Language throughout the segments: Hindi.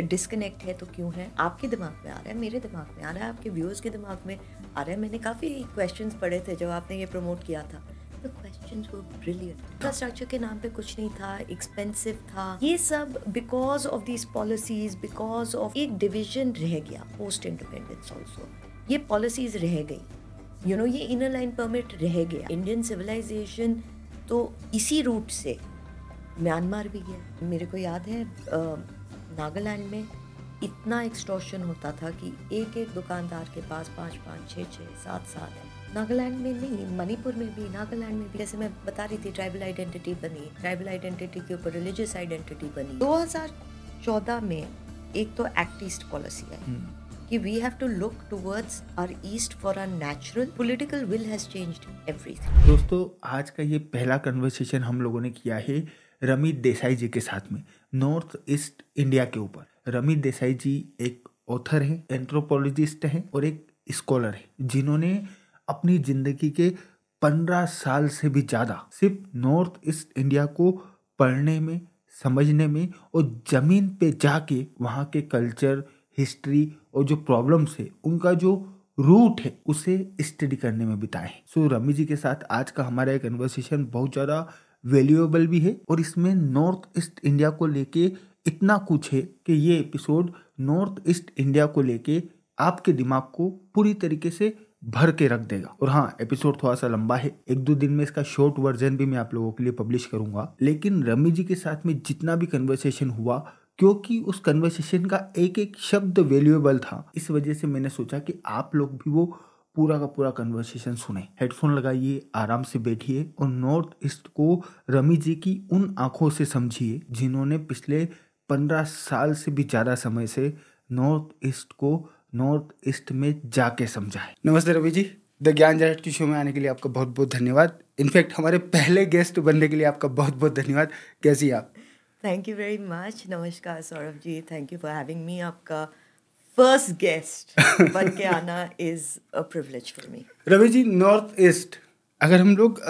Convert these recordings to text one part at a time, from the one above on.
डिस्कनेक्ट है तो क्यों है? आपके दिमाग में आ रहा है, मेरे दिमाग में आ रहा है, आपके व्यूअर्स के दिमाग में आ रहा है। मैंने काफ़ी क्वेश्चन पढ़े थे जब आपने ये प्रमोट किया था। The questions were brilliant infrastructure के नाम पे कुछ नहीं था एक्सपेंसिव था। ये सब because of these policies because of एक डिविजन रह गया पोस्ट इंडिपेंडेंस ऑल्सो ये पॉलिसीज़ रह गई। यू नो ये इनर लाइन परमिट रह गया। इंडियन सिविलाइजेशन तो इसी रूट से म्यांमार भी गया। मेरे को याद है नागालैंड में इतना एक्सटॉर्शन होता था कि एक एक दुकानदार के पास पाँच पाँच छः छः सात सात है। नागालैंड में नहीं मणिपुर में भी नागालैंड में भी जैसे मैं बता रही थी ट्राइबल आइडेंटिटी बनी ट्राइबल आइडेंटिटी के ऊपर रिलीजियस आइडेंटिटी बनी। 2014 में एक तो एक्ट ईस्ट पॉलिसी आई हम्म। कि we have to look towards our east for our natural political will has changed everything दोस्तों आज का ये पहला कन्वर्सेशन हम लोगों ने किया है रमित देसाई जी के साथ में। नॉर्थ ईस्ट इंडिया के ऊपर। रमी देसाई जी एक ऑथर हैं एंथ्रोपोलॉजिस्ट हैं और एक स्कॉलर हैं जिन्होंने अपनी ज़िंदगी के पंद्रह साल से भी ज़्यादा सिर्फ़ नॉर्थ ईस्ट इंडिया को पढ़ने में समझने में और ज़मीन पे जाके वहाँ के कल्चर हिस्ट्री और जो प्रॉब्लम्स है उनका जो रूट है उसे स्टडी करने में बिताए सो so, रमी जी के साथ आज का हमारा एक कन्वर्सेशन बहुत ज़्यादा वैल्यूएबल भी है और इसमें नॉर्थ ईस्ट इंडिया को लेके इतना कुछ है कि ये एपिसोड नॉर्थ ईस्ट इंडिया को लेके आपके दिमाग को पूरी तरीके से भर के रख देगा। और हाँ एपिसोड थोड़ा सा लंबा है। एक दो दिन में इसका शॉर्ट वर्जन भी मैं आप लोगों के लिए पब्लिश करूँगा। लेकिन रमी जी के साथ में जितना भी कन्वर्सेशन हुआ, क्योंकि उस कन्वर्सेशन का एक एक शब्द वैल्यूएबल था, इस वजह से मैंने सोचा कि आप लोग भी वो पूरा का पूरा कन्वर्सेशन सुने। हेडफोन लगाइए आराम से बैठिए और नॉर्थ ईस्ट को रमी जी की उन आँखों से समझिए जिन्होंने पिछले पंद्रह साल से भी ज़्यादा समय से नॉर्थ ईस्ट को नॉर्थ ईस्ट में जाके समझा है। नमस्ते रवि जी। द ज्ञान की शो में आने के लिए आपका बहुत बहुत धन्यवाद। इनफैक्ट हमारे पहले गेस्ट बनने के लिए आपका बहुत बहुत धन्यवाद। कैसी आप? थैंक यू वेरी मच नमस्कार Saurabh ji. Thank you for having me आपका फ़र्स्ट गेस्ट बन के आना is a privilege for me Ravi ji north east अगर हम लोग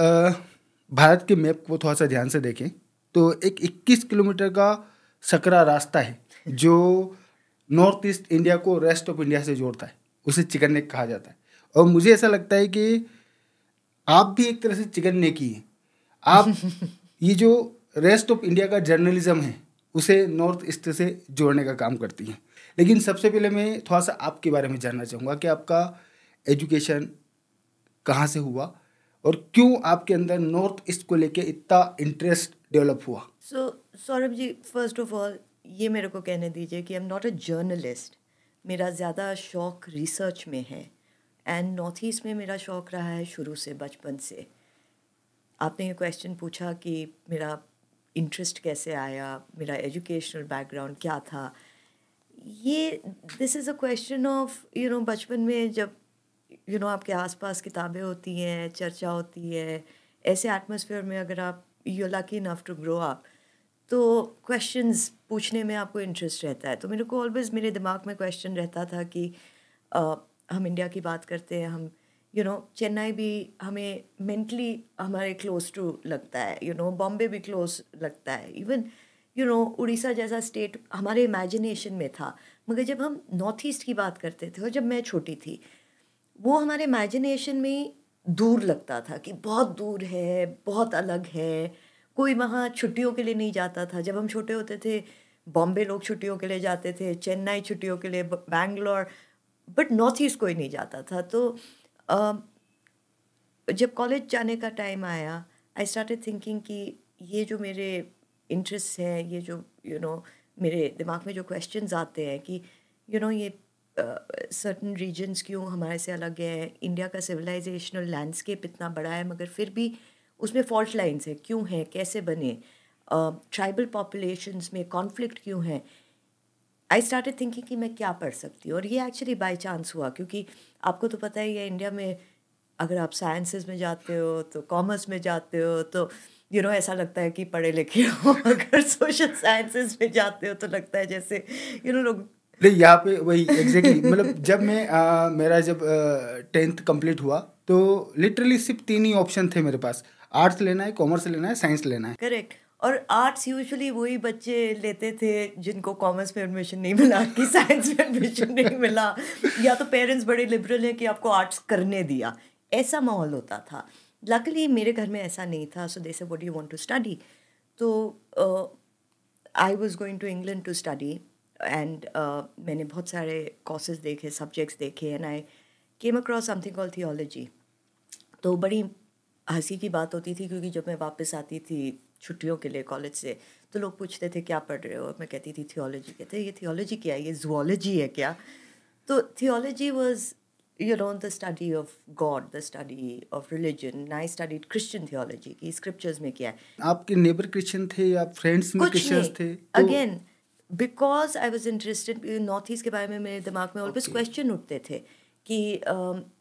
भारत के मैप को थोड़ा सा ध्यान से देखें तो एक 21 किलोमीटर का सकरा रास्ता है जो नॉर्थ ईस्ट इंडिया को रेस्ट ऑफ़ इंडिया से जोड़ता है उसे चिकन नेक कहा जाता है। और मुझे ऐसा लगता है कि आप भी एक तरह से चिकन नेक ही हैं। आप ये जो रेस्ट ऑफ़ इंडिया का जर्नलिज्म है उसे नॉर्थ ईस्ट से जोड़ने का काम करती हैं। लेकिन सबसे पहले मैं थोड़ा सा आपके बारे में जानना चाहूँगा कि आपका एजुकेशन कहाँ से हुआ और क्यों आपके अंदर नॉर्थ ईस्ट को लेके इतना इंटरेस्ट डेवलप हुआ? So Saurabh ji first of all ये मेरे को कहने दीजिए कि I am not a journalist मेरा ज़्यादा शौक रिसर्च में है. एंड नॉर्थ ईस्ट में मेरा शौक रहा है शुरू से, बचपन से. आपने ये क्वेश्चन पूछा कि मेरा इंटरेस्ट कैसे आया, मेरा एजुकेशनल बैकग्राउंड क्या था? ये this is a question of you know बचपन में जब यू you नो know, आपके आसपास किताबें होती हैं चर्चा होती है ऐसे एटमोसफेयर में अगर आप you lucky enough to grow up तो क्वेश्चंस पूछने में आपको इंटरेस्ट रहता है। तो मेरे को ऑलवेज मेरे दिमाग में क्वेश्चन रहता था कि uh, हम इंडिया की बात करते हैं हम यू नो चेन्नई भी हमें मेंटली हमारे क्लोज टू लगता है यू नो बॉम्बे भी क्लोज लगता है इवन यू नो उड़ीसा जैसा स्टेट हमारे इमेजिनेशन में था। मगर जब हम नॉर्थ ईस्ट की बात करते थे, और जब मैं छोटी थी, वो हमारे इमेजिनेशन में दूर लगता था कि बहुत दूर है, बहुत अलग है। कोई वहाँ छुट्टियों के लिए नहीं जाता था। जब हम छोटे होते थे, बॉम्बे लोग छुट्टियों के लिए जाते थे, चेन्नई छुट्टियों के लिए बैंगलोर बट नॉर्थ ईस्ट कोई नहीं जाता था। तो जब कॉलेज जाने का टाइम आया आई स्टार्टेड थिंकिंग कि ये जो मेरे इंटरेस्ट हैं ये जो यू you नो know, मेरे दिमाग में जो क्वेश्चंस आते हैं कि यू you नो know, ये सर्टन रीजन्स क्यों हमारे से अलग है? इंडिया का सिविलाइजेशनल लैंडस्केप इतना बड़ा है मगर फिर भी उसमें फॉल्ट लाइन्स है। क्यों है? कैसे बने? ट्राइबल uh, पॉपुलेशंस में कॉन्फ्लिक्ट क्यों है? आई स्टार्ट थिंकिंग कि मैं क्या पढ़ सकती हूँ। और ये एक्चुअली बाई चांस हुआ क्योंकि आपको तो पता ही है इंडिया में अगर आप साइंसेस में जाते हो तो कॉमर्स में जाते हो तो यू नो ऐसा लगता है कि पढ़े लिखे हो। अगर सोशल साइंसेस में जाते हो तो लगता है जैसे यू you नो know, लोग नहीं यहाँ पे वही एग्जैक्टली exactly, मतलब जब मैं आ, मेरा जब टेंथ कंप्लीट हुआ तो लिटरली सिर्फ़ तीन ही ऑप्शन थे मेरे पास। आर्ट्स लेना है कॉमर्स लेना है साइंस लेना है। करेक्ट और आर्ट्स यूजुअली वही बच्चे लेते थे जिनको कॉमर्स में एडमिशन नहीं मिला कि साइंस में एडमिशन नहीं मिला। या तो पेरेंट्स बड़े लिबरल हैं कि आपको आर्ट्स करने दिया। ऐसा माहौल होता था। लकली मेरे घर में ऐसा नहीं था so they say what you want to study तो I was going to England to study and मैंने बहुत सारे कोर्सेज देखे सब्जेक्ट्स देखे and I came across something call theology तो बड़ी हँसी की बात होती थी क्योंकि जब मैं वापस आती थी छुट्टियों के लिए कॉलेज से तो लोग पूछते थे, क्या पढ़ रहे हो? मैं कहती थी थियोलॉजी कहते ये थियोलॉजी क्या है? ये जुआलॉजी है क्या? तो theology was you know the study of god the study of religion i studied christian theology. की scriptures में क्या है? आपके नेबर क्रिश्चियन थे या फ्रेंड्स में क्रिश्चियंस थे? Again because I was interested north east के बारे में मेरे दिमाग में ऑलवेज क्वेश्चन उठते थे कि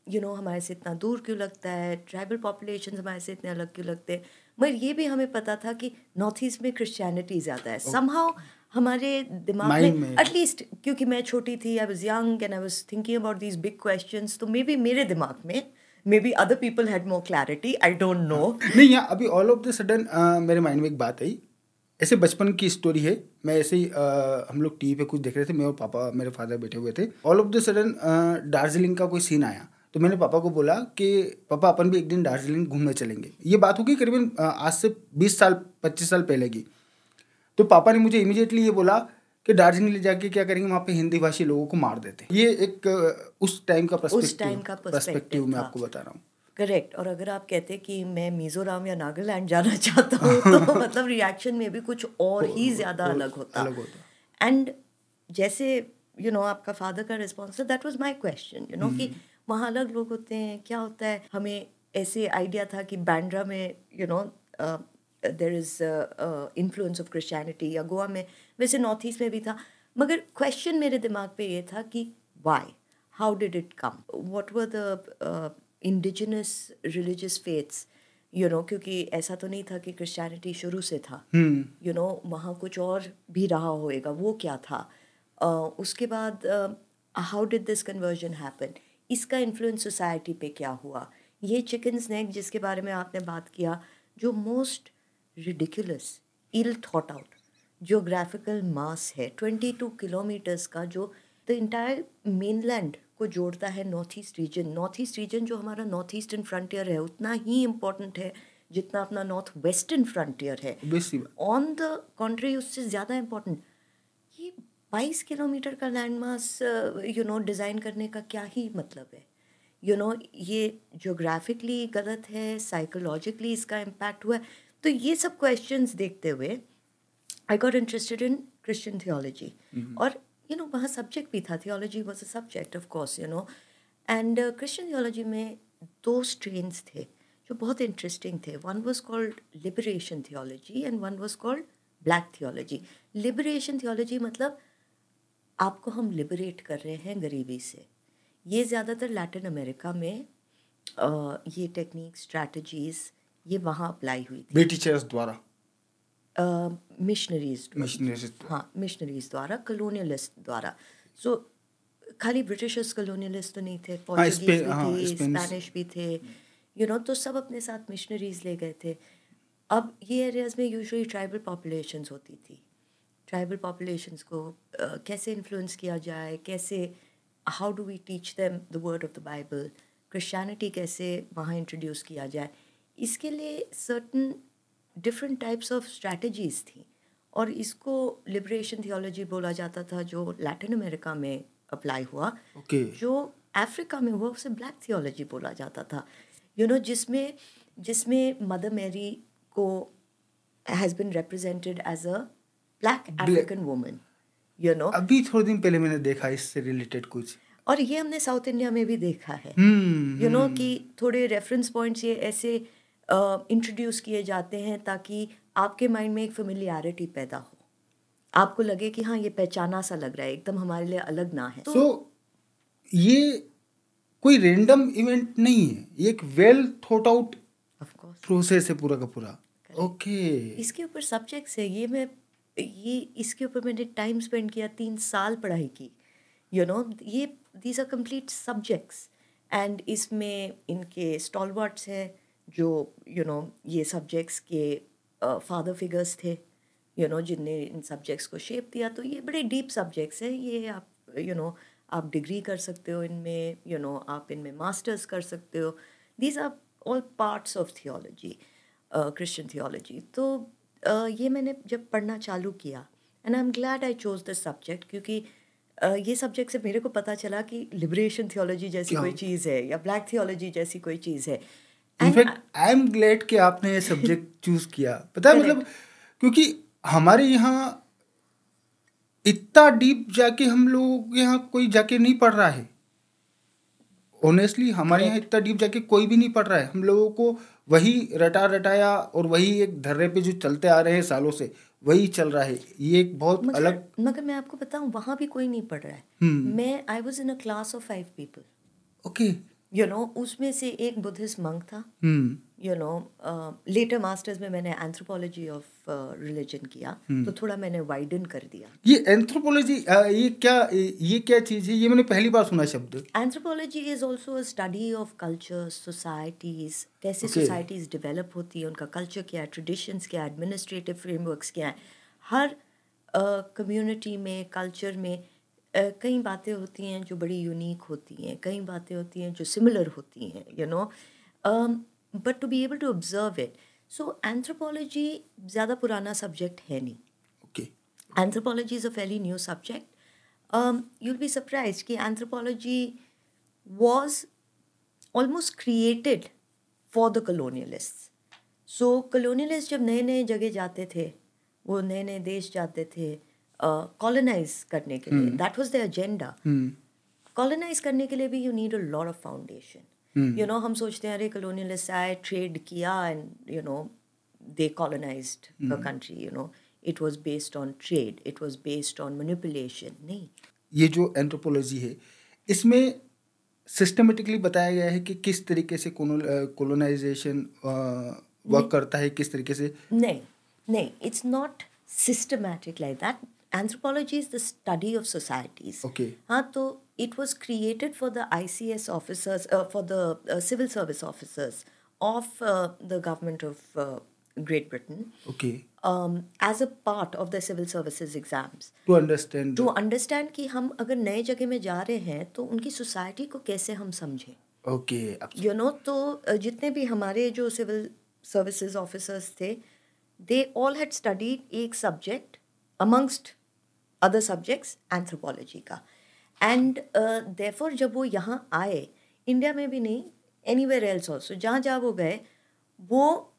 यू नो हमारे से इतना दूर क्यों लगता है? ट्राइबल पॉपुलेशन हमारे से इतने अलग क्यों लगते हैं? मगर ये भी हमें पता था कि नॉर्थ ईस्ट में क्रिश्चियनिटी ज़्यादा है. समहाउ हमारे दिमाग Mind में। एटलीस्ट क्योंकि मैं छोटी थी I was young and I was thinking about these big questions तो मे बी मेरे दिमाग में maybe other people had more clarity I don't know नहीं यहाँ अभी ऑल ऑफ़ द सडन मेरे माइंड में एक बात आई। ऐसे बचपन की स्टोरी है। मैं ऐसे ही अ, हम लोग टीवी पे कुछ देख रहे थे मैं और पापा मेरे फादर बैठे हुए थे। All of the sudden Darjeeling का कोई सीन आया। तो मैंने पापा को बोला कि पापा अपन भी एक दिन दार्जिलिंग घूमने चलेंगे। ये बात होगी करीबन आज से बीस साल पच्चीस साल पहले की। तो पापा ने मुझे इमीडिएटली ये बोला कि दार्जिलिंग ले जाके क्या करेंगे? वहाँ पे हिंदी भाषी लोगों को मार देते ये एक उस टाइम का time का पर्सपेक्टिव मैं आपको बता रहा हूँ। करेक्ट और अगर आप कहते कि मैं मिजोरम या नागालैंड जाना चाहता हूँ तो मतलब रिएक्शन में भी कुछ और ही ज़्यादा अलग होता। अलग होता। एंड जैसे यू नो आपका फादर का रिस्पॉन्स था that was my question you know कि वहाँ अलग लोग होते हैं क्या होता है? हमें ऐसे आइडिया था कि बैंड्रा में you know there is influence of Christianity या गोवा में वैसे नॉर्थ ईस्ट में भी था। मगर क्वेश्चन मेरे दिमाग पे ये था कि why how did it come what were the indigenous religious faiths you know क्योंकि ऐसा तो नहीं था कि क्रिश्चियनिटी शुरू से था। यू नो वहाँ कुछ और भी रहा होएगा। वो क्या था? uh, उसके बाद how did this conversion happen इसका इन्फ्लुएंस सोसाइटी पे क्या हुआ? ये चिकन स्नैक जिसके बारे में आपने बात किया जो most ridiculous ill thought out geographical mass है 22 किलोमीटर्स का जो द इंटायर मेनलैंड को जोड़ता है north east region north east region जो हमारा नॉर्थ ईस्टर्न फ्रंटियर है उतना ही इम्पोर्टेंट है जितना अपना नॉर्थ वेस्टर्न फ्रंटियर है ऑन द कॉन्ट्री उससे ज़्यादा इम्पोर्टेंट ये 22 किलोमीटर का land mass you know design करने का क्या ही मतलब है? यू you नो know, ये जोग्राफिकली गलत है साइकोलॉजिकली इसका इम्पैक्ट हुआ है। तो ये सब क्वेश्चंस देखते हुए I got interested in Christian theology और यू नो वहाँ सब्जेक्ट भी था theology was a subject of course you know and Christian theology में दो स्ट्रेन्स थे जो बहुत इंटरेस्टिंग थे. One was called liberation theology and one was called black theology liberation theology मतलब आपको हम लिबरेट कर रहे हैं गरीबी से। ये ज़्यादातर लैटिन अमेरिका में अ, ये टेक्निक स्ट्रैटेजीज ये वहाँ अप्लाई हुई थी। ब्रिटिशर्स द्वारा? मिशनरीज मिशनरीज हाँ मिशनरीज द्वारा कलोनियलिस्ट द्वारा। सो खाली ब्रिटिशर्स कलोनियलिस्ट तो नहीं थे पोर्चुगीज भी हाँ, थे स्पेनिश। भी थे यू नो तो सब अपने साथ मिशनरीज ले गए थे। अब ये एरियाज़ में यूजुअली ट्राइबल पॉपुलेशंस होती थी। ट्राइबल पॉपुलेशंस को अ, कैसे इन्फ्लुएंस किया जाए कैसे how do we teach them the word of the Bible Christianity कैसे वहाँ इंट्रोड्यूस किया जाए? इसके लिए certain different types of strategies थी। और इसको लिबरेशन थियोलॉजी बोला जाता था जो लैटिन अमेरिका में अप्लाई हुआ। ओके जो अफ्रीका में हुआ उसे ब्लैक थियोलॉजी बोला जाता था। यू नो जिसमें जिसमें मदर मैरी को has been represented as a black African woman you know अभी थोड़े दिन पहले मैंने देखा इससे रिलेटेड कुछ। और ये हमने साउथ इंडिया में भी देखा है। यू नो know, कि थोड़े रेफरेंस पॉइंट्स ये ऐसे इंट्रोड्यूस किए जाते हैं ताकि आपके माइंड में एक फेमिलियरिटी पैदा हो। आपको लगे कि हाँ ये पहचाना सा लग रहा है एकदम हमारे लिए अलग ना है। सो ये कोई रेंडम इवेंट नहीं है ये एक वेल थॉट आउट प्रोसेस है पूरा का पूरा। Okay okay. इसके ऊपर सब्जेक्ट्स है ये मैं ये इसके ऊपर मैंने टाइम स्पेंड किया तीन साल पढ़ाई की। यू नो ये these are complete subjects and इसमें इनके स्टॉलवर्ट्स हैं जो यू you नो know, ये सब्जेक्ट्स के फादर फिगर्स थे यू नो जिनने इन सब्जेक्ट्स को शेप दिया तो ये बड़े डीप सब्जेक्ट्स हैं ये आप यू you नो know, आप डिग्री कर सकते हो इनमें यू नो आप इनमें मास्टर्स कर सकते हो। These are all parts of theology Christian theology तो uh, ये मैंने जब पढ़ना चालू किया and I am glad I chose this subject क्योंकि uh, ये सब्जेक्ट से मेरे को पता चला कि लिबरेशन थियोलॉजी जैसी कोई चीज़ है या ब्लैक थियोलॉजी जैसी कोई चीज़ है। इनफैक्ट आई एम ग्लैड कि आपने ये सब्जेक्ट चूज़ किया। पता है मतलब क्योंकि हमारे यहाँ इतना डीप जाके हम लोग यहाँ कोई जाके नहीं पढ़ रहा है। ऑनेस्टली हमारे यहाँ इतना डीप जाके कोई भी नहीं पढ़ रहा है। हम लोगों को वही रटा रटाया और वही एक धर्रे पे जो चलते आ रहे हैं सालों से वही चल रहा है। ये एक बहुत मगर, अलग मगर मैं आपको बताऊँ वहाँ भी कोई नहीं पढ़ रहा है। हम्म। मैं I was in a class of five people okay you know उसमें से एक बुद्धिस्ट मंक था। यू नो लेटर मास्टर्स में मैंने एंथ्रोपोलॉजी ऑफ़ रिलीजन किया। हम्म। तो थोड़ा मैंने वाइडन कर दिया। ये एंथ्रोपोलॉजी ये क्या ये क्या चीज़ है? ये मैंने पहली बार सुना शब्द। Anthropology is also a study of culture societies कैसे Okay. सोसाइटीज डेवलप होती है उनका कल्चर क्या है ट्रेडिशंस क्या है एडमिनिस्ट्रेटिव फ्रेमवर्क्स क्या है। हर कम्युनिटी uh, में कल्चर में uh, कई बातें होती हैं जो बड़ी यूनिक होती हैं कई बातें होती हैं जो सिमिलर होती हैं you know but to be able to observe it so anthropology ज़्यादा पुराना सब्जेक्ट है नहीं. Okay anthropology is a fairly new subject you'll be surprise कि anthropology was almost created for the colonialist so colonialist जब नए नए जगह जाते थे वो नए नए देश जाते थे कॉलोनाइज करने के लिए। That was the agenda colonise करने के लिए भी you need a lot of foundation. You know हम सोचते हैं अरे कॉलोनियलिस्ट आए ट्रेड किया and you know they colonised hmm. A country you know it was based on trade it was based on manipulation नहीं। ये जो एंथ्रोपोलॉजी है इसमें सिस्टमेटिकली बताया गया है कि किस तरीके से कोलोनाइजेशन वर्क करता है किस तरीके से? नहीं। नहीं it's not systematic like that Anthropology is the study of societies okay हाँ तो it was created for the ICS officers, uh, for the uh, civil service officers of uh, the government of uh, Great Britain okay um, as a part of the civil services exams. To understand To understand कि हम अगर नए जगह में जा रहे हैं तो उनकी सोसाइटी को कैसे हम समझें ओके यू नो तो uh, जितने भी हमारे जो सिविल सर्विसेज ऑफिसर्स थे दे ऑल हैड स्टडीड एक subject amongst other subjects anthropology का. एंड देफोर जब वो यहाँ आए इंडिया में भी नहीं एनी वेयर एल्स ऑल्सो जहाँ जहाँ वो गए, वो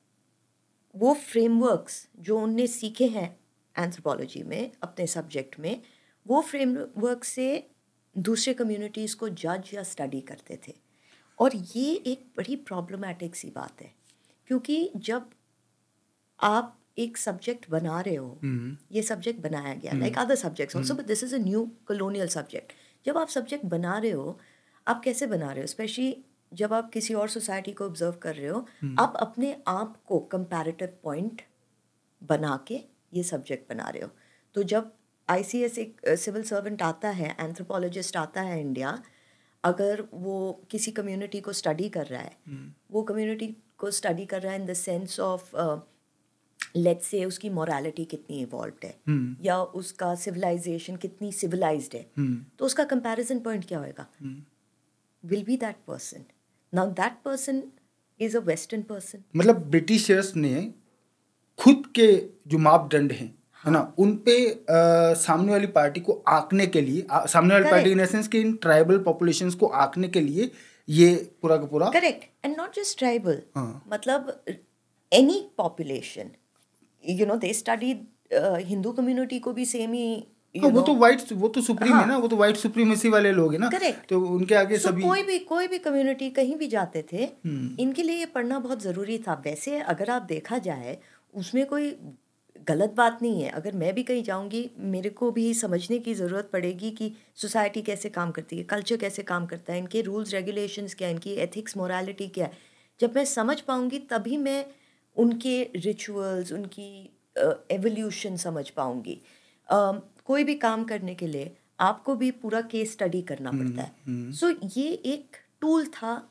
वो फ्रेमवर्क्स जो उनने सीखे हैं एंथ्रोपोलॉजी में, अपने सब्जेक्ट में, वो फ्रेमवर्क से दूसरे कम्युनिटीज़ को जज या स्टडी करते थे. और ये एक बड़ी प्रॉब्लमैटिक सी बात है, क्योंकि जब आप एक सब्जेक्ट बना रहे हो ये सब्जेक्ट बनाया गया like other subjects also but this is a new colonial subject जब आप सब्जेक्ट बना रहे हो आप कैसे बना रहे हो? स्पेशली जब आप किसी और सोसाइटी को ऑब्ज़र्व कर रहे हो आप अपने आप को कंपैरेटिव पॉइंट बना के ये सब्जेक्ट बना रहे हो। तो जब आई सी एस एक सिविल सर्वेंट आता है एंथ्रोपोलॉजिस्ट आता है इंडिया अगर वो किसी कम्युनिटी को स्टडी कर रहा है वो कम्युनिटी को स्टडी कर रहा है in the sense of let's say उसकी मोरालिटी कितनी इवॉल्व है या उसका सिविलाइजेशन कितनी सिविलाइज्ड है तो उसका कंपैरिजन पॉइंट क्या होएगा? Will be that person now that person is a western person मतलब ब्रिटिशर्स ने खुद के जो मापदंड हैं है ना उन पे अ, सामने वाली पार्टी को आंकने के लिए आ, सामने वाली पार्टी इन एसेंस के इन ट्राइबल पॉपुलेशन को आंकने के लिए ये पूरा का पूरा correct and not just tribal हाँ। मतलब any population you know they study Hindu community को भी सेम ही हाँ, वो तो वाइट वो तो सुप्रीम हाँ, है। ना वो तो वाइट सुप्रीमेसी वाले लोग हैं ना। Correct. तो उनके आगे So, सभी कोई भी कोई भी कम्युनिटी कहीं भी जाते थे हम्म। इनके लिए ये पढ़ना बहुत ज़रूरी था। वैसे अगर आप देखा जाए उसमें कोई गलत बात नहीं है। अगर मैं भी कहीं जाऊँगी मेरे को भी समझने की ज़रूरत पड़ेगी कि सोसाइटी कैसे काम करती है कल्चर कैसे काम करता है इनके रूल्स रेगुलेशंस क्या है इनकी एथिक्स मोरालिटी क्या है। जब मैं समझ पाऊँगी तभी मैं उनके रिचुअल्स उनकी एवोल्यूशन समझ पाऊँगी। अम, कोई भी काम करने के लिए आपको भी पूरा केस स्टडी करना पड़ता है। सो so, ये एक टूल था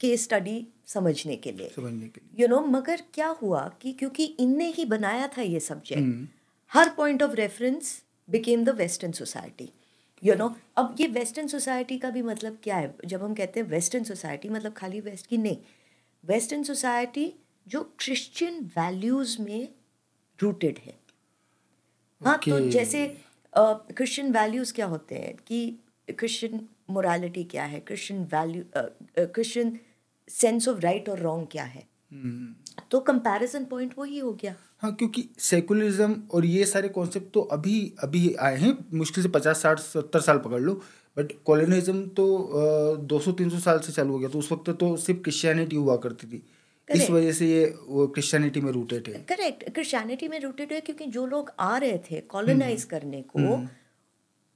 केस स्टडी समझने के लिए। समझने के लिए। यू नो मगर क्या हुआ कि क्योंकि इनने ही बनाया था ये subject hmm, her point of reference became the western society you know अब ये वेस्टर्न सोसाइटी का भी मतलब क्या है? जब हम कहते हैं वेस्टर्न सोसाइटी मतलब खाली वेस्ट की नहीं। वेस्टर्न सोसाइटी जो क्रिश्चियन वैल्यूज़ में रूटेड है। हाँ okay. तो जैसे क्रिश्चियन uh, वैल्यूज़ क्या होते हैं? कि क्रिश्चियन मोरालिटी क्या है? Christian value Christian sense of right और रॉन्ग क्या है? हम्म। तो कंपैरिजन पॉइंट वही हो गया। हाँ क्योंकि सेकुलरिज्म और ये सारे कॉन्सेप्ट तो अभी अभी आए हैं। मुश्किल से पचास साठ सत्तर साल पकड़ लो। बट कॉलोनिज्म तो दो सौ तीन सौ साल से चालू हो गया। तो उस वक्त तो सिर्फ़ क्रिश्चियनिटी हुआ करती थी। इस वजह से ये वो क्रिश्चियनिटी में रूटेड है। करेक्ट क्रिश्चियनिटी में रूटेड है क्योंकि जो लोग आ रहे थे कॉलोनाइज हम्म। करने को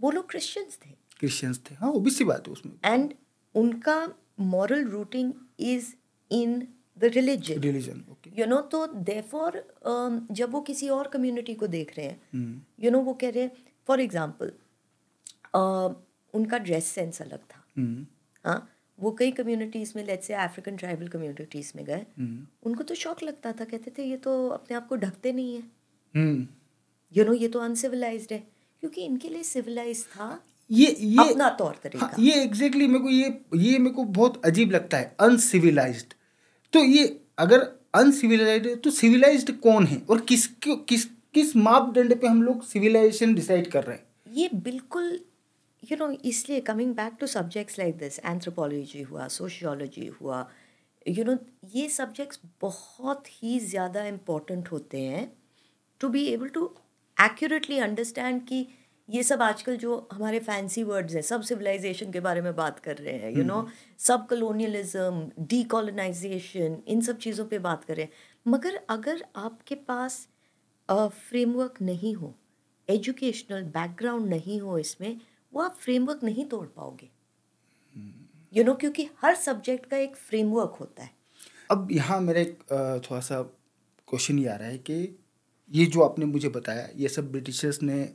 वो लोग क्रिश्चियंस थे। क्रिश्चियंस थे। हाँ वो भी सी बात है उसमें। एंड उनका moral rooting is in the religion religion okay you know तो देफॉर जब वो किसी और कम्युनिटी को देख रहे हैं हम्म, यू नो वो कह रहे हैं फॉर एग्ज़ाम्पल उनका ड्रेस सेंस अलग था। हम्म, हाँ? वो कई कम्युनिटीज़ में let's say African tribal communities में गए हम्म, उनको तो शौक लगता था कहते थे ये तो अपने आप को ढकते नहीं है। हम्म। यू नो ये तो अनसिविलाइज्ड है। क्योंकि इनके लिए सिविलाइज था ये ये अपना तौर तरीका। हाँ, ये एग्जैक्टली मेरे को ये ये मेरे को बहुत अजीब लगता है अनसिविलाइज्ड तो ये अगर अनसिविलाइज्ड है तो सिविलाइज कौन है? और किस किस किस मापदंड पे हम लोग सिविलाइजेशन डिसाइड कर रहे हैं? ये बिल्कुल यू नो इसलिए coming back to subjects like this anthropology हुआ सोशियोलॉजी हुआ यू नो ये सब्जेक्ट्स बहुत ही ज़्यादा इम्पोर्टेंट होते हैं to be able to accurately understand कि ये सब आजकल जो हमारे फैंसी वर्ड्स हैं सब सिविलाइजेशन के बारे में बात कर रहे हैं यू नो सब कलोनियलिज्म डीकोलोनाइजेशन इन सब चीज़ों पे बात कर रहे हैं। मगर अगर आपके पास फ्रेमवर्क नहीं हो एजुकेशनल बैकग्राउंड नहीं हो इसमें वो आप फ्रेमवर्क नहीं तोड़ पाओगे। यू नो क्योंकि हर सब्जेक्ट का एक फ्रेमवर्क होता है। अब यहाँ मेरा एक थोड़ा सा क्वेश्चन ये आ रहा है कि ये जो आपने मुझे बताया ये सब ब्रिटिशर्स ने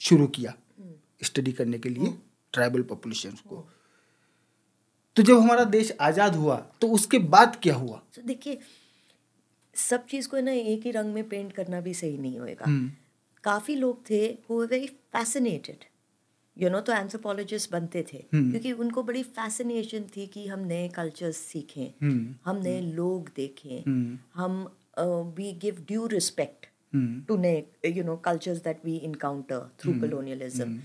शुरू किया स्टडी करने के लिए ट्राइबल पॉपुलेशन को। तो जब हमारा देश आज़ाद हुआ तो उसके बाद क्या हुआ? तो देखिए सब चीज़ को ना एक ही रंग में पेंट करना भी सही नहीं होएगा। हम्म, काफ़ी लोग थे who very fascinated you know तो एंथ्रोपोलॉजिस्ट बनते थे हम्म। क्योंकि उनको बड़ी फैसिनेशन थी कि हम नए कल्चर्स सीखें हम्म, हम नए लोग देखें हम्म, हम we give due respect to नए you know cultures that we encounter through colonialism.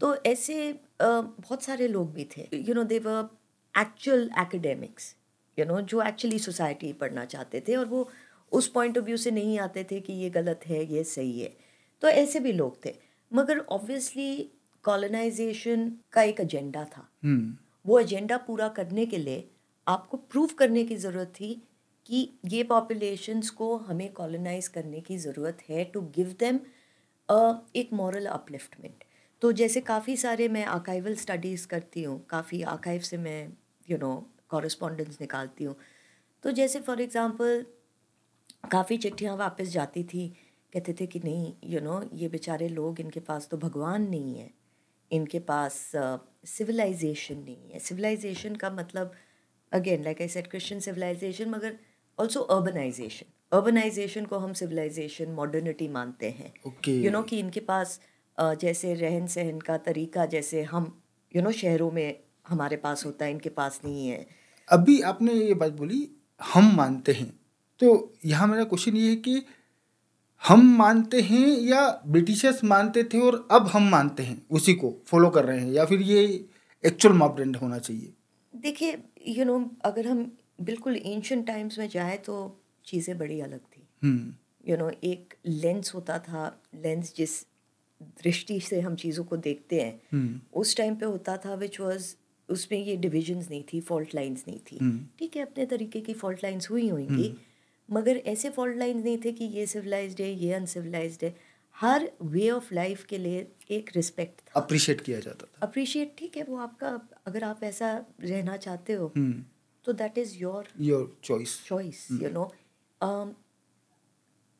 तो ऐसे बहुत सारे लोग भी थे। You know they were actual academics you know जो एक्चुअली सोसाइटी पढ़ना चाहते थे और वो उस पॉइंट ऑफ़ व्यू से नहीं आते थे कि ये गलत है ये सही है। तो ऐसे भी लोग थे। मगर ऑब्वियसली कॉलोनाइजेशन का एक एजेंडा था। हम्म, वो एजेंडा पूरा करने के लिए आपको प्रूव करने की ज़रूरत थी कि ये पॉपुलेशंस को हमें कॉलोनाइज करने की ज़रूरत है टू गिव देम एक मॉरल अपलिफ्टमेंट तो जैसे काफ़ी सारे मैं आर्काइवल स्टडीज़ करती हूँ काफ़ी आर्काइव से मैं यू नो कॉरस्पॉन्डेंस निकालती हूँ। तो जैसे फॉर एग्ज़ाम्पल काफ़ी चिट्ठियाँ वापस जाती थी कहते थे कि नहीं यू you नो know, ये बेचारे लोग इनके पास तो भगवान नहीं है। इनके पास सिविलाइजेशन uh, नहीं है। सिविलाइजेशन का मतलब again like I said Christian civilisation मगर ऑल्सो अर्बनाइजेशन अर्बनाइजेशन को हम सिविलाइजेशन मॉडर्निटी मानते हैं। यू नो कि इनके पास अ, जैसे रहन सहन का तरीका जैसे हम यू you नो know, शहरों में हमारे पास होता है इनके पास नहीं है। अभी आपने ये बात बोली हम मानते हैं। तो यहाँ मेरा क्वेश्चन ये है कि हम मानते हैं या ब्रिटिशर्स मानते थे और अब हम मानते हैं उसी को फॉलो कर रहे हैं या फिर ये एक्चुअल मापदंड होना चाहिए? देखिए यू नो अगर हम बिल्कुल एंशंट टाइम्स में जाए तो चीज़ें बड़ी अलग थी। हम्म। यू नो एक लेंस होता था लेंस जिस दृष्टि से हम चीज़ों को देखते हैं हम्म। उस टाइम पे होता था विच वॉज़ उसमें ये डिविजन्स नहीं थी फॉल्ट लाइंस नहीं थी। हम्म। ठीक है अपने तरीके की फॉल्ट लाइंस हुई होंगी मगर ऐसे फॉल्ट लाइन नहीं थे कि ये सिविलाइज्ड है ये अनसिविलाइज्ड है। हर वे ऑफ़ लाइफ के लिए एक रिस्पेक्ट था। अप्रिशिएट किया जाता था। अप्रिशिएट ठीक है वो आपका अगर आप ऐसा रहना चाहते हो हम्म। तो that is your your choice choice you know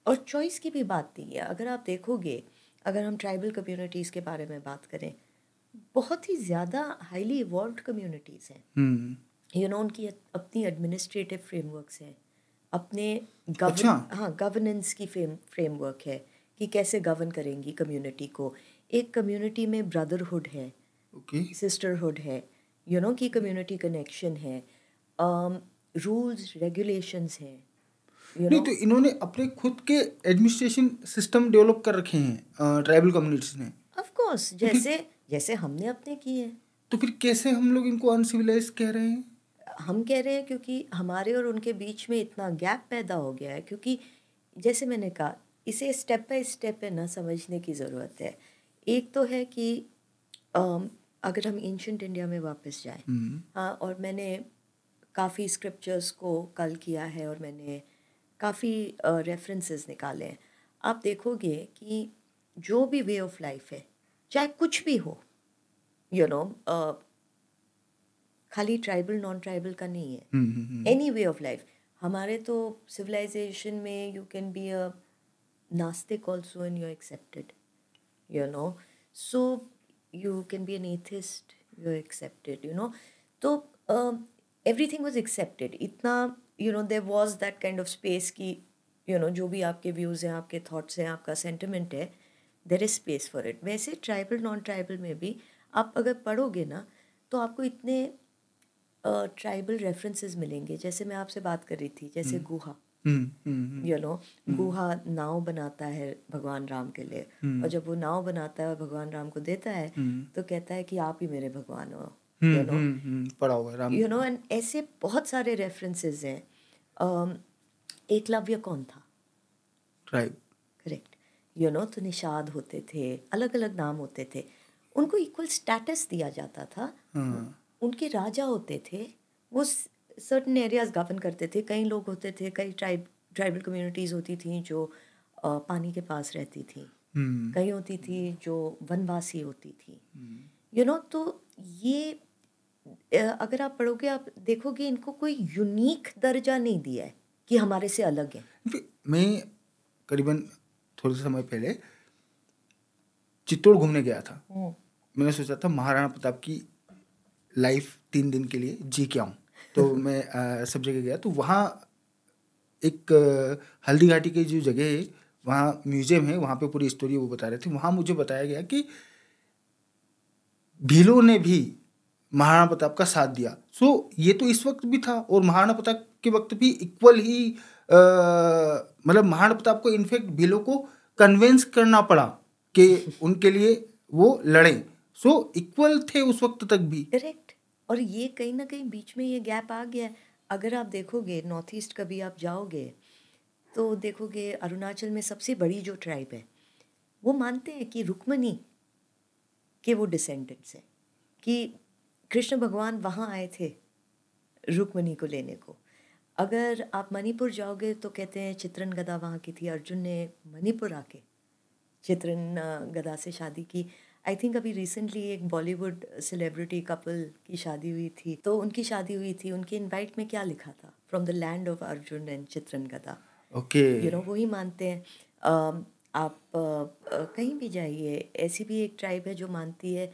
और चॉइस की भी बात नहीं है। अगर आप देखोगे अगर हम ट्राइबल कम्युनिटीज़ के बारे में बात करें बहुत ही ज़्यादा हाईली इवॉल्व कम्युनिटीज़ हैं। हम्म। यू नो उनकी अपनी एडमिनिस्ट्रेटिव फ्रेमवर्क्स हैं। अपने गवर्न अच्छा। हाँ गवर्नेंस की फ्रेम फ्रेमवर्क है कि कैसे गवर्न करेंगी कम्युनिटी को। एक कम्युनिटी में ब्रदरहुड है सिस्टरहुड है यू नो की कम्युनिटी कनेक्शन है रूल्स रेगुलेशंस हैं यू नहीं तो इन्होंने अपने खुद के एडमिनिस्ट्रेशन सिस्टम डेवलप कर रखे हैं ट्राइबल कम्युनिटीज ने। ऑफ़ कोर्स जैसे तो जैसे हमने अपने किए हैं। तो फिर कैसे हम लोग इनको अनसिविलाइज कह रहे हैं? हम कह रहे हैं क्योंकि हमारे और उनके बीच में इतना गैप पैदा हो गया है क्योंकि जैसे मैंने कहा इसे स्टेप बाय स्टेप है ना समझने की ज़रूरत है। एक तो है कि अगर हम एंशंट इंडिया में वापस जाएँ हम्म, हाँ और मैंने काफ़ी स्क्रिप्चर्स को कल किया है और मैंने काफ़ी रेफरेंसेस निकाले हैं। आप देखोगे कि जो भी वे ऑफ़ लाइफ है चाहे कुछ भी हो यू नो खाली ट्राइबल नॉन ट्राइबल का नहीं है। एनी वे ऑफ़ लाइफ हमारे तो सिविलाइजेशन में यू कैन बी अ नास्तिक also in you accepted you know so you can be an atheist you accepted you know तो एवरी थिंग वॉज़ एक्सेप्टेड इतना you know they was that kind of space की यू नो जो भी आपके व्यूज़ हैं आपके थाट्स हैं आपका सेंटिमेंट है there is space for it वैसे ट्राइबल नॉन ट्राइबल में भी आप अगर पढ़ोगे ना तो आपको इतने ट्राइबल रेफरेंसेस मिलेंगे। जैसे मैं आपसे बात कर रही थी जैसे hmm. गुहा। हम्म, हम्म, हम्म, यू नो गुहा नाव बनाता है भगवान राम के लिए। और जब वो नाव बनाता है और भगवान राम को देता है तो कहता है कि आप ही मेरे भगवान हो। हम्म, यू नो हम्म, हम्म, पढ़ा हुआ राम। यू नो एंड ऐसे बहुत सारे रेफरेंसेस हैं। um, एकलव्य कौन था? ट्राइब करेक्ट यू नो तो निषाद होते थे अलग अलग नाम होते थे। उनको इक्वल स्टेटस दिया जाता था। हाँ। उनके राजा होते थे वो सर्टन एरियाज़ गवर्न करते थे। कई लोग होते थे कई ट्राइब ट्राइबल कम्युनिटीज़ होती थी जो अ, पानी के पास रहती थी। हम्म, कई होती थी जो वनवासी होती थी। You hmm. Know you know, तो ये अगर आप पढ़ोगे आप देखोगे इनको कोई यूनिक दर्जा नहीं दिया है कि हमारे से अलग है। मैं करीबन थोड़े समय पहले चित्तौड़ घूमने गया था। मैंने सोचा था महाराणा प्रताप की लाइफ तीन दिन के लिए जी के आऊँ। तो मैं अ, सब जगह गया। तो वहाँ एक हल्दी घाटी की जो जगह है वहाँ म्यूज़ियम है वहाँ पे पूरी स्टोरी वो बता रहे थे। वहाँ मुझे बताया गया कि भीलों ने भी महाराणा प्रताप का साथ दिया। सो ये तो इस वक्त भी था और महाराणा प्रताप के वक्त भी इक्वल ही मतलब महाराणा प्रताप को इनफैक्ट भीलों को कन्वेंस करना पड़ा कि उनके लिए वो लड़ें। सो इक्वल थे उस वक्त तक भी। और ये कहीं ना कहीं बीच में ये गैप आ गया अगर आप देखोगे, नॉर्थ ईस्ट कभी आप जाओगे तो देखोगे अरुणाचल में सबसे बड़ी जो ट्राइब है, वो मानते हैं कि रुक्मणी के वो डिसेंडेंट्स हैं, कि कृष्ण भगवान वहाँ आए थे रुक्मणी को लेने को। अगर आप मणिपुर जाओगे तो कहते हैं चित्रन गदा वहाँ की थी। अर्जुन ने मणिपुर आके चित्रन गदा से शादी की। आई थिंक अभी रिसेंटली एक बॉलीवुड सेलिब्रिटी कपल की शादी हुई थी। तो उनकी शादी हुई थी उनके इनवाइट में क्या लिखा था? From the land of Arjun and Chitrangada okay you no वही मानते हैं। अम, आप अ, अ, कहीं भी जाइए ऐसी भी एक ट्राइब है जो मानती है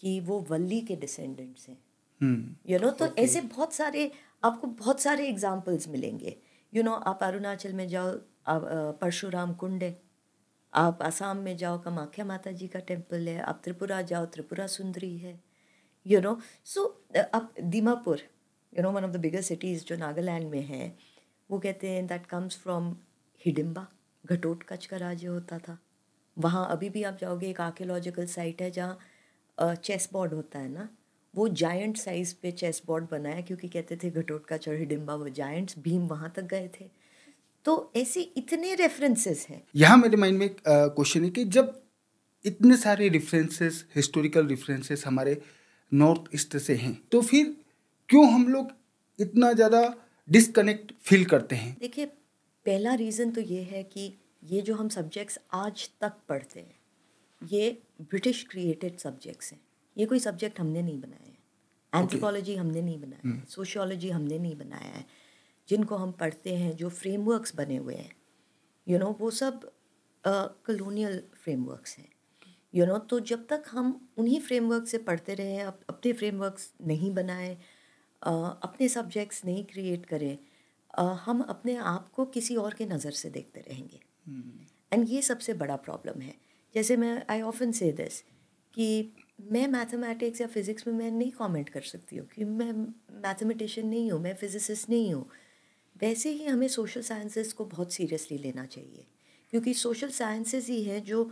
कि वो वल्ली के डिसेंडेंट्स हैं। यू नो तो ऐसे बहुत सारे आपको बहुत सारे एग्जाम्पल्स मिलेंगे। यू you नो know, आप अरुणाचल में जाओ परशुराम कुंड है। आप आसाम में जाओ कामाख्या माता जी का टेंपल है, आप त्रिपुरा जाओ, त्रिपुरा सुंदरी है यू नो सो अब Dimapur you know one of the biggest cities जो नागालैंड में है, वो कहते हैं that comes from Hidimba Ghatotkacha का राज्य होता था. वहाँ अभी भी आप जाओगे, एक आर्कियोलॉजिकल साइट है जहाँ चेस बोर्ड होता है ना, वो जायंट साइज़ पे चेस बोर्ड बनाया, क्योंकि कहते थे घटोटका और हिडिम्बा वो जायंट्स भीम वहाँ तक गए थे। तो ऐसे इतने रेफरेंसेस हैं। यहाँ मेरे माइंड में क्वेश्चन है कि जब इतने सारे रेफरेंसेस हिस्टोरिकल रेफरेंसेस हमारे नॉर्थ ईस्ट से हैं तो फिर क्यों हम लोग इतना ज़्यादा डिस्कनेक्ट फील करते हैं? देखिए पहला रीज़न तो ये है कि ये जो हम सब्जेक्ट्स आज तक पढ़ते हैं ये ब्रिटिश क्रिएटेड सब्जेक्ट्स हैं। ये कोई सब्जेक्ट हमने नहीं बनाए हैं। Anthropology okay. हमने नहीं बनाया है। सोशियोलॉजी हमने नहीं बनाया है। जिनको हम पढ़ते हैं जो फ्रेमवर्क्स बने हुए हैं। यू नो वो सब कलोनियल फ्रेमवर्क्स हैं। यू नो तो जब तक हम उन्हीं फ्रेमवर्क से पढ़ते रहे अप, अपने फ्रेमवर्क्स नहीं बनाए अपने सब्जेक्ट्स नहीं क्रिएट करें हम अपने आप को किसी और के नज़र से देखते रहेंगे। And hmm. ये सबसे बड़ा प्रॉब्लम है। जैसे मैं आई ऑफन से दिस कि मैं मैथमेटिक्स या फिज़िक्स में मैं नहीं कमेंट कर सकती हूँ कि मैं मैथमेटिशियन नहीं हूँ मैं फिज़िसिस्ट नहीं हूँ। वैसे ही हमें सोशल साइंसेस को बहुत सीरियसली लेना चाहिए, क्योंकि सोशल साइंसेस ही हैं जो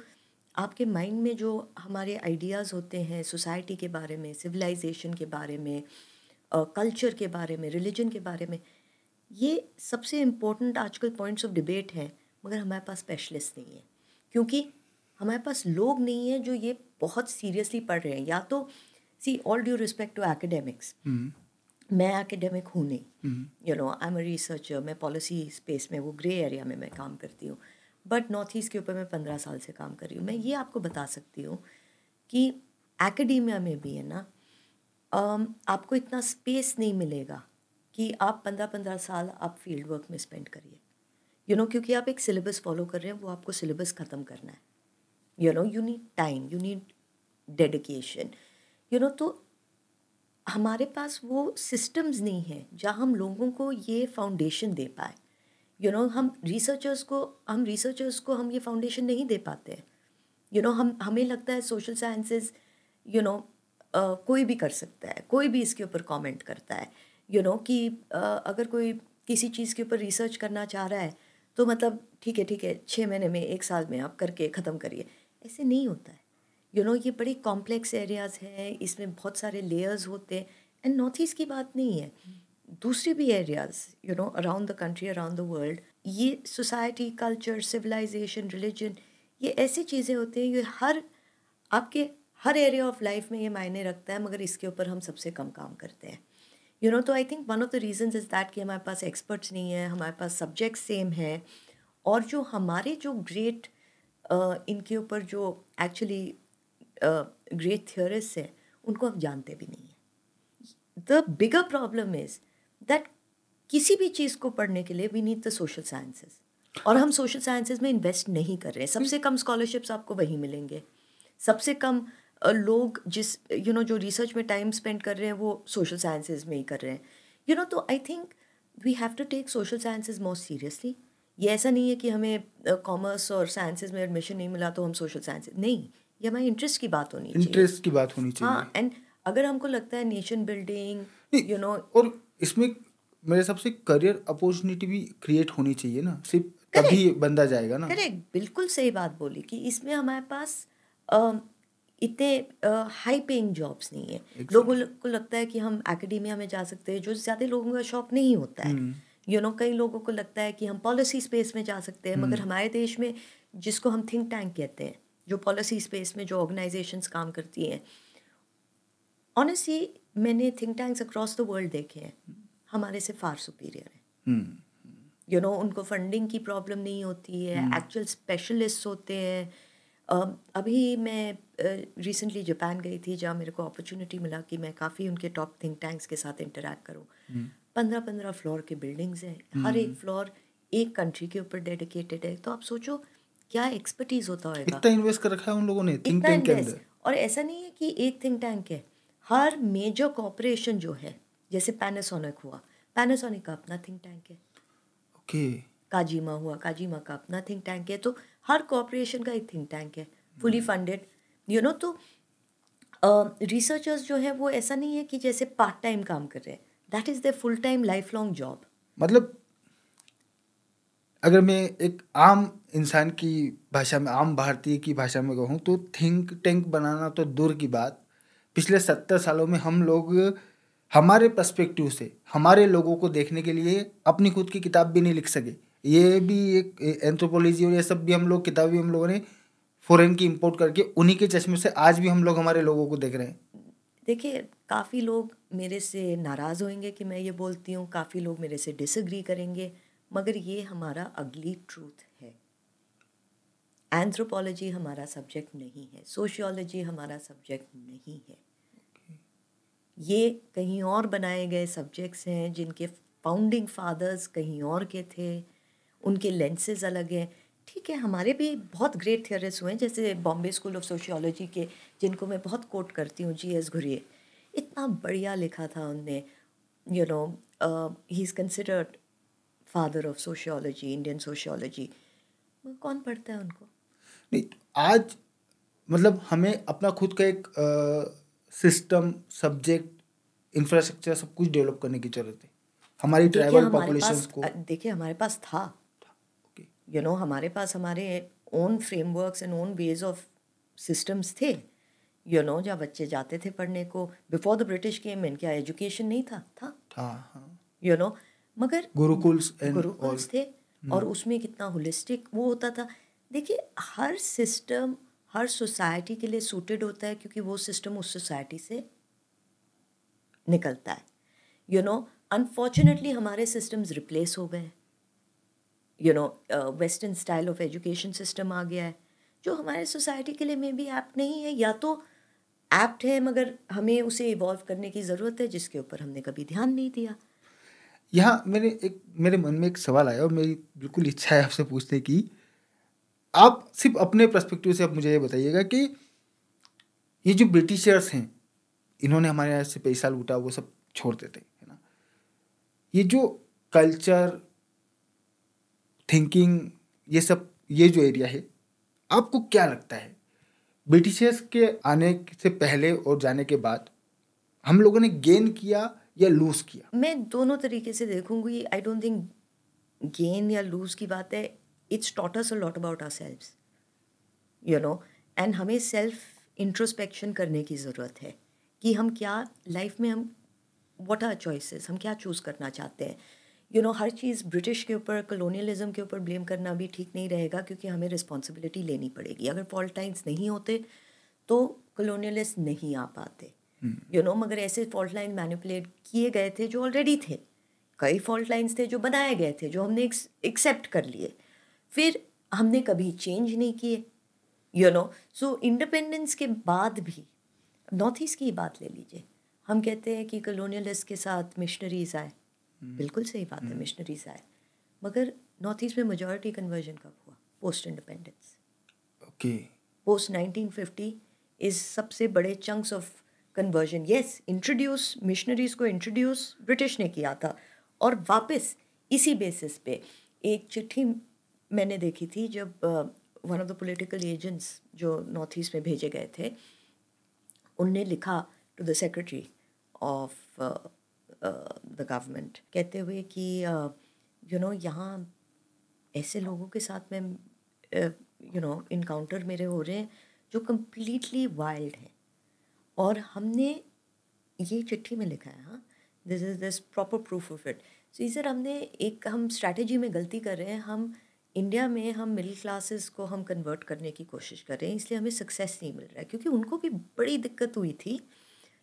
आपके माइंड में जो हमारे आइडियाज़ होते हैं सोसाइटी के बारे में सिविलाइजेशन के बारे में कल्चर के बारे में रिलीजन के बारे में, ये सबसे इम्पोर्टेंट आजकल पॉइंट्स ऑफ़ डिबेट हैं, मगर हमारे पास स्पेशलिस्ट नहीं है, क्योंकि हमारे पास लोग नहीं हैं जो ये बहुत सीरियसली पढ़ रहे हैं, या तो see all due respect to academics मैं एकेडमिक हूँ नहीं। You know I am researcher मैं पॉलिसी स्पेस में वो ग्रे एरिया में मैं काम करती हूँ। बट नॉर्थ ईस्ट के ऊपर मैं पंद्रह साल से काम कर रही हूँ। मैं ये आपको बता सकती हूँ कि एकेडमिया में भी है ना आपको इतना स्पेस नहीं मिलेगा कि आप पंद्रह पंद्रह साल आप फ़ील्ड वर्क में स्पेंड करिए। यू नो क्योंकि आप एक सिलेबस फॉलो कर रहे हैं वो आपको सिलेबस ख़त्म करना है। You know you need time you need dedication you know तो हमारे पास वो सिस्टम्स नहीं हैं जहाँ हम लोगों को ये फाउंडेशन दे पाए। यू नो हम रिसर्चर्स को हम रिसर्चर्स को हम ये फाउंडेशन नहीं दे पाते। हैं यू नो हम हमें लगता है सोशल साइंसेस यू नो कोई भी कर सकता है कोई भी इसके ऊपर कमेंट करता है। यू you नो know, कि uh, अगर कोई किसी चीज़ के ऊपर रिसर्च करना चाह रहा है तो मतलब ठीक है ठीक है छः महीने में एक साल में आप करके ख़त्म करिए। ऐसे नहीं होता है। यू you नो know, ये बड़ी कॉम्प्लेक्स एरियाज़ हैं इसमें बहुत सारे लेयर्स होते हैं एंड नॉर्थ ईस्ट की बात नहीं है। दूसरे भी areas you know around the country around the world ये सोसाइटी कल्चर सिविलाइजेशन रिलीजन ये ऐसी चीज़ें होती हैं ये हर आपके हर एरिया ऑफ़ लाइफ में ये मायने रखता है मगर इसके ऊपर हम सबसे कम काम करते हैं। यू नो तो I think one of the reason is that कि हमारे पास एक्सपर्ट्स नहीं है हमारे पास सब्जेक्ट सेम है और जो हमारे जो ग्रेट इनके ऊपर जो एक्चुअली ग्रेट थियोरिस्ट हैं उनको हम जानते भी नहीं हैं। The bigger problem is that किसी भी चीज़ को पढ़ने के लिए we need the social sciences और हम सोशल साइंसेज में इन्वेस्ट नहीं कर रहे। हैं सबसे कम स्कॉलरशिप्स आपको वहीं मिलेंगे। सबसे कम लोग जिस यू you नो know, जो रिसर्च में टाइम स्पेंड कर रहे हैं वो सोशल साइंसेज में ही कर रहे हैं। यू नो तो I think we have to take social sciences most seriously ये ऐसा नहीं है कि हमें कॉमर्स और साइंसेज में एडमिशन नहीं मिला तो हम सोशल साइंस नहीं। ये हमारे इंटरेस्ट की बात होनी चाहिए। इंटरेस्ट की बात होनी चाहिए। हाँ एंड अगर हमको लगता है नेशन बिल्डिंग यू नो और इसमें मेरे हिसाब से करियर अपॉर्चुनिटी भी क्रिएट होनी चाहिए ना। सिर्फ़ तभी बंदा जाएगा ना। करेक्ट बिल्कुल सही बात बोली कि इसमें हमारे पास इतने हाई पेइंग जॉब्स नहीं है। Exactly. लोगों को लगता है कि हम एकेडमिया में जा सकते हैं जो ज़्यादा लोगों का शौक नहीं होता है। यू नो कई लोगों को लगता है कि हम पॉलिसी स्पेस में जा सकते हैं मगर हमारे देश में जिसको हम थिंक टैंक कहते हैं जो पॉलिसी स्पेस में जो ऑर्गेनाइजेशंस काम करती हैं। ऑनेस्टली मैंने think tanks across the world देखे हैं। हमारे से फार सुपीरियर है। यू नो उनको फंडिंग की प्रॉब्लम नहीं होती है। एक्चुअल स्पेशलिस्ट होते हैं। uh, अभी मैं रिसेंटली uh, जापान गई थी जहाँ मेरे को अपॉर्चुनिटी मिला कि मैं काफ़ी उनके टॉप थिंक टैंक्स के साथ इंटरेक्ट करूँ। पंद्रह पंद्रह फ्लोर के बिल्डिंग्स हैं। हर एक फ्लोर एक कंट्री के ऊपर डेडिकेटेड है। तो आप सोचो क्या एक्सपर्टीज होता होगा इतना इन्वेस्ट कर रखा है उन लोगों ने थिंक टैंक के अंदर। और ऐसा नहीं है कि एक थिंक टैंक है। हर मेजर कॉपरेशन जो है जैसे पैनासोनिक हुआ। पैनासोनिक का अपना थिंक टैंक है। ओके काजीमा हुआ। काजीमा का अपना थिंक टैंक है। तो हर कॉपरेशन का एक थिंक टैंक है। फुली फंडेड यू नो तो रिसर्चर्स uh, जो है वो ऐसा नहीं है कि जैसे पार्ट टाइम काम कर रहे हैं। That is the full time life long job मतलब अगर मैं एक आम इंसान की भाषा में, आम भारतीय की भाषा में कहूँ तो थिंक टैंक बनाना तो दूर की बात। पिछले सत्तर सालों में हम लोग, हमारे पर्सपेक्टिव से, हमारे लोगों को देखने के लिए अपनी खुद की किताब भी नहीं लिख सके। ये भी एक एंथ्रोपोलॉजी और ये सब भी हम लोग, किताब भी हम लोगों ने फॉरेन की इंपोर्ट करके उन्हीं के चश्मे से आज भी हम लोग हमारे लोगों को देख रहे हैं। देखिए, काफ़ी लोग मेरे से नाराज़ होंगे कि मैं ये बोलती हूँ, काफ़ी लोग मेरे से डिसग्री करेंगे। मगर ये हमारा अगली ट्रूथ है। एंथ्रोपोलॉजी हमारा सब्जेक्ट नहीं है। सोशियोलॉजी हमारा सब्जेक्ट नहीं है। ये कहीं और बनाए गए सब्जेक्ट्स हैं जिनके फाउंडिंग फादर्स कहीं और के थे। उनके लेंसेज अलग हैं। ठीक है, हमारे भी बहुत ग्रेट थियरिस्ट हुए हैं, जैसे बॉम्बे स्कूल ऑफ़ सोशियोलॉजी के, जिनको मैं बहुत कोट करती हूँ जी एस घुरिए इतना बढ़िया लिखा था उनने। You know he is considered father of sociology Indian sociology कौन पढ़ता है उनको? नहीं आज मतलब हमें अपना खुद का एक सिस्टम सब्जेक्ट इंफ्रास्ट्रक्चर सब कुछ डेवलप करने की ज़रूरत है। हमारी ट्राइबल पॉपुलेशन को देखिए हमारे पास था। यू नो हमारे पास हमारे own frameworks and own ways of systems थे। यू नो जहाँ बच्चे जाते थे पढ़ने को before the British came in क्या एजुकेशन नहीं था? था। हाँ हाँ। यू नो मगर गुरुकुल्स गुरुकुल्स थे और उसमें कितना होलिस्टिक वो होता था। देखिए हर सिस्टम हर सोसाइटी के लिए सूटेड होता है क्योंकि वो सिस्टम उस सोसाइटी से निकलता है। यू नो अनफॉर्चुनेटली हमारे सिस्टम्स रिप्लेस हो गए you know western style of education system आ गया है जो हमारे सोसाइटी के लिए मे बी ऐप्ट नहीं है। या तो ऐप्ट है मगर हमें उसे इवॉल्व करने की ज़रूरत है जिसके ऊपर हमने कभी ध्यान नहीं दिया। यहाँ मेरे एक, मेरे मन में एक सवाल आया और मेरी बिल्कुल इच्छा है आपसे पूछने की। आप सिर्फ़ अपने पर्सपेक्टिव से आप मुझे ये बताइएगा कि ये जो ब्रिटिशर्स हैं, इन्होंने हमारे यहाँ से पैसा लूटा, वो सब छोड़ देते, है ना? ये जो कल्चर थिंकिंग ये सब, ये जो एरिया है, आपको क्या लगता है? ब्रिटिशर्स के आने से पहले और जाने के बाद हम लोगों ने गेन किया या लूज किया? मैं दोनों तरीके से देखूँगी आई डोंट थिंक गेन या लूज की बात है। It's taught us a lot about ourselves you know and हमें सेल्फ इंट्रोस्पेक्शन करने की ज़रूरत है कि हम क्या लाइफ में हम व्हाट आर चॉइसेस हम क्या चूज़ करना चाहते हैं। यू नो हर चीज़ ब्रिटिश के ऊपर कलोनियलिज्म के ऊपर ब्लेम करना भी ठीक नहीं रहेगा क्योंकि हमें रिस्पॉन्सिबिलिटी लेनी पड़ेगी। अगर फॉल्ट लाइन्स नहीं होते तो कलोनियलिस्ट नहीं आ पाते। यू नो मगर ऐसे फॉल्ट लाइन मैनिपुलेट किए गए थे जो ऑलरेडी थे। कई फॉल्ट लाइन्स थे जो बनाए गए थे जो हमने एक्सेप्ट कर लिए। फिर हमने कभी चेंज नहीं किए। यू नो सो इंडिपेंडेंस के बाद भी नॉर्थ ईस्ट की ही बात ले लीजिए। हम कहते हैं कि कलोनियलिस्ट के साथ मिशनरीज आए। बिल्कुल सही बात है मिशनरीज आए। मगर नॉर्थ ईस्ट में मेजॉरिटी कन्वर्जन कब हुआ? Post independence okay post 1950 is सबसे बड़े chunks of conversion yes introduce missionaries को इंट्रोड्यूस ब्रिटिश ने किया था और वापस इसी बेसिस पे एक चिट्ठी मैंने देखी थी जब one of the political agents जो नॉर्थ ईस्ट में भेजे गए थे, उनने लिखा to the secretary of the government कहते हुए कि यू नो यहाँ ऐसे लोगों के साथ में यू नो इनकाउंटर मेरे हो रहे हैं जो कम्प्लीटली वाइल्ड हैं। और हमने ये चिट्ठी में लिखा है हाँ this is this proper proof of it so sir हमने एक, हम स्ट्रैटेजी में गलती कर रहे हैं, हम इंडिया में हम मिडिल क्लासेस को हम कन्वर्ट करने की कोशिश कर रहे हैं, इसलिए हमें सक्सेस नहीं मिल रहा है, क्योंकि उनको भी बड़ी दिक्कत हुई थी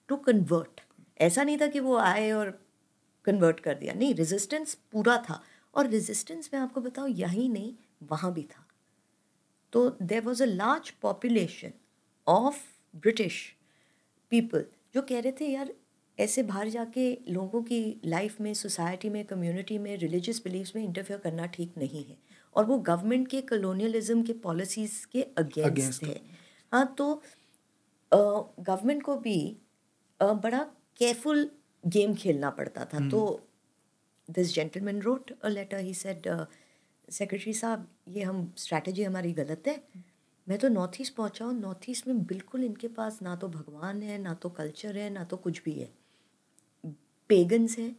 टू कन्वर्ट ऐसा नहीं था कि वो आए और कन्वर्ट कर दिया, नहीं रेजिस्टेंस पूरा था, और रेजिस्टेंस मैं आपको बताऊँ, यहीं नहीं, वहाँ भी था। तो there was a large population of British people जो कह रहे थे यार ऐसे बाहर जाके लोगों की लाइफ में सोसाइटी में कम्युनिटी में रिलीजियस बिलीव्स में इंटरफेयर करना ठीक नहीं है. और वो गवर्नमेंट के कलोनियलिज्म के पॉलिसीज़ के अगेंस्ट है। हाँ तो गवर्नमेंट को भी uh, बड़ा केयरफुल गेम खेलना पड़ता था। तो this gentleman wrote a letter he said secretary साहब ये हम स्ट्रैटेजी हमारी गलत है। मैं तो नॉर्थ ईस्ट पहुँचा हूँ। नॉर्थ ईस्ट में बिल्कुल इनके पास ना तो भगवान है ना तो कल्चर है ना तो कुछ भी है। पेगन्स हैं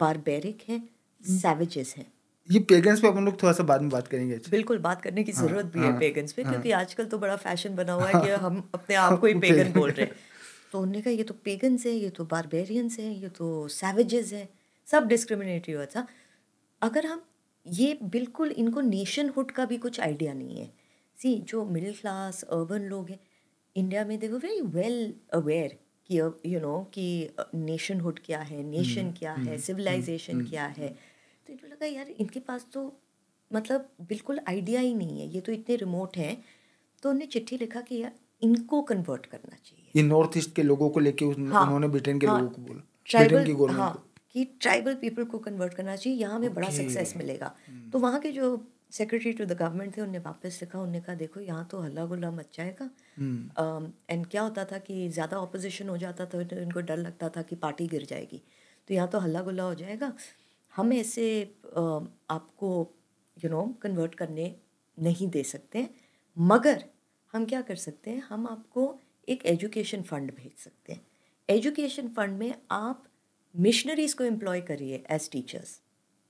बारबेरिक हैं सैवेजेस हैं। ये पेगन्स पे अपन लोग थोड़ा सा बाद में बात करेंगे बिल्कुल बात करने की हाँ, ज़रूरत भी है हाँ, पेगन्स पे हाँ। क्योंकि आजकल तो बड़ा फ़ैशन बना हुआ है कि हम अपने आप को ही पेगन बोल रहे हैं। तो उन्होंने कहा ये तो पेगन्स है ये तो बारबेरियंस हैं ये तो सैवेजेस हैं सब डिस्क्रिमिनेटरी हुआ था अगर हम ये बिल्कुल इनको नेशनहुड का भी कुछ आइडिया नहीं है सी जो मिडिल क्लास अर्बन लोग हैं इंडिया में दे वो वेरी वेल अवेयर कि यू नो कि नेशनहुड क्या है नेशन क्या है सिविलाइजेशन क्या है। तो इनको लगा यार इनके पास तो मतलब बिल्कुल आइडिया ही नहीं है ये तो इतने रिमोट हैं। तो उन्होंने चिट्ठी लिखा कि यार इनको कन्वर्ट करना चाहिए। ये नॉर्थ ईस्ट के लोगों को लेके हाँ, उन्होंने ब्रिटेन के हाँ, लोगों को बोला ट्राइबल गवर्नमेंट हाँ को। ट्राइबल पीपल को कन्वर्ट करना चाहिए यहाँ हमें बड़ा सक्सेस मिलेगा। तो वहाँ के जो सेक्रेटरी टू द गवर्नमेंट थे उन्होंने वापस लिखा उन्होंने कहा देखो यहाँ तो हल्ला गुल्ला मच जाएगा। एंड क्या होता था कि ज़्यादा ऑपोजिशन हो जाता था तो इनको डर लगता था कि पार्टी गिर जाएगी। तो यहाँ तो हल्ला गुल्ला हो जाएगा। हम ऐसे आपको यू नो कन्वर्ट करने नहीं दे सकते। मगर हम क्या कर सकते हैं? हम आपको एक एजुकेशन फंड भेज सकते हैं। एजुकेशन फंड में आप मिशनरीज को एम्प्लॉय करिए एज टीचर्स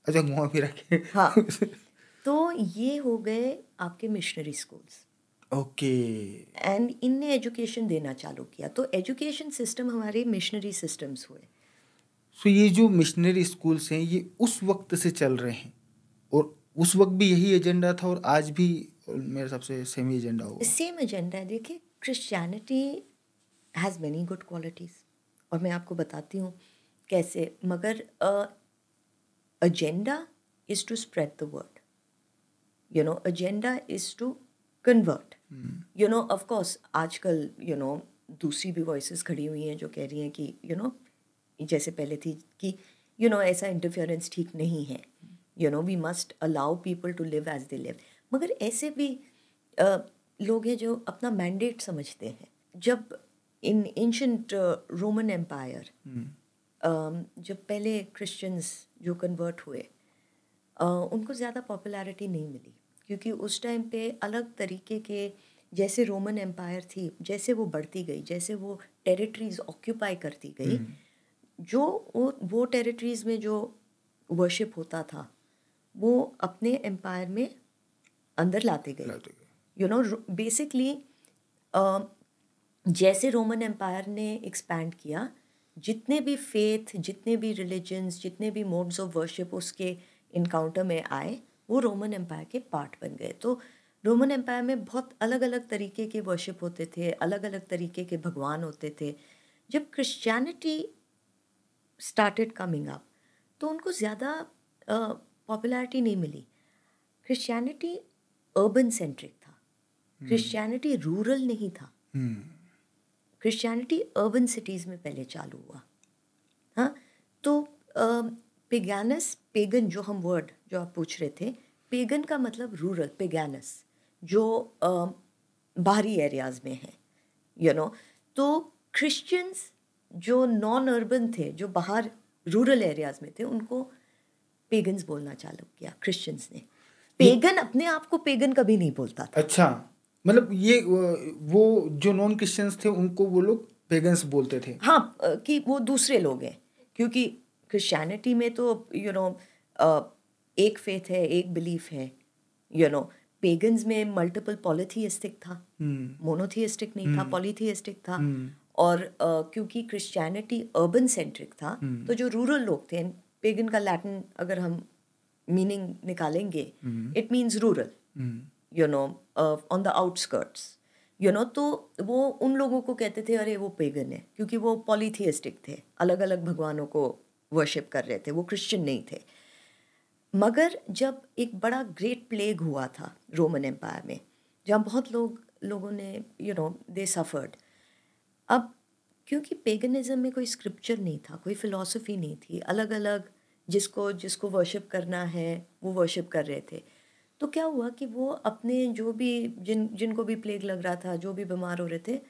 अच्छा घुमा फिरा के हाँ। तो ये हो गए आपके मिशनरी स्कूल्स ओके एंड इनने एजुकेशन देना चालू किया. तो एजुकेशन सिस्टम हमारे मिशनरी सिस्टम्स हुए. सो ये जो मिशनरी स्कूल्स हैं ये उस वक्त से चल रहे हैं. और उस वक्त भी यही एजेंडा था और आज भी मेरे हिसाब से सेम ही एजेंडा होगा. सेम एजेंडा है. देखिए Christianity has many good qualities और मैं आपको बताती हूँ कैसे. मगर agenda is to spread the word you know agenda is to convert you know of course आजकल यू नो दूसरी भी वॉइस खड़ी हुई हैं जो कह रही हैं कि यू you नो know, जैसे पहले थी कि यू you नो know, ऐसा इंटरफेरेंस ठीक नहीं है। You know we must allow people to live as they live मगर ऐसे भी लोग हैं जो अपना मैंडेट समझते हैं। जब इन एंशंट रोमन एम्पायर जब पहले क्रिश्चियंस जो कन्वर्ट हुए उनको ज़्यादा पॉपुलैरिटी नहीं मिली। क्योंकि उस टाइम पे अलग तरीके के जैसे रोमन एम्पायर थी जैसे वो बढ़ती गई जैसे वो टेरिटरीज ऑक्यूपाई करती गई जो वो वो टेरिटरीज में जो वर्शिप होता था वो अपने एम्पायर में अंदर लाते गए। यू नो बेसिकली जैसे रोमन एम्पायर ने एक्सपैंड किया जितने भी फेथ जितने भी रिलीजन्स जितने भी मोड्स ऑफ़ वर्शिप उसके इनकाउंटर में आए वो रोमन एम्पायर के पार्ट बन गए। तो रोमन एम्पायर में बहुत अलग अलग तरीके के वर्शिप होते थे अलग अलग तरीके के भगवान होते थे। जब क्रिश्चियनिटी स्टार्टेड कमिंग अप तो उनको ज़्यादा पॉपुलैरिटी नहीं मिली। क्रिश्चियनिटी अर्बन सेंट्रिक था। क्रिश्चियनिटी रूरल नहीं था। क्रिश्चियनिटी अर्बन सिटीज़ में पहले चालू हुआ। हाँ? तो पेगानस पेगन जो हम वर्ड जो आप पूछ रहे थे पेगन का मतलब रूरल पेगानस जो बाहरी एरियाज़ में है यू नो तो क्रिश्चियंस जो नॉन अर्बन थे जो बाहर रूरल एरियाज़ में थे उनको पेगन्स बोलना चालू किया क्रिश्चियंस ने। पेगन अपने आप को पेगन कभी नहीं बोलता था। अच्छा मतलब ये वो जो नॉन क्रिश्चियंस थे उनको वो लोग पेगन्स बोलते थे? हाँ कि वो दूसरे लोग हैं क्योंकि क्रिश्चियनिटी में तो यू you नो know, एक फेथ है एक बिलीफ है. यू नो पेगन्स में मल्टीपल पॉलीथियस्टिक था. Monotheistic hmm. नहीं था पॉलीथियस्टिक hmm. था. Hmm. और uh, क्योंकि क्रिश्चियनिटी अर्बन सेंट्रिक था तो जो रूरल लोग थे पेगन का लैटिन अगर हम मीनिंग निकालेंगे it means rural you know on the outskirts you know तो वो उन लोगों को कहते थे अरे वो पेगन है. क्योंकि वो पॉलीथियस्टिक थे. अलग अलग भगवानों को वर्शिप कर रहे थे. वो क्रिश्चियन नहीं थे. मगर जब एक बड़ा ग्रेट प्लेग हुआ था रोमन एम्पायर में, जहाँ बहुत लोग, लोगों ने यू नो दे सफ़र्ड अब क्योंकि पेगनिज़म में कोई स्क्रिप्चर नहीं था, कोई फ़िलासफ़ी नहीं थी अलग अलग जिसको जिसको वर्शिप करना है, वो वर्शिप कर रहे थे। तो क्या हुआ कि वो अपने जो भी, जिन, जिनको भी प्लेग लग रहा था, जो भी बीमार हो रहे थे,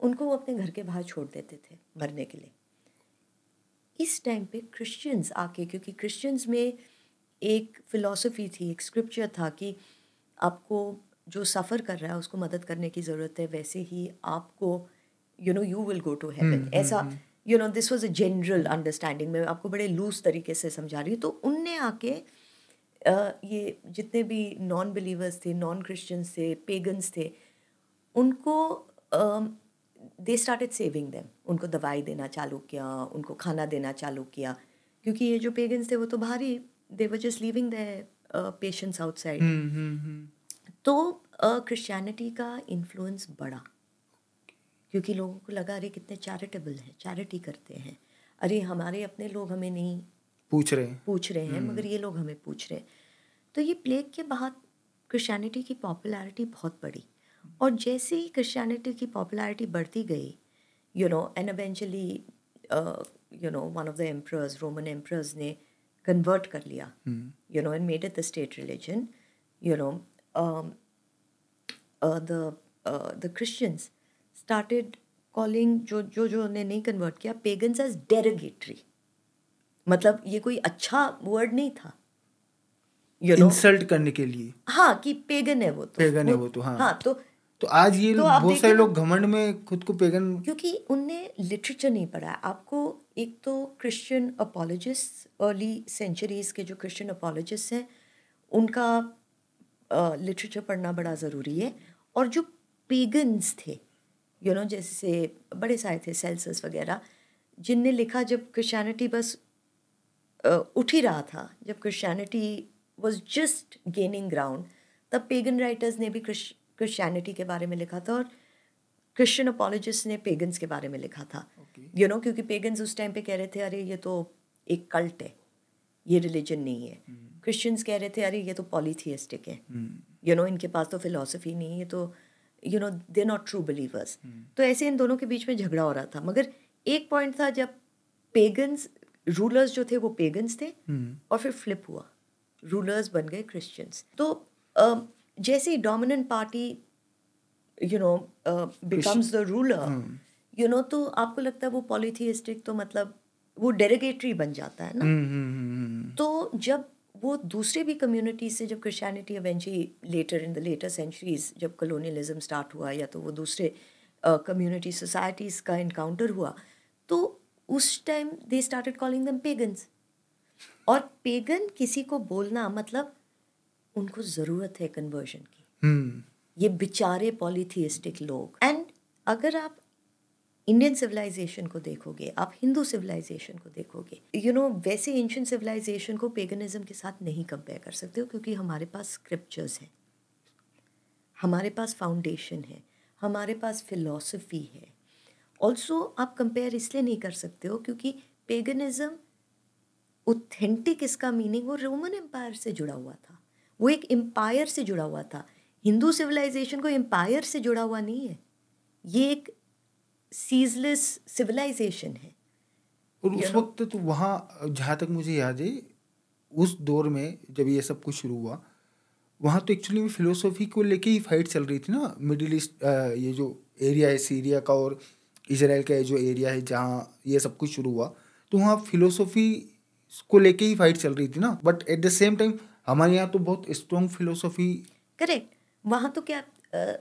उनको वो अपने घर के बाहर छोड़ देते थे मरने के लिए। इस टाइम पे क्रिश्चियंस आके, क्योंकि क्रिश्चियंस में एक फ़िलासफ़ी थी एक स्क्रिप्चर था कि आपको जो सफ़र कर रहा है उसको मदद करने की ज़रूरत है वैसे ही आपको you know you will go to heaven ऐसा you know this was a general understanding मैं आपको बड़े लूज तरीके से समझा रही हूँ। तो उनने आके ये जितने भी नॉन बिलीवर्स थे नॉन क्रिश्चियंस थे पेगन्स थे उनको दे स्टार्टेड सेविंग दैम उनको दवाई देना चालू किया उनको खाना देना चालू किया क्योंकि ये जो पेगन्स थे वो तो बाहर ही they were just living the patients outside तो क्रिश्चियनिटी uh, का इन्फ्लुएंस बढ़ा। क्योंकि लोगों को लगा अरे कितने चैरिटेबल हैं चैरिटी करते हैं। अरे हमारे अपने लोग हमें नहीं पूछ रहे हैं। पूछ रहे हैं मगर ये लोग हमें पूछ रहे हैं। तो ये प्लेग के बाद क्रिश्चियनिटी की पॉपुलैरिटी बहुत बढ़ी। और जैसे ही क्रिश्चियनिटी की पॉपुलैरिटी बढ़ती गई you know and eventually you know one of the emperors Roman emperors ने कन्वर्ट कर लिया you know and made it the state religion you know the the Christians started calling जो जो जो ने नहीं कन्वर्ट किया पेगन्स एज डेरोगेटरी मतलब ये कोई अच्छा वर्ड नहीं था you know इंसल्ट करने के लिए। हाँ कि पेगन है वो तो। पेगन वो, है वो तो, हाँ। हाँ तो तो आज ये तो बहुत सारे लोग घमंड में खुद को पेगन क्योंकि उनने लिटरेचर नहीं पढ़ा। है आपको एक तो क्रिश्चियन अपोलोजिस्ट अर्ली सेंचुरीज के जो क्रिश्चियन अपोलोजिस्ट हैं उनका लिटरेचर पढ़ना बड़ा ज़रूरी है। और जो पेगन्स थे यू नो जैसे बड़े सारे थे सेल्सस वगैरह जिनने लिखा जब क्रिश्चियनिटी बस उठ ही रहा था जब Christianity was just gaining ground तब पेगन राइटर्स ने भी क्रिश्चियनिटी के बारे में लिखा था और क्रिश्चियन अपोलोजिस्ट ने पेगन्स के बारे में लिखा था। Okay. यू नो क्योंकि पेगन्स उस टाइम पे कह रहे थे अरे ये तो एक कल्ट है। ये रिलीजन नहीं है। क्रिश्चियंस कह रहे थे अरे ये तो पॉलीथियस्टिक है। यू नो इनके पास तो फिलोसफी नहीं है तो you know they not true believers तो ऐसे इन दोनों के बीच में झगड़ा हो रहा था। मगर एक पॉइंट था जब पेगन्स रूलर्स जो थे वो पेगन्स थे और फिर फ्लिप हुआ। रूलर्स बन गए क्रिश्चियंस तो जैसे ही dominant party you know becomes the ruler you know तो आपको लगता है वो पॉलीथियस्टिक तो मतलब वो डेरेगेटरी बन जाता है ना? हम्म। तो जब वो दूसरे भी कम्युनिटीज से जब Christianity eventually later in the later centuries जब कलोनियलिज्म स्टार्ट हुआ या तो वो दूसरे कम्युनिटी सोसाइटीज का इनकाउंटर हुआ तो उस time they started calling them pagans और पेगन किसी को बोलना मतलब उनको ज़रूरत है कन्वर्जन की। हम्म। ये बेचारे पॉलीथियस्टिक लोग। एंड अगर आप इंडियन सिविलाइजेशन को देखोगे आप हिंदू सिविलाइजेशन को देखोगे यू you नो know, वैसे एंशियन सिविलाइजेशन को पेगनिज्म के साथ नहीं कंपेयर कर सकते हो क्योंकि हमारे पास स्क्रिप्चर्स हैं। हमारे पास फाउंडेशन है। हमारे पास फिलॉसफी है। ऑल्सो आप कंपेयर इसलिए नहीं कर सकते हो क्योंकि पेगनिज्म ऑथेंटिक इसका मीनिंग वो रोमन एम्पायर से जुड़ा हुआ था। वो एक एम्पायर से जुड़ा हुआ था। हिंदू सिविलाइजेशन को एम्पायर से जुड़ा हुआ नहीं है। ये एक सीजलेस सिविलाइजेशन है। और उस वक्त तो वहाँ जहाँ तक मुझे याद है उस दौर में जब ये सब कुछ शुरू हुआ वहाँ तो एक्चुअली में फिलोसफी को लेके ही फाइट चल रही थी ना मिडिल ईस्ट ये जो एरिया है सीरिया का और इसराइल का जो एरिया है जहाँ ये सब कुछ शुरू हुआ तो वहाँ फिलोसफी को लेके ही फाइट चल रही थी ना। But at the same time हमारे यहाँ तो बहुत स्ट्रॉन्ग फिलोसफी करेक्ट वहाँ तो क्या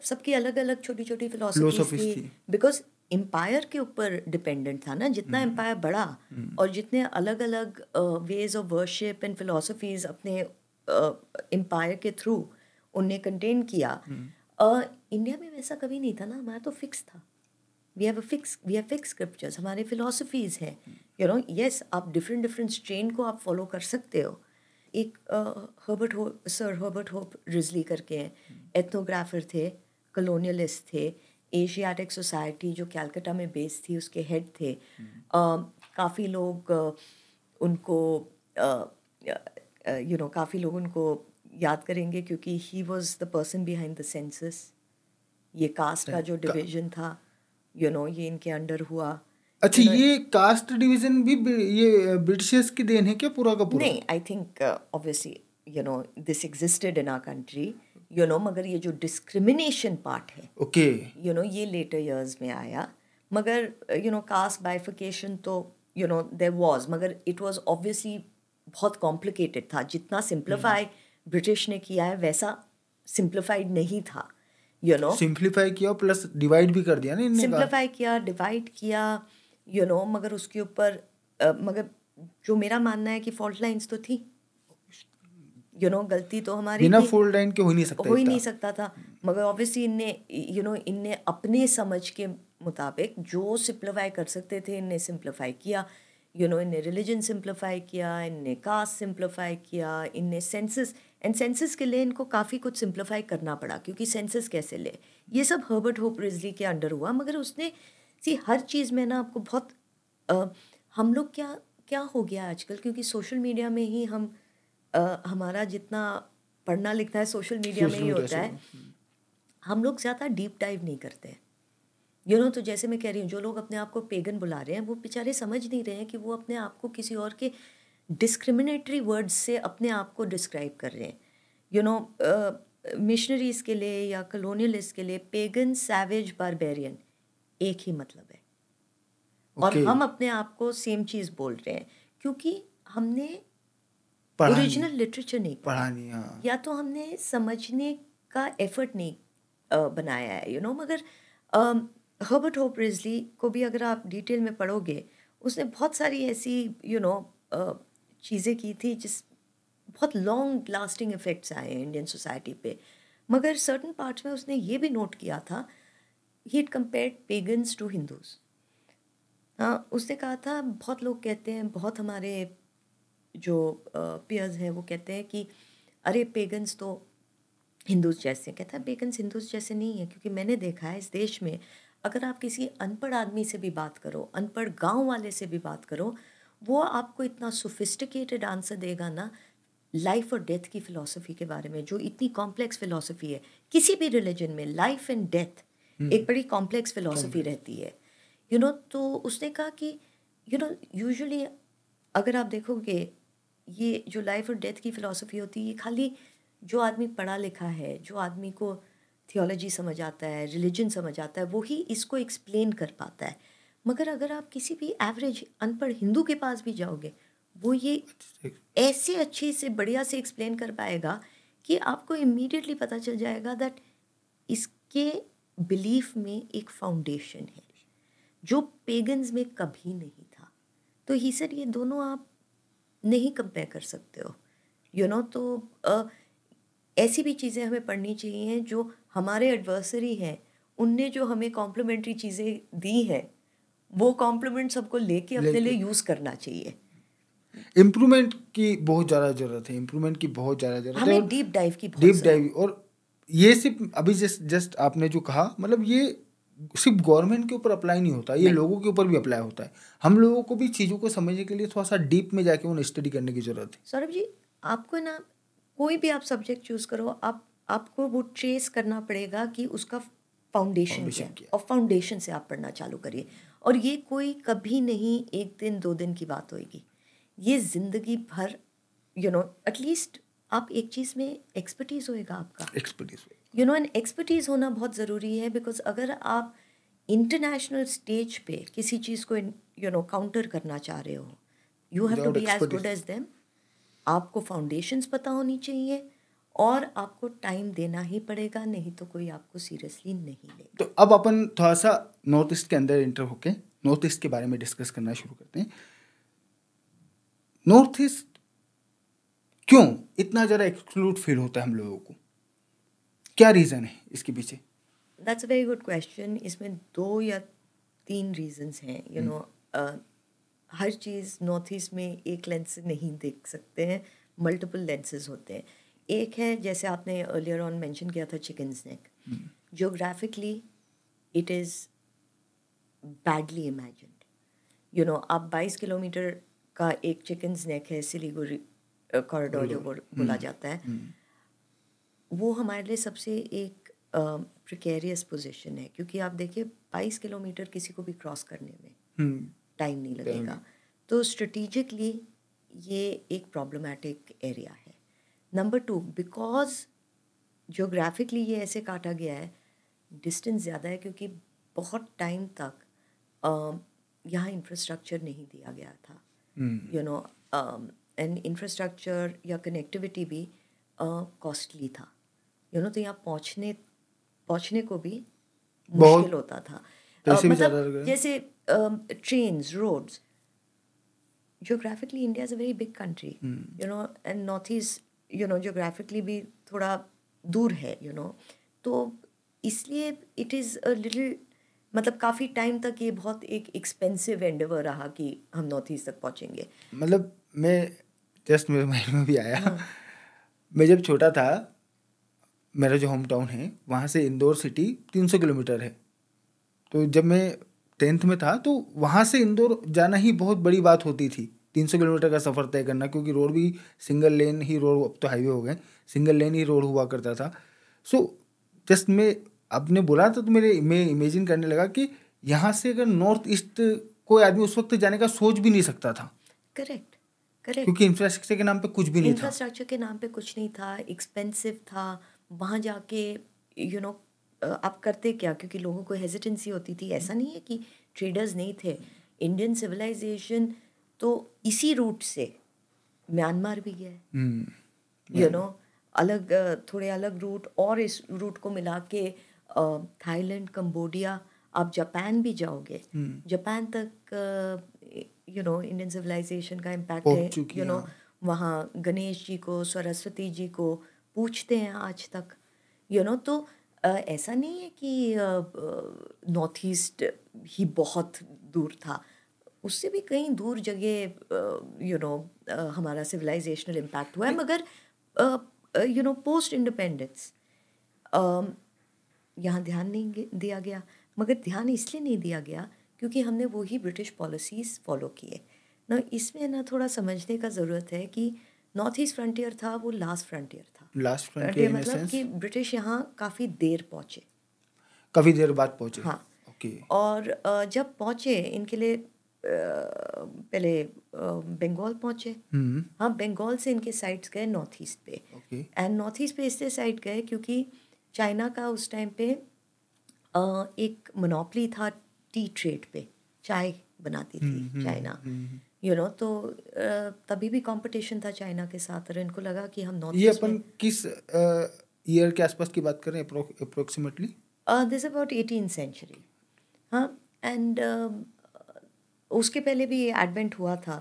सबकी अलग अलग छोटी छोटी थी। थी। बिकॉज़ एम्पायर के ऊपर डिपेंडेंट था ना जितना एम्पायर बढ़ा और जितने अलग अलग ways of worship and philosophies अपने एम्पायर के थ्रू उनने कंटेन किया। इंडिया में वैसा कभी नहीं था ना हमारा तो फिक्स था। We have a fix we have fix scriptures हमारे फिलोसफीज हैं। यू नो यस आप डिफरेंट डिफरेंट स्ट्रेन को आप फॉलो कर सकते हो एक हर्बर्ट हो सर हर्बर्ट होप रिजली करके हैं। एथनोग्राफर थे कलोनियलिस्ट थे एशियाटिक सोसाइटी जो कैलकाटा में बेस्ड थी उसके हेड थे। काफ़ी लोग उनको यू नो काफ़ी लोग उनको याद करेंगे क्योंकि he was the person behind the census ये कास्ट का जो डिवीज़न था यू नो ये इनके अंडर हुआ। अच्छा ये कास्ट डिवीज़न भी ये ब्रिटिशर्स की देन है क्या पूरा का पूरा? नहीं I think obviously you know this existed in our country you know मगर ये जो डिस्क्रिमिनेशन पार्ट है ओके यू नो ये लेटर इयर्स में आया मगर यू नो कास्ट बाइफिकेशन तो यू नो देर वॉज़ मगर इट वॉज़ ऑब्वियसली बहुत कॉम्प्लिकेटेड था जितना सिंप्लीफाई ब्रिटिश ने किया है वैसा सिंप्लीफाइड नहीं था यू नो सिंप्लीफाई किया प्लस डिवाइड भी कर दिया ना सिंप्लीफाई किया डिवाइड किया यू नो मगर उसके ऊपर मगर जो मेरा मानना है कि फॉल्ट लाइंस तो थी। यू नो गलती तो हमारी बिना थी। फोल्ड लाइन के हो ही नहीं सकता हो ही नहीं सकता था। मगर ऑब्वियसली इनने यू नो इनने अपने समझ के मुताबिक जो सिंप्लीफाई कर सकते थे इनने सिंप्लीफाई किया। यू नो इनने रिलीजन सिंप्लीफाई किया इनने कास्ट सिंप्लीफाई किया इनने सेंसस एंड सेंसस के लिए इनको काफ़ी कुछ सिंप्लीफाई करना पड़ा क्योंकि सेंसस कैसे ले? ये सब हर्बर्ट होप रिजली के अंडर हुआ मगर उसने सी हर चीज़ में ना आपको बहुत अ, हम लोग क्या क्या हो गया आजकल? क्योंकि सोशल मीडिया में ही हम अ, हमारा जितना पढ़ना लिखना है सोशल मीडिया में ही होता है। हम लोग ज़्यादा डीप डाइव नहीं करते। हैं यू नो तो जैसे मैं कह रही हूँ जो लोग अपने आप को पेगन बुला रहे हैं वो बेचारे समझ नहीं रहे हैं कि वो अपने आप को किसी और के डिस्क्रिमिनेटरी वर्ड्स से अपने आप को डिस्क्राइब कर रहे हैं। यू नो मिशनरीज के लिए या कलोनियलिस्ट के लिए पेगन सैवेज बारबेरियन एक ही मतलब है। okay. और हम अपने आप को सेम चीज़ बोल रहे हैं क्योंकि हमने ओरिजिनल लिटरेचर नहीं पढ़ा। नहीं हाँ। या तो हमने समझने का एफर्ट नहीं बनाया है यू नो मगर हर्बर्ट होप रिजली को भी अगर आप डिटेल में पढ़ोगे उसने बहुत सारी ऐसी यू नो चीज़ें की थी जिस बहुत लॉन्ग लास्टिंग इफ़ेक्ट्स आए इंडियन सोसाइटी पे। मगर सर्टन पार्ट्स में उसने ये भी नोट किया था he compared pagans to Hindus उसने कहा था, बहुत लोग कहते हैं, बहुत हमारे जो पियर्स हैं, वो कहते हैं कि, अरे पेगन्स तो हिंदूज जैसे। कहता है पेगन्स हिंदूज जैसे नहीं है, क्योंकि मैंने देखा है इस देश में, अगर आप किसी अनपढ़ आदमी से भी बात करो, अनपढ़ गाँव वाले से भी बात करो, वो आपको इतना सोफिस्टिकेटेड आंसर देगा ना लाइफ और डेथ की फ़िलॉसफी के बारे में, जो इतनी कॉम्प्लेक्स फ़िलॉसफी है किसी भी रिलीजन में लाइफ एंड डेथ एक बड़ी कॉम्प्लेक्स फ़िलॉसफी रहती है। यू you नो know, तो उसने कहा कि यू नो यूजुअली अगर आप देखोगे ये जो लाइफ और डेथ की फ़िलॉसफी होती है ये खाली जो आदमी पढ़ा लिखा है जो आदमी को थियोलॉजी समझ आता है रिलीजन समझ आता है वही इसको एक्सप्लेन कर पाता है। मगर अगर आप किसी भी एवरेज अनपढ़ हिंदू के पास भी जाओगे वो ये ऐसे अच्छे से बढ़िया से एक्सप्लेन कर पाएगा कि आपको इमीडिएटली पता चल जाएगा दैट इसके बिलीफ में एक फाउंडेशन है जो पेगन्स में कभी नहीं था। तो ही सर ये दोनों आप नहीं कंपेयर कर सकते हो। यू you नो know, तो अ, ऐसी भी चीज़ें हमें पढ़नी चाहिए जो हमारे एडवर्सरी हैं। उनने जो हमें कॉम्प्लीमेंट्री चीज़ें दी हैं वो कॉम्प्लीमेंट सबको लेके अपने लिए यूज़ करना चाहिए। इम्प्रूवमेंट की बहुत ज़्यादा ज़रूरत है। इम्प्रूवमेंट की बहुत ज़्यादा ज़रूरत है हमें डीप डाइव की डीप डाइव और ये सिर्फ़ अभी जस्ट जस्ट आपने जो कहा मतलब ये सिर्फ़ गवर्नमेंट के ऊपर अप्लाई नहीं होता ये नहीं। लोगों के ऊपर भी अप्लाई होता है। हम लोगों को भी चीज़ों को समझने के लिए थोड़ा सा डीप में जाके उन्हें स्टडी करने की ज़रूरत है। सौरभ जी आपको ना कोई भी आप सब्जेक्ट चूज़ करो आप आपको वो ट्रेस करना पड़ेगा कि उसका फाउंडेशन क्या है। और फाउंडेशन से आप पढ़ना चालू करिए। और ये कोई कभी नहीं एक दिन दो दिन की बात होएगी। ये ज़िंदगी भर यू नो एटलीस्ट आप एक चीज़ में एक्सपर्टीज होएगा आपका। Expertise you know an expertise होना बहुत ज़रूरी है बिकॉज़ अगर आप इंटरनेशनल स्टेज पे किसी चीज़ को यू नो काउंटर करना चाह रहे हो you have to be as good as them आपको फाउंडेशंस पता होनी चाहिए और आपको टाइम देना ही पड़ेगा नहीं तो कोई आपको सीरियसली नहीं लेगा। तो अब अपन थोड़ा सा नॉर्थ ईस्ट के अंदर इंटर होके नॉर्थ ईस्ट के बारे में डिस्कस करना शुरू करते हैं। नॉर्थ ईस्ट क्यों इतना ज़्यादा एक्सक्लूड फील होता है हम लोगों को? क्या रीज़न है इसके पीछे? That's a very good question इसमें दो या तीन रीजंस हैं यू नो हर चीज़ नॉर्थ ईस्ट में एक लेंस से नहीं देख सकते हैं मल्टीपल लेंसेज होते हैं। एक है जैसे आपने अर्लियर ऑन मेंशन किया था chicken snack geographically it is badly imagined you know आप 22 किलोमीटर का एक चिकन स्नैक है सिलीगुड़ी कॉरिडोर जो बोला जाता है वो हमारे लिए सबसे एक प्रिकेरियस पोजीशन है क्योंकि आप देखिए 22 किलोमीटर किसी को भी क्रॉस करने में हम्म, टाइम नहीं लगेगा। तो स्ट्रेटिजिकली ये एक प्रॉब्लमेटिक एरिया है। नंबर टू बिकॉज़ जोग्राफिकली ये ऐसे काटा गया है डिस्टेंस ज़्यादा है क्योंकि बहुत टाइम तक यहाँ इंफ्रास्ट्रक्चर नहीं दिया गया था। Hmm, you know and infrastructure या कनेक्टिविटी भी कॉस्टली था। यू नो तो यहाँ पहुँचने पहुँचने को भी मुश्किल होता था। अ, लग मतलब जैसे train roads geographically India is a very big country, no and North East you know geographically भी थोड़ा दूर है, you know, तो इसलिए इट इज़ a little मतलब काफ़ी टाइम तक ये बहुत एक एक्सपेंसिव एंडेवर रहा कि हम नॉर्थ ईस्ट तक पहुँचेंगे। मतलब मैं जस्ट मेरे माइंड में भी आया। मैं जब छोटा था, मेरा जो होम टाउन है, वहाँ से इंदौर सिटी 300 किलोमीटर है। तो जब मैं टेंथ में था तो वहाँ से इंदौर जाना ही बहुत बड़ी बात होती थी 300 किलोमीटर का सफ़र तय करना, क्योंकि रोड भी सिंगल लेन ही रोड, अब तो हाईवे हो गए सिंगल लेन ही रोड हुआ करता था। सो जस्ट मैं आपने बोला था तो मेरे, मैं इमेजिन करने लगा कि यहाँ से अगर नॉर्थ ईस्ट कोई आदमी उस वक्त जाने का सोच भी नहीं सकता था। करेक्ट करेक्ट क्योंकि इंफ्रास्ट्रक्चर के नाम पे कुछ भी नहीं था। इंफ्रास्ट्रक्चर के नाम पे कुछ नहीं था एक्सपेंसिव था। वहाँ जाके यू you नो know, आप करते क्या? क्योंकि लोगों को हेजिटेंसी होती थी। ऐसा नहीं है कि ट्रेडर्स नहीं थे। इंडियन सिविलाइजेशन तो इसी रूट से म्यांमार भी गया है। हम्म यू नो अलग थोड़े अलग रूट और इस रूट को मिला के थाईलैंड कंबोडिया आप जापान भी जाओगे। हम्म। जापान तक यू नो इंडियन सिविलाइजेशन का इम्पैक्ट है यू नो हाँ। वहाँ गणेश जी को सरस्वती जी को पूछते हैं आज तक यू नो तो ऐसा नहीं है कि नॉर्थ ईस्ट ही बहुत दूर था उससे भी कहीं दूर जगह यू नो हमारा सिविलाइजेशनल इम्पैक्ट हुआ है मगर यू नो पोस्ट इंडिपेंडेंस यहाँ ध्यान नहीं दिया गया मगर ध्यान इसलिए नहीं दिया गया क्योंकि हमने वही ब्रिटिश पॉलिसीज़ फॉलो किए। ना इसमें ना थोड़ा समझने का ज़रूरत है कि नॉर्थ ईस्ट फ्रंटियर था वो लास्ट फ्रंटियर था। लास्ट फ्रंटियर मतलब कि ब्रिटिश यहाँ काफ़ी देर पहुँचे। काफ़ी देर बाद पहुँचे। हाँ। ओके। और जब पहुँचे इनके लिए पहले बंगाल पहुँचे। हम्म। हाँ बंगाल से इनके साइट्स गए नॉर्थ ईस्ट पे। एंड नॉर्थ ईस्ट पे इसलिए साइड गए क्योंकि चाइना का उस टाइम पे एक मोनोपली था टी ट्रेड पे चाय बनाती थी चाइना। यू नो तो तभी भी कंपटीशन था चाइना के साथ और इनको लगा कि हम नॉर्थ ये ईस्ट अपन किस ईयर के आसपास की बात कर रहे हैं approximately this about eighteen century हाँ एंड उसके पहले भी एडवेंट हुआ था।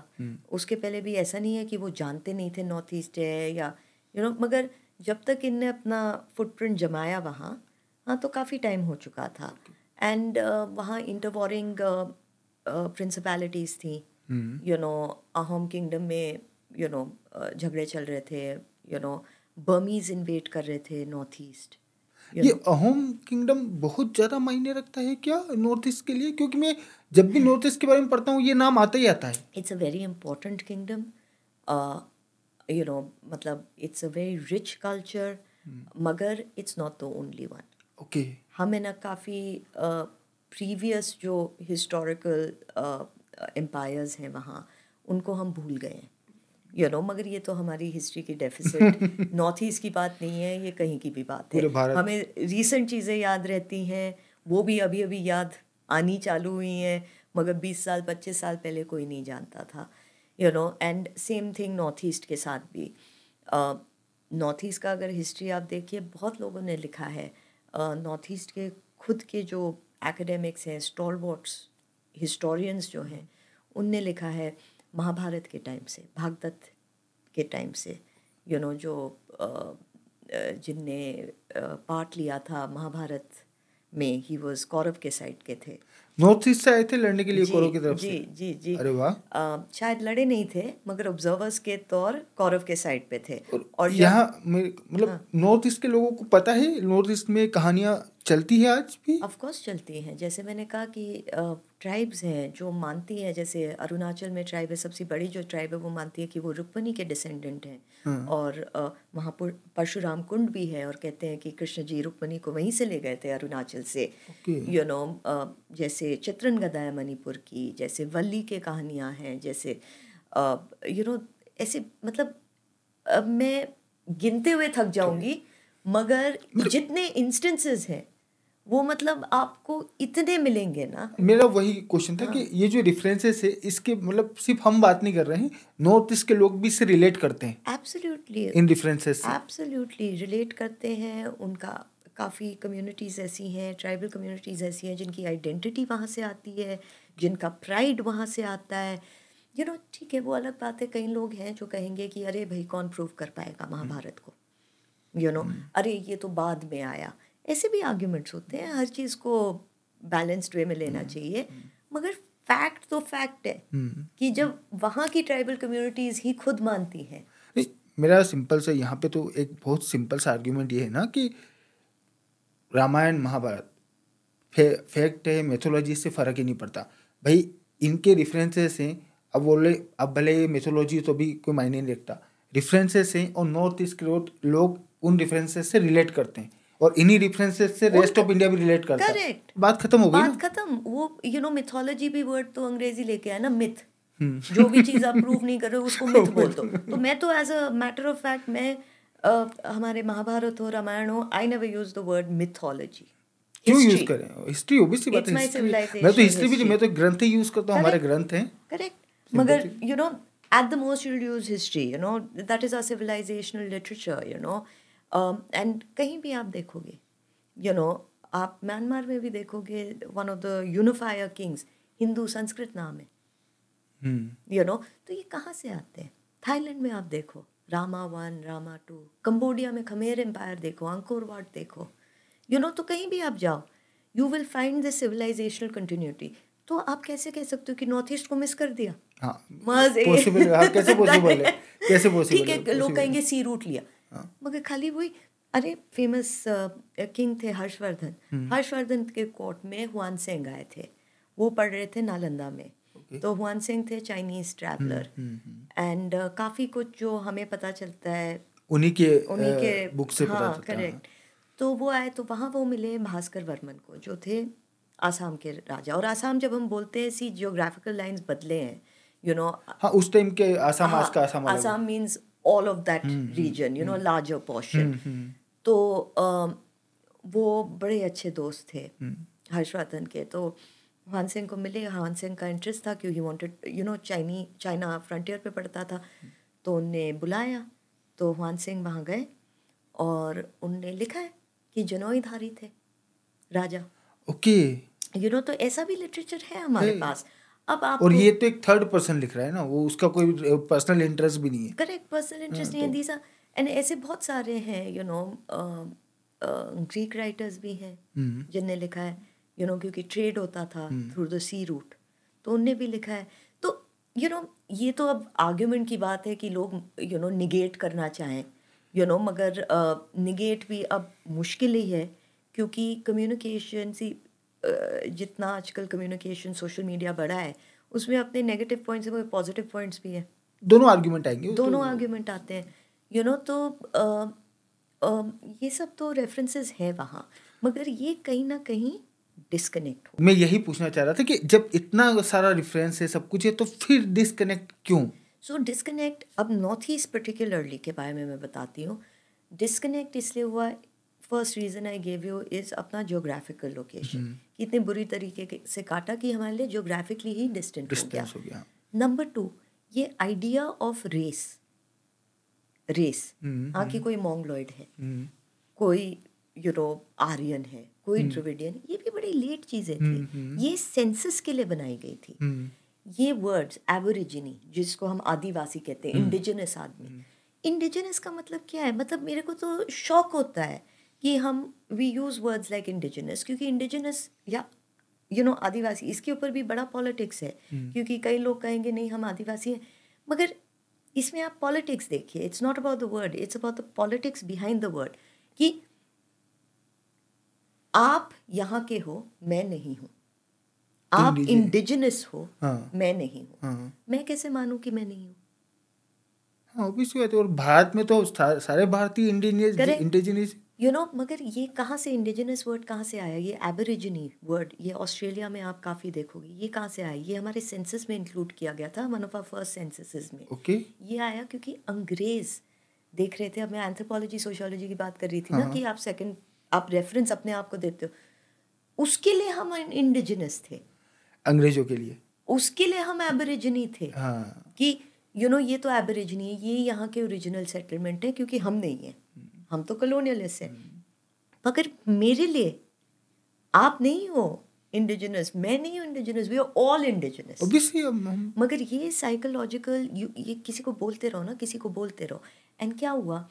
उसके पहले भी ऐसा नहीं है कि वो जानते नहीं थे नॉर्थ ईस्ट है या यू नो मगर जब तक इनने अपना फुटप्रिंट जमाया वहाँ हाँ तो काफ़ी टाइम हो चुका था। एंड वहाँ इंटरवॉरिंग प्रिंसिपैलिटीज़ थी. यू नो अहोम किंगडम में यू नो झगड़े चल रहे थे. यू नो बर्मीज इन्वेट कर रहे थे नॉर्थ ईस्ट ये अहोम किंगडम बहुत ज़्यादा मायने रखता है क्या नॉर्थ ईस्ट के लिए? क्योंकि मैं जब भी नॉर्थ ईस्ट के बारे में पढ़ता हूँ ये नाम आता ही आता है। It's a very important kingdom you know मतलब it's a very rich culture मगर it's not the only one okay हमें ना काफ़ी प्रीवियस जो हिस्टोरिकल एम्पायर्स हैं वहाँ उनको हम भूल गए हैं। यू नो मगर ये तो हमारी हिस्ट्री की डेफिसिट नॉर्थ ईस्ट की बात नहीं है ये कहीं की भी बात है। हमें रीसेंट चीज़ें याद रहती हैं वो भी अभी अभी याद आनी चालू हुई हैं मगर 20 साल 25 साल पहले कोई नहीं जानता था। You know and same thing North East के साथ भी। नॉर्थ uh, ईस्ट का अगर हिस्ट्री आप देखिए बहुत लोगों ने लिखा है नॉर्थ ईस्ट के खुद के जो एकेडमिक्स हैं स्टॉलवॉट्स हिस्टोरियंस जो हैं उनने लिखा है महाभारत के टाइम से भागदत्त के टाइम से। यू नो जो अ, अ, जिनने पार्ट लिया था महाभारत में ही वॉज़ कौरव के साइड के थे। नॉर्थ ईस्ट से आए थे लड़ने के लिए कौरव की तरफ़ जी से? जी जी। अरे वाह। शायद लड़े नहीं थे मगर ऑब्जर्वर्स के तौर कौरव के साइड पे थे। और, और यहाँ मतलब नॉर्थ ईस्ट के लोगों को पता है? नॉर्थ ईस्ट में कहानियाँ चलती है आज भी? ऑफ़ कोर्स चलती हैं। जैसे मैंने कहा कि ट्राइब्स हैं जो मानती हैं जैसे अरुणाचल में ट्राइब है सबसे बड़ी जो ट्राइब है वो मानती है कि वो रुक्मणी के डिसेंडेंट हैं। और वहाँ पर परशुराम कुंड भी है और कहते हैं कि कृष्ण जी रुक्मणी को वहीं से ले गए थे अरुणाचल से। यू नो जैसे चित्रन गदा है मणिपुर की जैसे वल्ली के कहानियाँ हैं जैसे यू नो ऐसे मतलब मैं गिनते हुए थक जाऊँगी मगर जितने इंस्टेंसेस हैं वो मतलब आपको इतने मिलेंगे ना? मेरा वही क्वेश्चन था कि ये जो रेफरेंसेस है इसके मतलब सिर्फ़ हम बात नहीं कर रहे हैं नॉर्थ ईस्ट के लोग भी इससे रिलेट करते हैं। एब्सोल्युटली इन रेफरेंसेस से। एब्सोल्युटली रिलेट करते हैं उनका काफ़ी कम्युनिटीज़ ऐसी हैं ट्राइबल कम्युनिटीज़ ऐसी हैं जिनकी आइडेंटिटी वहाँ से आती है जिनका प्राइड वहाँ से आता है। यू नो ठीक है वो अलग बात है कई लोग हैं जो कहेंगे कि अरे भाई कौन प्रूव कर पाएगा महाभारत को? यू नो अरे ये तो बाद में आया। ऐसे भी आर्ग्यूमेंट्स होते हैं हर चीज़ को बैलेंस्ड वे में लेना चाहिए। मगर फैक्ट तो फैक्ट है कि जब वहाँ की ट्राइबल कम्युनिटीज़ ही खुद मानती हैं। मेरा सिंपल से यहाँ पे तो एक बहुत सिंपल सा आर्ग्यूमेंट ये है ना कि रामायण महाभारत फे, फैक्ट है मैथोलॉजी से फ़र्क ही नहीं पड़ता। भाई इनके रेफरेंसेस हैं अब बोले अब भले ये मैथोलॉजी तो भी कोई मायने नहीं रखता। रेफरेंसेस हैं और नॉर्थ ईस्ट के लोग- लोग उन रेफरेंसेस से रिलेट करते हैं। और इन्हीं रेफरेंसेस से रेस्ट ऑफ़ इंडिया भी रिलेट करता है। Correct. बात खत्म हो गई बात खत्म। वो यू नो मिथोलॉजी भी वर्ड तो अंग्रेज़ी लेके आया ना मिथ हम्म। जो भी चीज़ आप प्रूव नहीं कर रहे हो उसको मिथ बोल दो तो मैं तो as a matter of fact मैं हमारे महाभारत हो रामायण हो I never use the word mythology क्यों यूज़ करें? हिस्ट्री ओबियसली बात है मैं तो हिस्ट्री भी मैं तो ग्रंथ ही यूज़ करता हूँ हमारे ग्रंथ हैं। करेक्ट मगर you know at the most you'll use history you know that is our civilizational literature you know um, and कहीं भी आप देखोगे you know आप म्यांमार में भी देखोगे one of the unifier kings Hindu Sanskrit नाम है। यू नो तो ये कहाँ से आते हैं? थाईलैंड में आप देखो Rama one Rama two Cambodia में खमेर एम्पायर देखो अंकोर वाट देखो। यू नो तो कहीं भी आप जाओ you will find this civilizational continuity तो आप कैसे कह सकते हो कि नॉर्थ ईस्ट को मिस कर दिया? हाँ हाँ। कैसे पॉसिबल है? कैसे पॉसिबल ठीक है लोग कहेंगे सी रूट लिया। मगर खाली वही अरे फ़ेमस किंग थे हर्षवर्धन। हम्म। हर्षवर्धन के कोर्ट में हुआन सेंग आए थे। वो पढ़ रहे थे नालंदा में। तो हुआन सिंह थे चाइनीज़ ट्रैवलर एंड काफ़ी कुछ जो हमें पता चलता है उन्हीं के उन्हीं के बुक से हाँ करेक्ट तो वो आए तो वहाँ वो मिले भास्कर वर्मन को जो थे आसाम के राजा। और आसाम जब हम बोलते हैं सी जियोग्राफिकल लाइंस बदले हैं। यू नो हाँ उस टाइम के आसाम आज का Assam Assam means all of that region you know larger portion तो अम, वो बड़े अच्छे दोस्त थे हम्म, हर्षवर्धन के। तो हान सिंह को मिले। हान सिंह का इंटरेस्ट था क्योंकि वांटेड यू नो चाइनी चाइना फ्रंटियर पे पड़ता था। तो उनने बुलाया। तो हुआन सिंह वहाँ गए और उनने लिखा है कि जनोईधारी थे राजा। ओके यू नो तो ऐसा भी लिटरेचर है हमारे है। पास। अब आप और ये तो एक थर्ड पर्सन लिख रहा है ना वो उसका कोई पर्सनल इंटरेस्ट भी नहीं है। करेक्ट पर्सनल इंटरेस्ट नहीं है दीज एंड ऐसे बहुत सारे हैं यू नो ग्रीक राइटर्स भी हैं हम्म, जिनने लिखा है यू नो क्योंकि ट्रेड होता था थ्रू द सी रूट तो उनने भी लिखा है। तो यू नो ये तो अब आर्ग्यूमेंट की बात है कि लोग यू नो निगेट करना चाहें यू नो मगर निगेट भी अब मुश्किल ही है क्योंकि कम्युनिकेशन सी जितना आजकल कम्युनिकेशन सोशल मीडिया बढ़ा है उसमें अपने नेगेटिव पॉइंट्स हैं पॉजिटिव पॉइंट्स भी हैं। दोनों आर्ग्यूमेंट आएँगे दोनों तो- आर्ग्यूमेंट आते हैं। यू नो तो अ, अ, ये सब तो रेफरेंसेस है वहाँ मगर ये कहीं ना कहीं डिस्कनेक्ट हो मैं यही पूछना चाह रहा था कि जब इतना सारा रेफरेंस है सब कुछ है तो फिर डिस्कनेक्ट क्यों? सो डिस्कनेक्ट अब नॉर्थ ईस्ट पर्टिकुलरली के बारे में मैं बताती हूँ। डिस्कनेक्ट इसलिए हुआ first reason I gave you is अपना जियोग्राफिकल लोकेशन इतने बुरी तरीके से काटा कि हमारे लिए जियोग्राफिकली ही डिस्टेंट हो गया। डिस्टेंस हो गया। नंबर टू ये आइडिया ऑफ़ रेस रेस हम्म, हाँ कि कोई मोंगलॉइड है। हम्म, कोई यू नो आर्यन है। कोई ड्रिविडियन ये भी बड़ी लेट चीज़ें थी। ये सेंसस के लिए बनाई गई थी। हम्म, ये वर्ड्स एवोरिजिनी जिसको हम आदिवासी कहते हैं इंडिजिनस आदमी। इंडिजिनस का मतलब क्या है? मतलब मेरे को तो शौक होता है कि हम we use words like indigenous क्योंकि इंडिजिनस या यू नो आदिवासी इसके ऊपर भी बड़ा पॉलिटिक्स है। क्योंकि कई लोग कहेंगे नहीं हम आदिवासी हैं। मगर इसमें आप पॉलिटिक्स देखिए it's not about the word it's about the politics behind the word कि आप यहाँ के हो मैं नहीं हूँ। आप इंडिजिनस हो हाँ। मैं नहीं हूँ। हाँ। मैं कैसे मानूं कि मैं नहीं हूँ? हाँ और भारत में तो सारे भारतीय Correct. इंडिजिनियस यू नो मगर ये कहाँ से इंडिजिनस वर्ड कहाँ से आया? ये एबोरिजिनी वर्ड ये ऑस्ट्रेलिया में आप काफ़ी देखोगे। ये कहाँ से आया? ये हमारे सेंसस में इंक्लूड किया गया था one of our first censuses में। ओके ये आया क्योंकि अंग्रेज़ देख रहे थे अब मैं एंथ्रोपोलॉजी सोशोलॉजी की बात कर रही थी ना हाँ। कि आप सेकंड आप रेफरेंस अपने आप को देते हो। उसके लिए हम इंडिजिनस थे। अंग्रेज़ों के लिए। उसके लिए हम एबोरिजिनी थे। हाँ। कि यू नो ये तो एबोरिजिनी है ये यहाँ के ओरिजिनल सेटलमेंट है क्योंकि हम नहीं हैं। हम तो कलोनियलिस्ट हैं। मगर मेरे लिए आप नहीं हो इंडिजिनस मैं नहीं हूँ indigenous we are all indigenous मगर ये साइकोलॉजिकल ये किसी को बोलते रहो ना किसी को बोलते रहो। एंड क्या हुआ?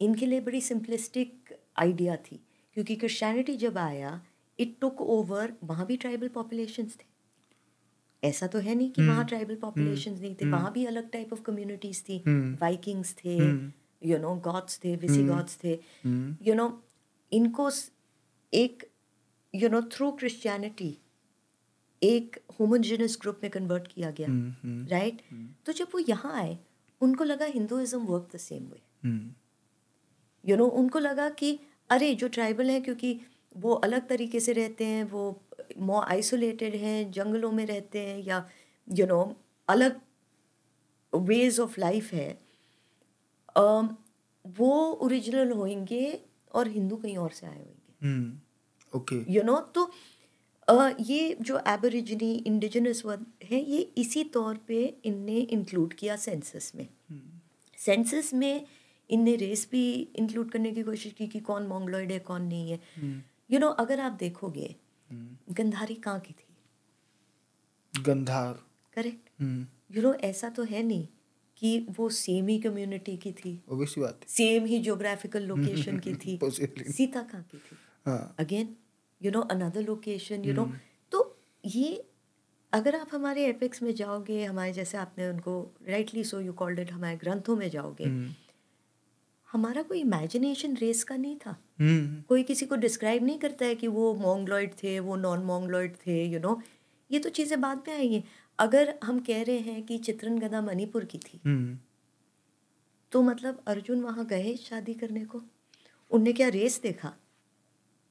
इनके लिए बड़ी सिंपलिस्टिक आइडिया थी। क्योंकि क्रिश्चियनिटी जब आया इट टुक ओवर वहाँ भी ट्राइबल पॉपुलेशन थे। ऐसा तो है नहीं कि वहाँ ट्राइबल पॉपुलेशंस नहीं थे। वहाँ भी अलग टाइप ऑफ़ कम्युनिटीज थी। वाइकिंग्स थे। यू नो गॉड्स थे विसी गॉड्स थे यू नो इनको एक यू नो थ्रू क्रिश्चियनिटी एक होमोजेनस ग्रुप में कन्वर्ट किया गया राइट तो जब वो यहाँ आए उनको लगा Hinduism work the same way you know उनको लगा कि अरे जो ट्राइबल है क्योंकि वो अलग तरीके से रहते हैं वो मोर आइसोलेटेड हैं जंगलों में रहते हैं या यू you नो know, अलग वेज ऑफ़ लाइफ है वो ओरिजिनल होंगे और हिंदू कहीं और से आए होंगे हम्म, ओके यू नो तो ये जो एबोरिजिनी इंडिजिनस वर्ड है ये इसी तौर पे इनने इंक्लूड किया सेंसस में। सेंसस में इनने रेस भी इंक्लूड करने की कोशिश की कि कौन मोंगलॉइड है कौन नहीं है। यू नो अगर आप देखोगे गंधारी कहाँ की थी? गंधार। करेक्ट हम्म। यू नो ऐसा तो है नहीं कि वो सेम ही कम्युनिटी की थी। बात सेम ही ज्योग्राफिकल लोकेशन की थी। सीता कहाँ की थी? Again you know another location you know तो ये अगर आप हमारे एपिक्स में जाओगे हमारे जैसे आपने उनको rightly so you called it हमारे ग्रंथों में जाओगे हम्म। हमारा कोई इमेजिनेशन रेस का नहीं था। हम्म। कोई किसी को डिस्क्राइब नहीं करता है कि वो मोंगलॉइड थे वो नॉन मोंगलॉइड थे यू you नो know? ये तो चीज़ें बाद में आई हैं। अगर हम कह रहे हैं कि चित्रन गदा मणिपुर की थी हम्म। तो मतलब अर्जुन वहाँ गए शादी करने को? उनने क्या रेस देखा?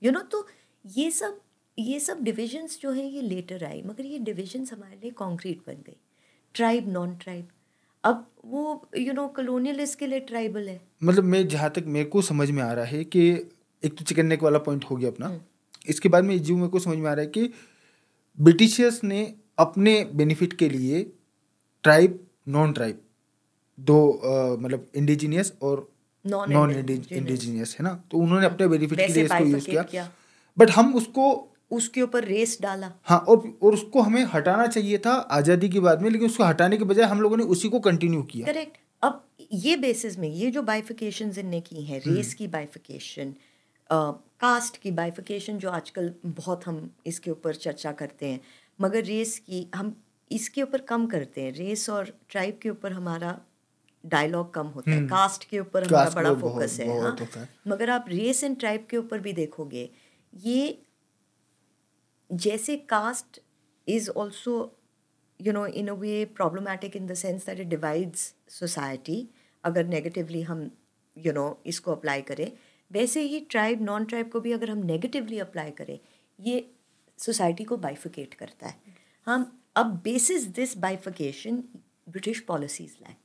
यू नो तो ये सब ये सब डिविजन्स जो हैं ये लेटर आई मगर ये डिविजन्स हमारे लिए कॉन्क्रीट बन गई। ट्राइब नॉन ट्राइब अब वो यू नो कलोनियलिस्ट के लिए ट्राइबल है। मतलब मैं जहाँ तक मेरे को समझ में आ रहा है कि एक तो चिकन नेक वाला पॉइंट हो गया अपना। हम्म। इसके बाद में जो मेरे को समझ में आ रहा है कि ब्रिटिशर्स ने अपने बेनिफिट के लिए ट्राइब नॉन ट्राइब दो मतलब इंडिजिनियस और नॉन इंडिजिनियस है ना? तो उन्होंने अपने बेनिफिट के लिए इसको यूज़ किया। किया। बट हम उसको उसके ऊपर रेस डाला। हाँ और और उसको हमें हटाना चाहिए था आज़ादी के बाद में लेकिन उसको हटाने के बजाय हम लोगों ने उसी को कंटिन्यू किया। करेक्ट अब ये बेसिस में ये जो बाइफिकेशन इनने की हैं रेस की बाइफिकेशन कास्ट की बाइफिकेशन जो आजकल बहुत हम इसके ऊपर चर्चा करते हैं मगर रेस की हम इसके ऊपर कम करते हैं। रेस और ट्राइब के ऊपर हमारा डायलॉग कम होता है। कास्ट के ऊपर हमारा बड़ा फोकस है हाँ। मगर आप रेस एंड ट्राइब के ऊपर भी देखोगे ये जैसे caste is also you know in a way problematic in the sense that it divides society अगर नेगेटिवली हम यू नो इसको अप्लाई करें वैसे ही ट्राइब नॉन ट्राइब को भी अगर हम नेगेटिवली अप्लाई करें ये सोसाइटी को बाइफिकेट करता है। हम अब basis this bifurcation British policies लाए।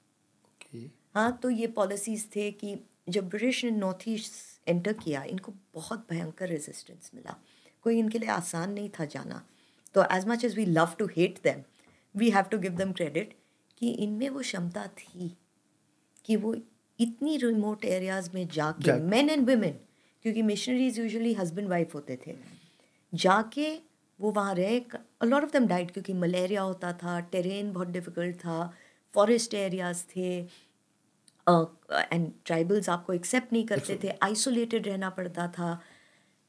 Okay. हाँ तो ये पॉलिसीज़ थे कि जब ब्रिटिश ने नॉर्थ ईस्ट एंटर किया इनको बहुत भयंकर रेजिस्टेंस मिला। कोई इनके लिए आसान नहीं था जाना। तो as much as we love to hate them we have to give them credit कि इनमें वो क्षमता थी कि वो इतनी रिमोट एरियाज़ में जाके मेन एंड वुमेन क्योंकि मिशनरीज यूजुअली हस्बैंड वाइफ होते थे। जाके वो वहाँ रहे। लॉट ऑफ़ देम डाइट क्योंकि मलेरिया होता था टेरेन बहुत डिफ़िकल्ट था फॉरेस्ट एरियाज़ थे। एंड ट्राइबल्स आपको एक्सेप्ट नहीं करते थे आइसोलेटेड रहना पड़ता था।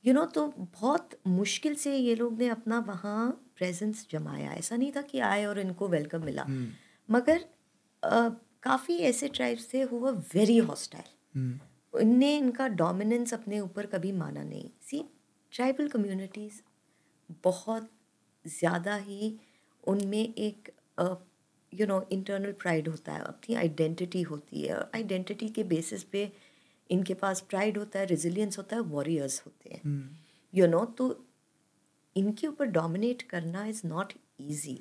यू you नो know, तो बहुत मुश्किल से ये लोग ने अपना वहाँ प्रेजेंस जमाया। ऐसा नहीं था कि आए और इनको वेलकम मिला। मगर काफ़ी ऐसे ट्राइब्स थे हु वर हॉस्टाइल इनने इनका डोमिनेंस अपने ऊपर कभी माना नहीं। सी ट्राइबल कम्युनिटीज़ बहुत ज़्यादा ही उनमें एक यू नो इंटरनल प्राइड होता है अपनी आइडेंटिटी होती है। और आइडेंटिटी के बेसिस पे इनके पास प्राइड होता है रेजिलियंस होता है वॉरियर्स होते हैं। हम्म। यू नो तो इनके ऊपर डोमिनेट करना is not easy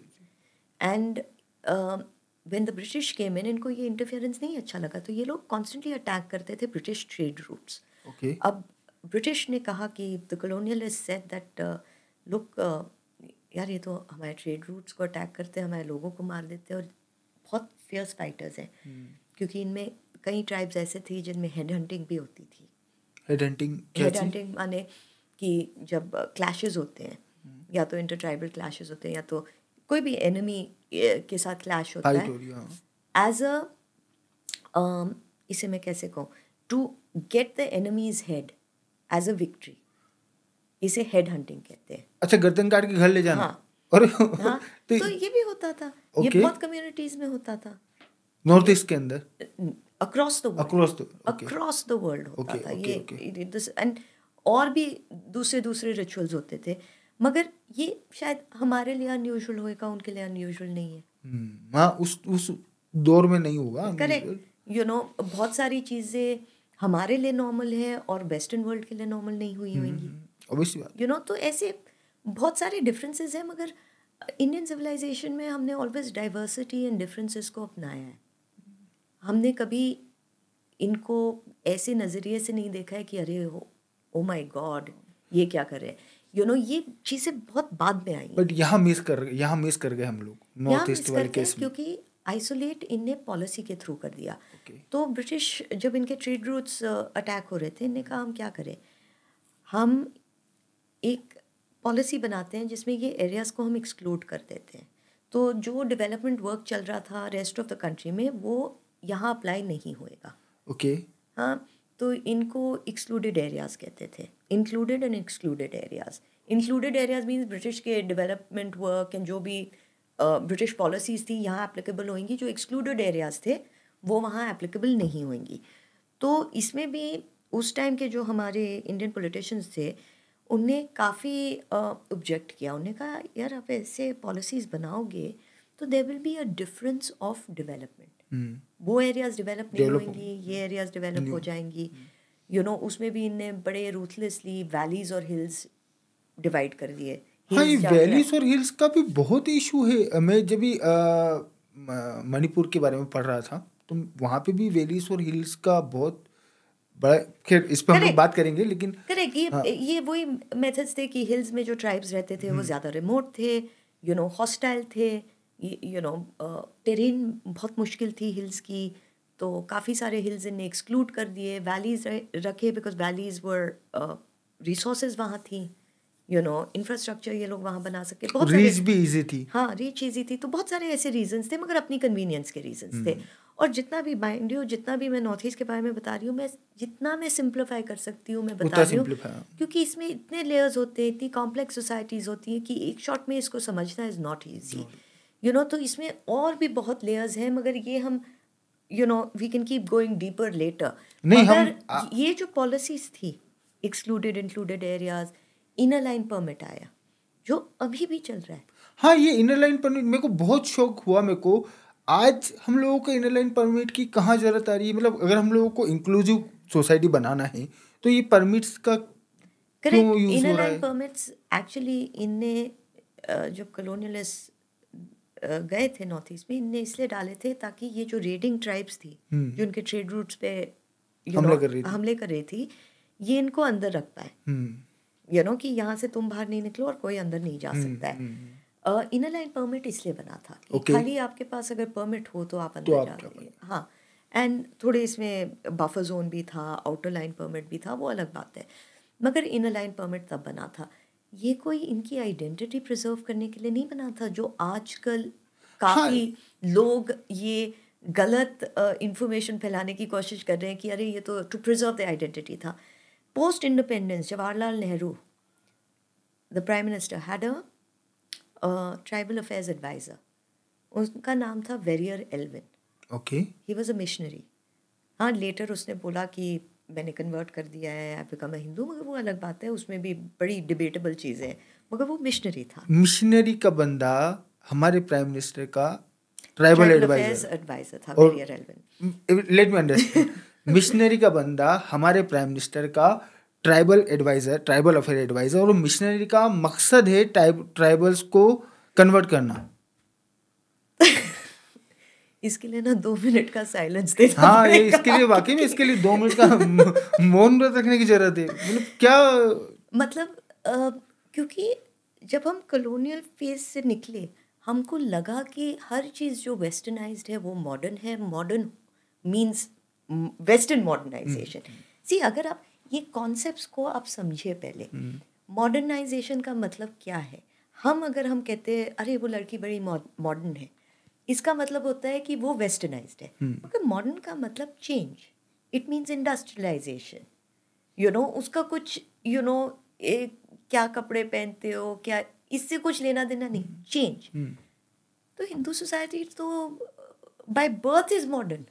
and when the British came in इनको ये इंटरफेरेंस नहीं अच्छा लगा। तो ये लोग कॉन्स्टेंटली अटैक करते थे ब्रिटिश ट्रेड रूट्स अब ब्रिटिश ने कहा कि the colonialists said that look यार ये तो हमारे ट्रेड रूट्स को अटैक करते हैं हमारे लोगों को मार देते हैं और बहुत फियर्स फाइटर्स हैं। क्योंकि इनमें कई ट्राइब्स ऐसे थे जिनमें हेड हंटिंग भी होती थी। हेड हंटिंग हेड हंटिंग माने कि जब क्लैशेस होते हैं या तो इंटर ट्राइबल क्लैशेस होते हैं या तो कोई भी एनिमी के साथ क्लैश होता है। हो रही है हाँ। एज अ इसे मैं कैसे कहूँ? To get the enemy's head as a victory इसे हेड हंटिंग कहते हैं। अच्छा गर्दन काट के घर ले जाना? हाँ। और हाँ तो तो ये भी होता था। ये बहुत कम्युनिटीज में होता था। नॉर्थ ईस्ट के अंदर? Across the world across the across the world होता Okay, था। okay, ये okay. एंड और भी दूसरे दूसरे रिचुअल्स होते थे। मगर ये शायद हमारे लिए अनयूजुअल होएगा उनके लिए अनयूजुअल नहीं है। हम्म, हाँ उस उस दौर में नहीं होगा। करेक्ट यू नो बहुत सारी चीज़ें हमारे लिए नॉर्मल है और वेस्टर्न वर्ल्ड के लिए नॉर्मल नहीं हुई होंगी। यू नो तो ऐसे बहुत सारे डिफरेंसेस हैं मगर इंडियन सिविलाइजेशन में हमने ऑलवेज डाइवर्सिटी एंड डिफरेंसेस को अपनाया है। हमने कभी इनको ऐसे नज़रिए से नहीं देखा है कि अरे हो ओ माई गॉड ये क्या कर रहे हैं। यू नो ये चीज़ें बहुत बाद में आई बट यहाँ मिस कर यहाँ मिस कर गए हम लोग नॉर्थ ईस्ट वाले केस क्योंकि आइसोलेट इनने पॉलिसी के थ्रू कर दिया। Okay. तो ब्रिटिश जब इनके ट्रेड रूट्स अटैक हो रहे थे इनने कहा हम क्या करें? हम एक पॉलिसी बनाते हैं जिसमें ये एरियाज़ को हम एक्सक्लूड कर देते हैं। तो जो डेवलपमेंट वर्क चल रहा था रेस्ट ऑफ़ द कंट्री में वो यहाँ अप्लाई नहीं होएगा। Okay okay. हाँ तो इनको एक्सक्लूडेड एरियाज़ कहते थे। Included and excluded areas included areas means British के डेवलपमेंट वर्क एंड जो भी ब्रिटिश पॉलिसीज़ थी यहाँ एप्लीकेबल होंगी। जो एक्सक्लूडेड एरियाज़ थे वो वहाँ एप्लीकेबल नहीं होंगी। तो इसमें भी उस टाइम के जो हमारे इंडियन पॉलिटिशियंस थे उनने काफ़ी ऑब्जेक्ट किया। उन्होंने कहा यार आप ऐसे पॉलिसीज़ बनाओगे तो there will be a difference of development हम्म। वो एरियाज़ डेवलप नहीं होंगी ये एरियाज़ डेवलप हो जाएँगी। यू नो उसमें भी इनने बड़े रूथलेसली वैलीज और हिल्स डिवाइड कर दिए। हाँ ये वैलीज और हिल्स का भी बहुत इशू है। मैं जब भी मणिपुर के बारे में पढ़ रहा था तो वहाँ पे भी वैलीज और हिल्स का बहुत बड़ा खैर इस पर हम लोग बात करेंगे लेकिन करेक्ट ये हाँ। ये वही मेथड्स थे कि हिल्स में जो ट्राइब्स रहते थे वो ज़्यादा रिमोट थे यू नो हॉस्टाइल थे यू नो टेरेन बहुत मुश्किल थी हिल्स की तो काफ़ी सारे हिल्स इनने एक्सक्लूड कर दिए वैलीज रखे बिकॉज़ वैलीज वर रिसोर्सेज वहाँ थी यू नो इंफ्रास्ट्रक्चर ये लोग वहाँ बना सके। बहुत रीच भी इजी थी। हाँ रीच ईजी थी तो बहुत सारे ऐसे रीजंस थे मगर अपनी कन्वीनियंस के रीजंस थे। और जितना भी बाइंड यू जितना भी मैं नॉर्थ ईस्ट के बारे में बता रही हूँ मैं जितना मैं सिंप्लीफाई कर सकती हूँ मैं बता रही हूँ। हाँ। क्योंकि इसमें इतने लेयर्स होते हैं इतनी कॉम्प्लेक्स सोसाइटीज़ होती हैं कि एक शॉट में इसको समझना is not easy you know तो इसमें और भी बहुत लेयर्स हैं मगर ये हम you know we can keep going deeper later हम- मगर ये जो पॉलिसीज़ थी excluded included areas inner line permit आया जो अभी भी चल रहा है। हाँ ये इनर लाइन परमिट मेरे को बहुत शौक हुआ मेरे को आज हम लोगों को इनर लाइन परमिट की कहाँ ज़रूरत आ रही है? मतलब अगर हम लोगों को इंक्लूसिव सोसाइटी बनाना है तो ये परमिट्स का क्यों यूज़ हो इनर रहा लाइन है? परमिट्स एक्चुअली इनने जो कलोनियलिस्ट गए थे नॉर्थ ईस्ट में इनने इसलिए डाले थे ताकि ये जो रेडिंग ट्राइब्स थी हम्म। जो उनके ट्रेड रूट्स पे हमला कर रही हमले कर रही थी ये इनको अंदर रख पाए। हम्म। यू नो कि यहाँ से तुम बाहर नहीं निकलो और कोई अंदर नहीं जा सकता है। इनर लाइन परमिट इसलिए बना था कि Okay. खाली आपके पास अगर परमिट हो तो आप तो अंदर आप जा सकते हैं। हाँ एंड थोड़े इसमें बफर जोन भी था आउटर लाइन परमिट भी था वो अलग बात है मगर इनर लाइन परमिट तब बना था ये कोई इनकी आइडेंटिटी प्रिजर्व करने के लिए नहीं बना था जो आजकल काफ़ी लोग ये गलत इंफॉर्मेशन फैलाने की कोशिश कर रहे हैं कि अरे ये तो टू प्रिजर्व द आइडेंटिटी था post independence Jawaharlal Nehru the prime minister had a tribal affairs adviser उनका नाम था Verrier Elwin okay he was a missionary हाँ लेटर उसने बोला कि मैंने कन्वर्ट कर दिया है आई बिकम अ हिंदू मगर वो अलग बात है उसमें भी बड़ी डिबेटेबल चीज़ें हैं। मगर वो मिशनरी था। मिशनरी का बंदा हमारे प्राइम मिनिस्टर का ट्राइबल एडवाइजर एडवाइजर था Verrier Elwin let me understand missionary का बंदा हमारे प्राइम मिनिस्टर का tribal adviser tribal affair adviser और मिशनरी का मकसद है ट्राइब ट्राइबल्स को कन्वर्ट करना। इसके लिए ना दो मिनट का साइलेंस देना हाँ ये इसके लिए वाकई में इसके लिए दो मिनट का मौन व्रत रखने की ज़रूरत है। मतलब क्या मतलब क्योंकि जब हम कॉलोनियल फ़ेज़ से निकले हमको लगा कि हर चीज़ जो वेस्टर्नाइज्ड है वो मॉडर्न है। Modern means western modernization see अगर आप ये कॉन्सेप्ट्स को आप समझिए पहले। मॉडर्नाइजेशन का मतलब क्या है? हम अगर हम कहते हैं अरे वो लड़की बड़ी मॉडर्न है। इसका मतलब होता है कि वो वेस्टर्नाइज है। मगर मॉडर्न का मतलब change it means industrialization you know उसका कुछ यू नो क्या कपड़े पहनते हो क्या इससे कुछ लेना देना नहीं। चेंज तो हिंदू सोसाइटी तो बाय बर्थ इज़ मॉडर्न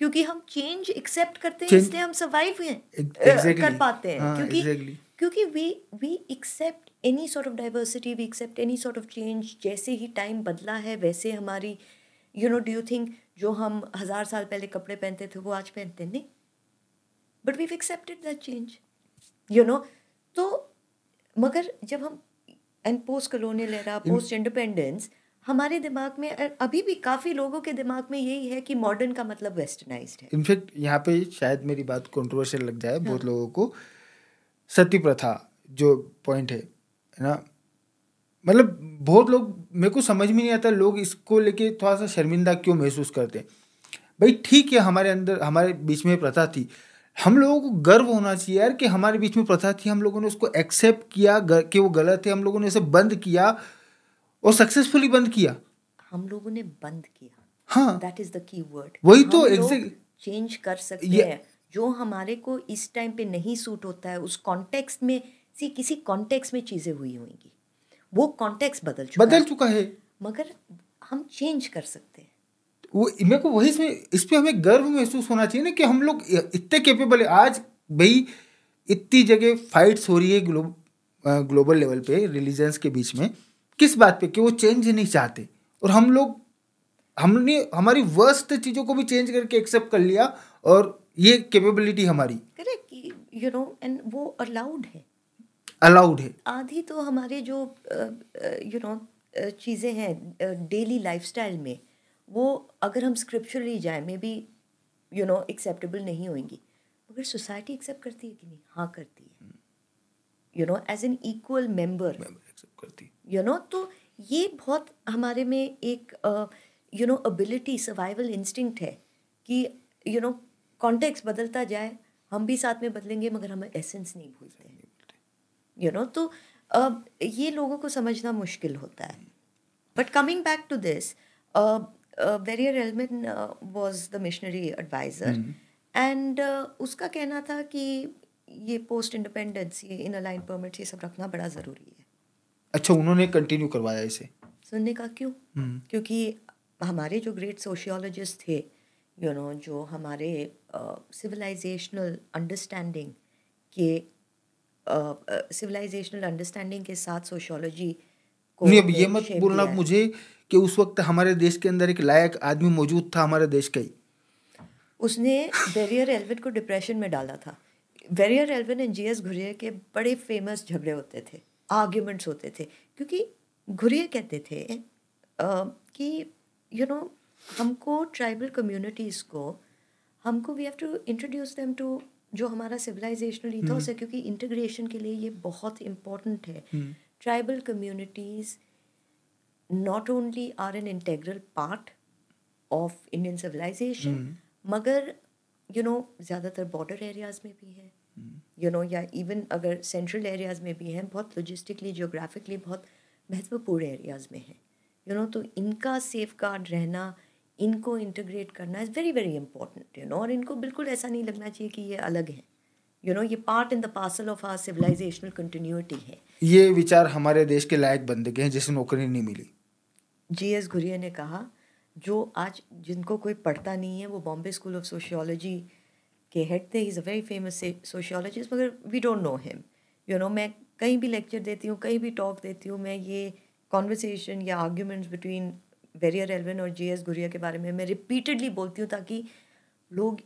क्योंकि हम चेंज एक्सेप्ट करते हैं इसलिए हम सर्वाइव exactly. कर पाते हैं हाँ, क्योंकि exactly. क्योंकि we we accept any sort of diversity we accept any sort of change जैसे ही टाइम बदला है वैसे हमारी you know do you think जो हम हज़ार साल पहले कपड़े पहनते थे वो आज पहनते नहीं but we accepted that change you know तो मगर जब हम and post colonial era post independence हमारे दिमाग में अभी भी काफ़ी लोगों के दिमाग में यही है कि मॉडर्न का मतलब वेस्टर्नाइज्ड है। इनफैक्ट यहाँ पे शायद मेरी बात कंट्रोवर्शियल लग जाए हाँ. बहुत लोगों को। सती प्रथा जो पॉइंट है है ना? मतलब बहुत लोग मेरे को समझ में नहीं आता लोग इसको लेके थोड़ा सा शर्मिंदा क्यों महसूस करते हैं। भाई ठीक है हमारे अंदर हमारे बीच में प्रथा थी। हम लोगों को गर्व होना चाहिए यार कि हमारे बीच में प्रथा थी हम लोगों ने उसको एक्सेप्ट किया कि वो गलत है हम लोगों ने उसे बंद किया। और सक्सेसफुली बंद किया। हम लोगों ने बंद किया। हाँ। That is the key word वही तो एग्जैक्ट चेंज कर सकते हैं। जो हमारे को इस टाइम पे नहीं सूट होता है उस कॉन्टेक्स्ट में सी किसी कॉन्टेक्स्ट में चीज़ें हुई होंगी। वो कॉन्टेक्स्ट बदल चुका बदल चुका है। मगर हम चेंज कर सकते हैं। वो मेरे को वही इसमें इस पे हमें गर्व महसूस होना चाहिए ना कि हम लोग इतने केपेबल है। आज भाई इतनी जगह फाइट्स हो रही है ग्लो, ग्लोबल लेवल पे रिलीजन्स के बीच में। किस बात पे? कि वो चेंज नहीं चाहते। और हम लोग हमने हमारी वर्स्ट चीज़ों को भी चेंज करके एक्सेप्ट कर लिया और ये कैपेबिलिटी हमारी। करेक्ट यू नो एंड वो अलाउड है। अलाउड है। आधी तो हमारे जो यू नो चीज़ें हैं डेली लाइफस्टाइल में वो अगर हम स्क्रिप्चरली जाएँ may be you know acceptable नहीं होंगी। मगर सोसाइटी एक्सेप्ट करती है कि नहीं? हाँ करती है। You know as an equal member करती। यू नो तो ये बहुत हमारे में एक you know ability survival instinct है कि यू नो कॉन्टेक्स्ट बदलता जाए हम भी साथ में बदलेंगे मगर हम एसेंस नहीं भूलते। यू नो तो uh, ये लोगों को समझना मुश्किल होता है। But coming back to this Verrier Elwin was the missionary adviser and उसका कहना था कि ये पोस्ट इंडिपेंडेंस ये इन अलाइन परमिट ये सब रखना बड़ा ज़रूरी है। अच्छा उन्होंने कंटिन्यू करवाया इसे। सुनने का क्यों? हम्म, क्योंकि हमारे जो ग्रेट सोशियोलॉजिस्ट थे यू नो जो हमारे सिविलाइजेशनल अंडरस्टैंडिंग के सिविलाइजेशनल अंडरस्टैंडिंग के साथ सोशियोलॉजी को नहीं अब ये मत बोलना मुझे कि उस वक्त हमारे देश के अंदर एक लायक आदमी मौजूद था हमारे देश का ही। उसने वेरियर एल्विन को डिप्रेशन में डाला था। Verrier Elwin and G S Ghurye के बड़े फ़ेमस झगड़े होते थे। आर्ग्यूमेंट्स होते थे। क्योंकि घुरियर कहते थे कि यू नो हमको ट्राइबल कम्युनिटीज़ को हमको we have to introduce them to जो हमारा सिविलाइजेशनल इथोस है क्योंकि इंटीग्रेशन के लिए ये बहुत इम्पोर्टेंट है। Tribal communities not only are an integral part of Indian civilization मगर यू नो ज़्यादातर बॉर्डर एरियाज़ में भी हैं। यू नो या इवन अगर सेंट्रल एरियाज़ में भी हैं बहुत लॉजिस्टिकली जियोग्राफिकली बहुत महत्वपूर्ण एरियाज़ में हैं। यू नो तो इनका सेफ़ गार्ड रहना इनको इंटीग्रेट करना is very very important you know और इनको बिल्कुल ऐसा नहीं लगना चाहिए कि ये अलग हैं। यू नो ये part in the parcel of our civilizational continuity है। ये विचार हमारे देश के लायक बंदे के हैं जिसे नौकरी नहीं मिली। जी एस घुरिया ने कहा जो आज जिनको कोई पढ़ता नहीं है वो बॉम्बे स्कूल ऑफ़ सोशियोलॉजी के हेड थे is a very famous sociologist मगर we don't know him you know मैं कहीं भी लेक्चर देती हूँ कहीं भी टॉक देती हूँ मैं ये कॉन्वर्सेशन या आर्ग्यूमेंट्स बिटवीन वेरियर एल्विन और जी एस घुरिया के बारे में मैं रिपीटेडली बोलती हूँ ताकि लोग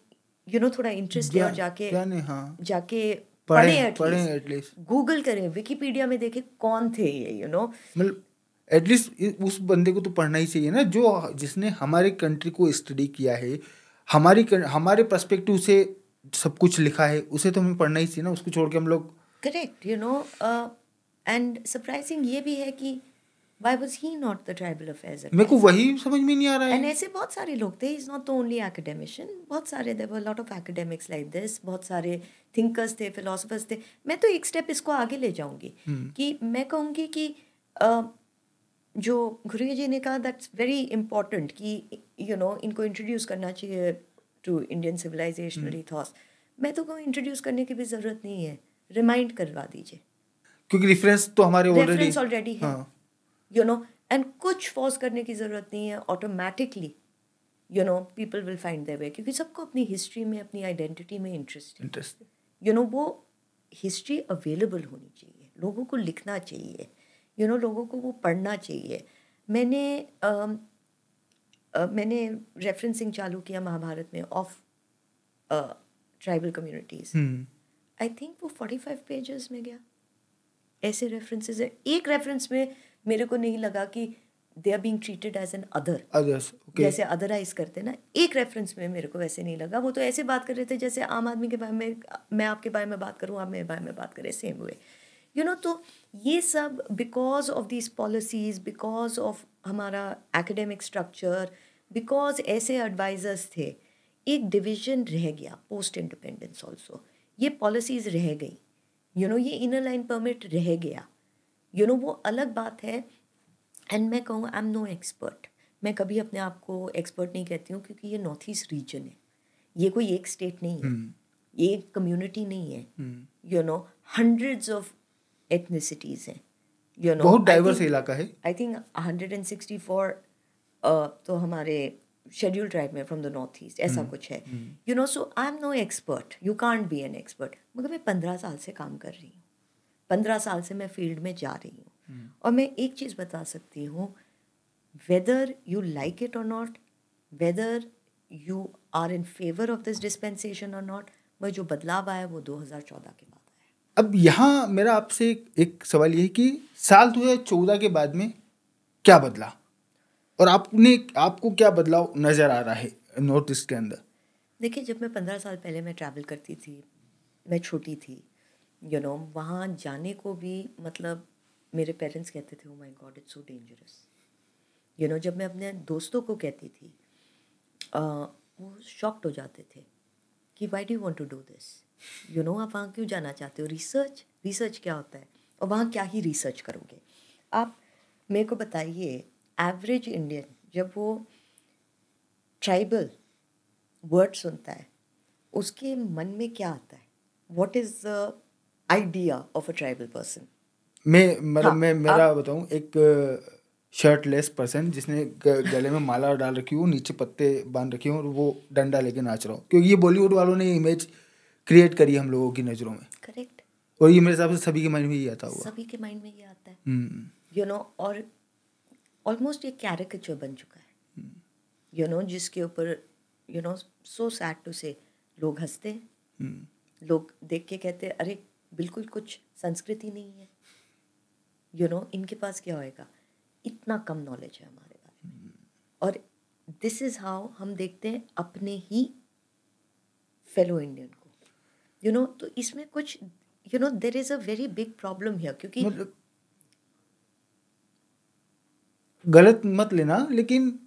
यू नो थोड़ा इंटरेस्ट ले और जाके हाँ जाके पढ़े एटलीस्ट गूगल करें विकीपीडिया में देखें कौन थे ये यू नो मतलब एटलीस्ट उस बंदे को तो पढ़ना ही चाहिए ना जो जिसने हमारे कंट्री को स्टडी किया है हमारी हमारे पर्सपेक्टिव से सब कुछ लिखा है उसे तो हमें पढ़ना ही चाहिए ना उसको छोड़ के हम लोग correct you know and surprising ये भी है कि why was he not the tribal affairs मेरे को वही समझ में नहीं आ रहा एंड है ऐसे बहुत सारे लोग थे is not the only academician बहुत सारे there lot of academics like this बहुत सारे थिंकर्स थे फिलोसफर्स थे। मैं तो एक स्टेप इसको आगे ले जाऊँगी कि मैं कहूँगी कि uh, जो घुरिया जी ने कहा दैट्स वेरी इंपॉर्टेंट कि यू नो इनको इंट्रोड्यूस करना चाहिए टू इंडियन सिविलाइजेशनल इथॉस मैं तो कहूँ इंट्रोड्यूस करने की भी ज़रूरत नहीं है। रिमाइंड करवा दीजिए. क्योंकि रेफरेंस तो हमारे ऑलरेडी ऑलरेडी है। यू नो एंड कुछ फोर्स करने की ज़रूरत नहीं है automatically you know people will find their way क्योंकि सबको अपनी हिस्ट्री में अपनी आइडेंटिटी में इंटरेस्ट इंटरेस्ट यू नो वो हिस्ट्री अवेलेबल होनी चाहिए लोगों को लिखना चाहिए। यू नो लोगों को वो पढ़ना चाहिए। मैंने अम, अ, मैंने रेफरेंसिंग चालू किया महाभारत में of tribal communities I think वो फोर्टी फाइव पेजेस में गया। ऐसे रेफरेंसेस है। एक रेफरेंस में मेरे को नहीं लगा कि they are being treated as an other others जैसे अदराइज करते ना एक रेफरेंस में मेरे को वैसे नहीं लगा। वो तो ऐसे बात कर रहे थे जैसे आम आदमी के बारे में मैं आपके बारे में बात करूँ आप मेरे बारे में बात करें सेम वे यू नो तो ये सब because of this policies because of हमारा एकेडमिक स्ट्रक्चर बिकॉज़ ऐसे एडवाइजर्स थे एक डिवीज़न रह गया पोस्ट इंडिपेंडेंस ऑल्सो ये पॉलिसीज़ रह गई. यू नो ये इनर लाइन परमिट रह गया. यू नो वो अलग बात है एंड मैं कहूँ आई एम नो एक्सपर्ट मैं कभी अपने आप को एक्सपर्ट नहीं कहती हूँ क्योंकि ये नॉर्थ ईस्ट रीजन है. ये कोई एक स्टेट नहीं है. हम्म। ये एक कम्युनिटी नहीं है. You know hundreds of ethnicities हैं. यू नो बहुत डाइवर्स इलाका है। I think hundred and sixty four तो हमारे शेड्यूल ट्राइब में फ्रॉम द नॉर्थ ईस्ट ऐसा कुछ है। You know so I am no expert you can't be an expert मगर मैं पंद्रह साल से काम कर रही हूँ। पंद्रह साल से मैं फ़ील्ड में जा रही हूँ। और मैं एक चीज़ बता सकती हूँ वेदर यू लाइक इट और not whether you are in favour of this dispensation और नॉट वह जो बदलाव आया वो 2014 के बाद। अब यहाँ मेरा आपसे एक, सवाल ये है कि साल 2014 के बाद में क्या बदला? और आपने आपको क्या बदलाव नज़र आ रहा है नॉर्थ ईस्ट के अंदर? देखिए जब मैं पंद्रह साल पहले मैं ट्रैवल करती थी मैं छोटी थी यू नो वहाँ जाने को भी मतलब मेरे पेरेंट्स कहते थे ओ my God it's so dangerous you know जब मैं अपने दोस्तों को कहती थी आ, वो शॉक्ड हो जाते थे कि why do want to do this you know आप वहाँ क्यों जाना चाहते हो? रिसर्च रिसर्च क्या होता है? और वहाँ क्या ही रिसर्च करोगे? आप मेरे को बताइए एवरेज इंडियन जब वो ट्राइबल वर्ड सुनता है उसके मन में क्या आता है? What is the idea of a tribal person मैं मतलब हाँ, मैं मेरा बताऊँ एक शर्टलेस पर्सन जिसने गले में माला डाल रखी हो नीचे पत्ते बाँध रखे हो और वो डंडा लेके नाच रहा हो। क्योंकि ये बॉलीवुड वालों ने इमेज क्रिएट करी हम लोगों की नज़रों में। करेक्ट और ये मेरे हिसाब से सभी के माइंड में ये आता हुआ। सभी के माइंड में ये आता है। हम्म, यू नो और ऑलमोस्ट ये कैरिकेचर बन चुका है। यू नो जिसके ऊपर you know so sad to say लोग हँसते हैं। हम्म, लोग देख के कहते हैं अरे बिल्कुल कुछ संस्कृति नहीं है। यू नो इनके पास क्या होएगा? इतना कम नॉलेज है हमारे बारे में। और दिस इज़ हाउ हम देखते हैं अपने ही फेलो इंडियन को। यू नो तो इसमें कुछ you know there is a very big problem here क्योंकि मतलब गलत मत लेना लेकिन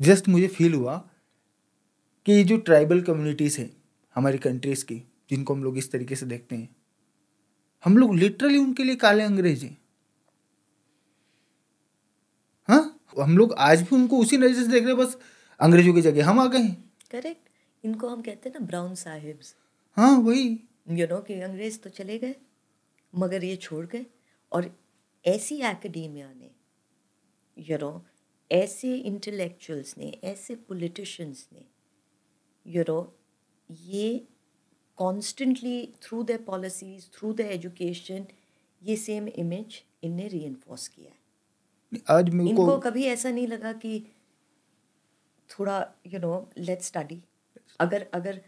जस्ट मुझे फील हुआ कि ये जो ट्राइबल कम्युनिटीज़ हैं हमारी कंट्रीज़ की जिनको हम लोग इस तरीके से देखते हैं हम लोग लिटरली उनके लिए काले अंग्रेज़ हैं। हाँ? हम लोग आज भी उनको उसी नज़र से देख रहे हैं बस अंग्रेज़ों की जगह हम आ गए हैं। करेक्ट इनको हम कहते हैं ना ब्राउन साहिब्स हाँ वही। यू नो कि अंग्रेज़ तो चले गए मगर ये छोड़ गए। और ऐसी एकेडेमिया ने यू नो ऐसे इंटेलेक्चुअल्स ने ऐसे पॉलिटिशियंस ने यू नो ये constantly through the policies through the education ये सेम इमेज इनने री किया है। आज मेरे इनको कभी ऐसा नहीं लगा कि थोड़ा यू नो लेट स्टडी अगर अगर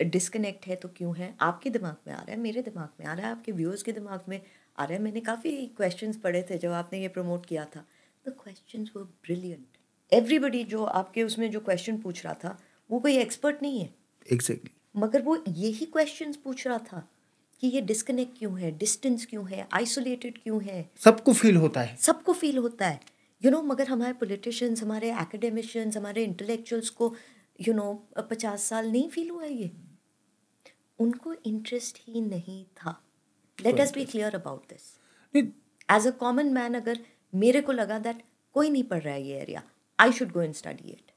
डिस्कनेक्ट है तो क्यों है? आपके दिमाग में आ रहा है मेरे दिमाग में आ रहा है आपके व्यूअर्स के दिमाग में आ रहा है। मैंने काफ़ी क्वेश्चन पढ़े थे जब आपने ये प्रमोट किया था। The questions were brilliant everybody जो आपके उसमें जो क्वेश्चन पूछ रहा था वो कोई एक्सपर्ट नहीं है। Exactly exactly. मगर वो यही क्वेश्चन पूछ रहा था कि ये डिस्कनेक्ट क्यों है डिस्टेंस क्यों है आइसोलेटेड क्यों है? सबको फील होता है। सबको फील होता है। यू you नो know, मगर हमारे पॉलिटिशियंस हमारे एकेडमिशियंस हमारे इंटेलेक्चुअल्स को यू नो पचास साल नहीं फील हुआ ये? उनको इंटरेस्ट ही नहीं था। Let us be clear about this as a common man अगर मेरे को लगा दैट कोई नहीं पढ़ रहा है ये area I should go and study it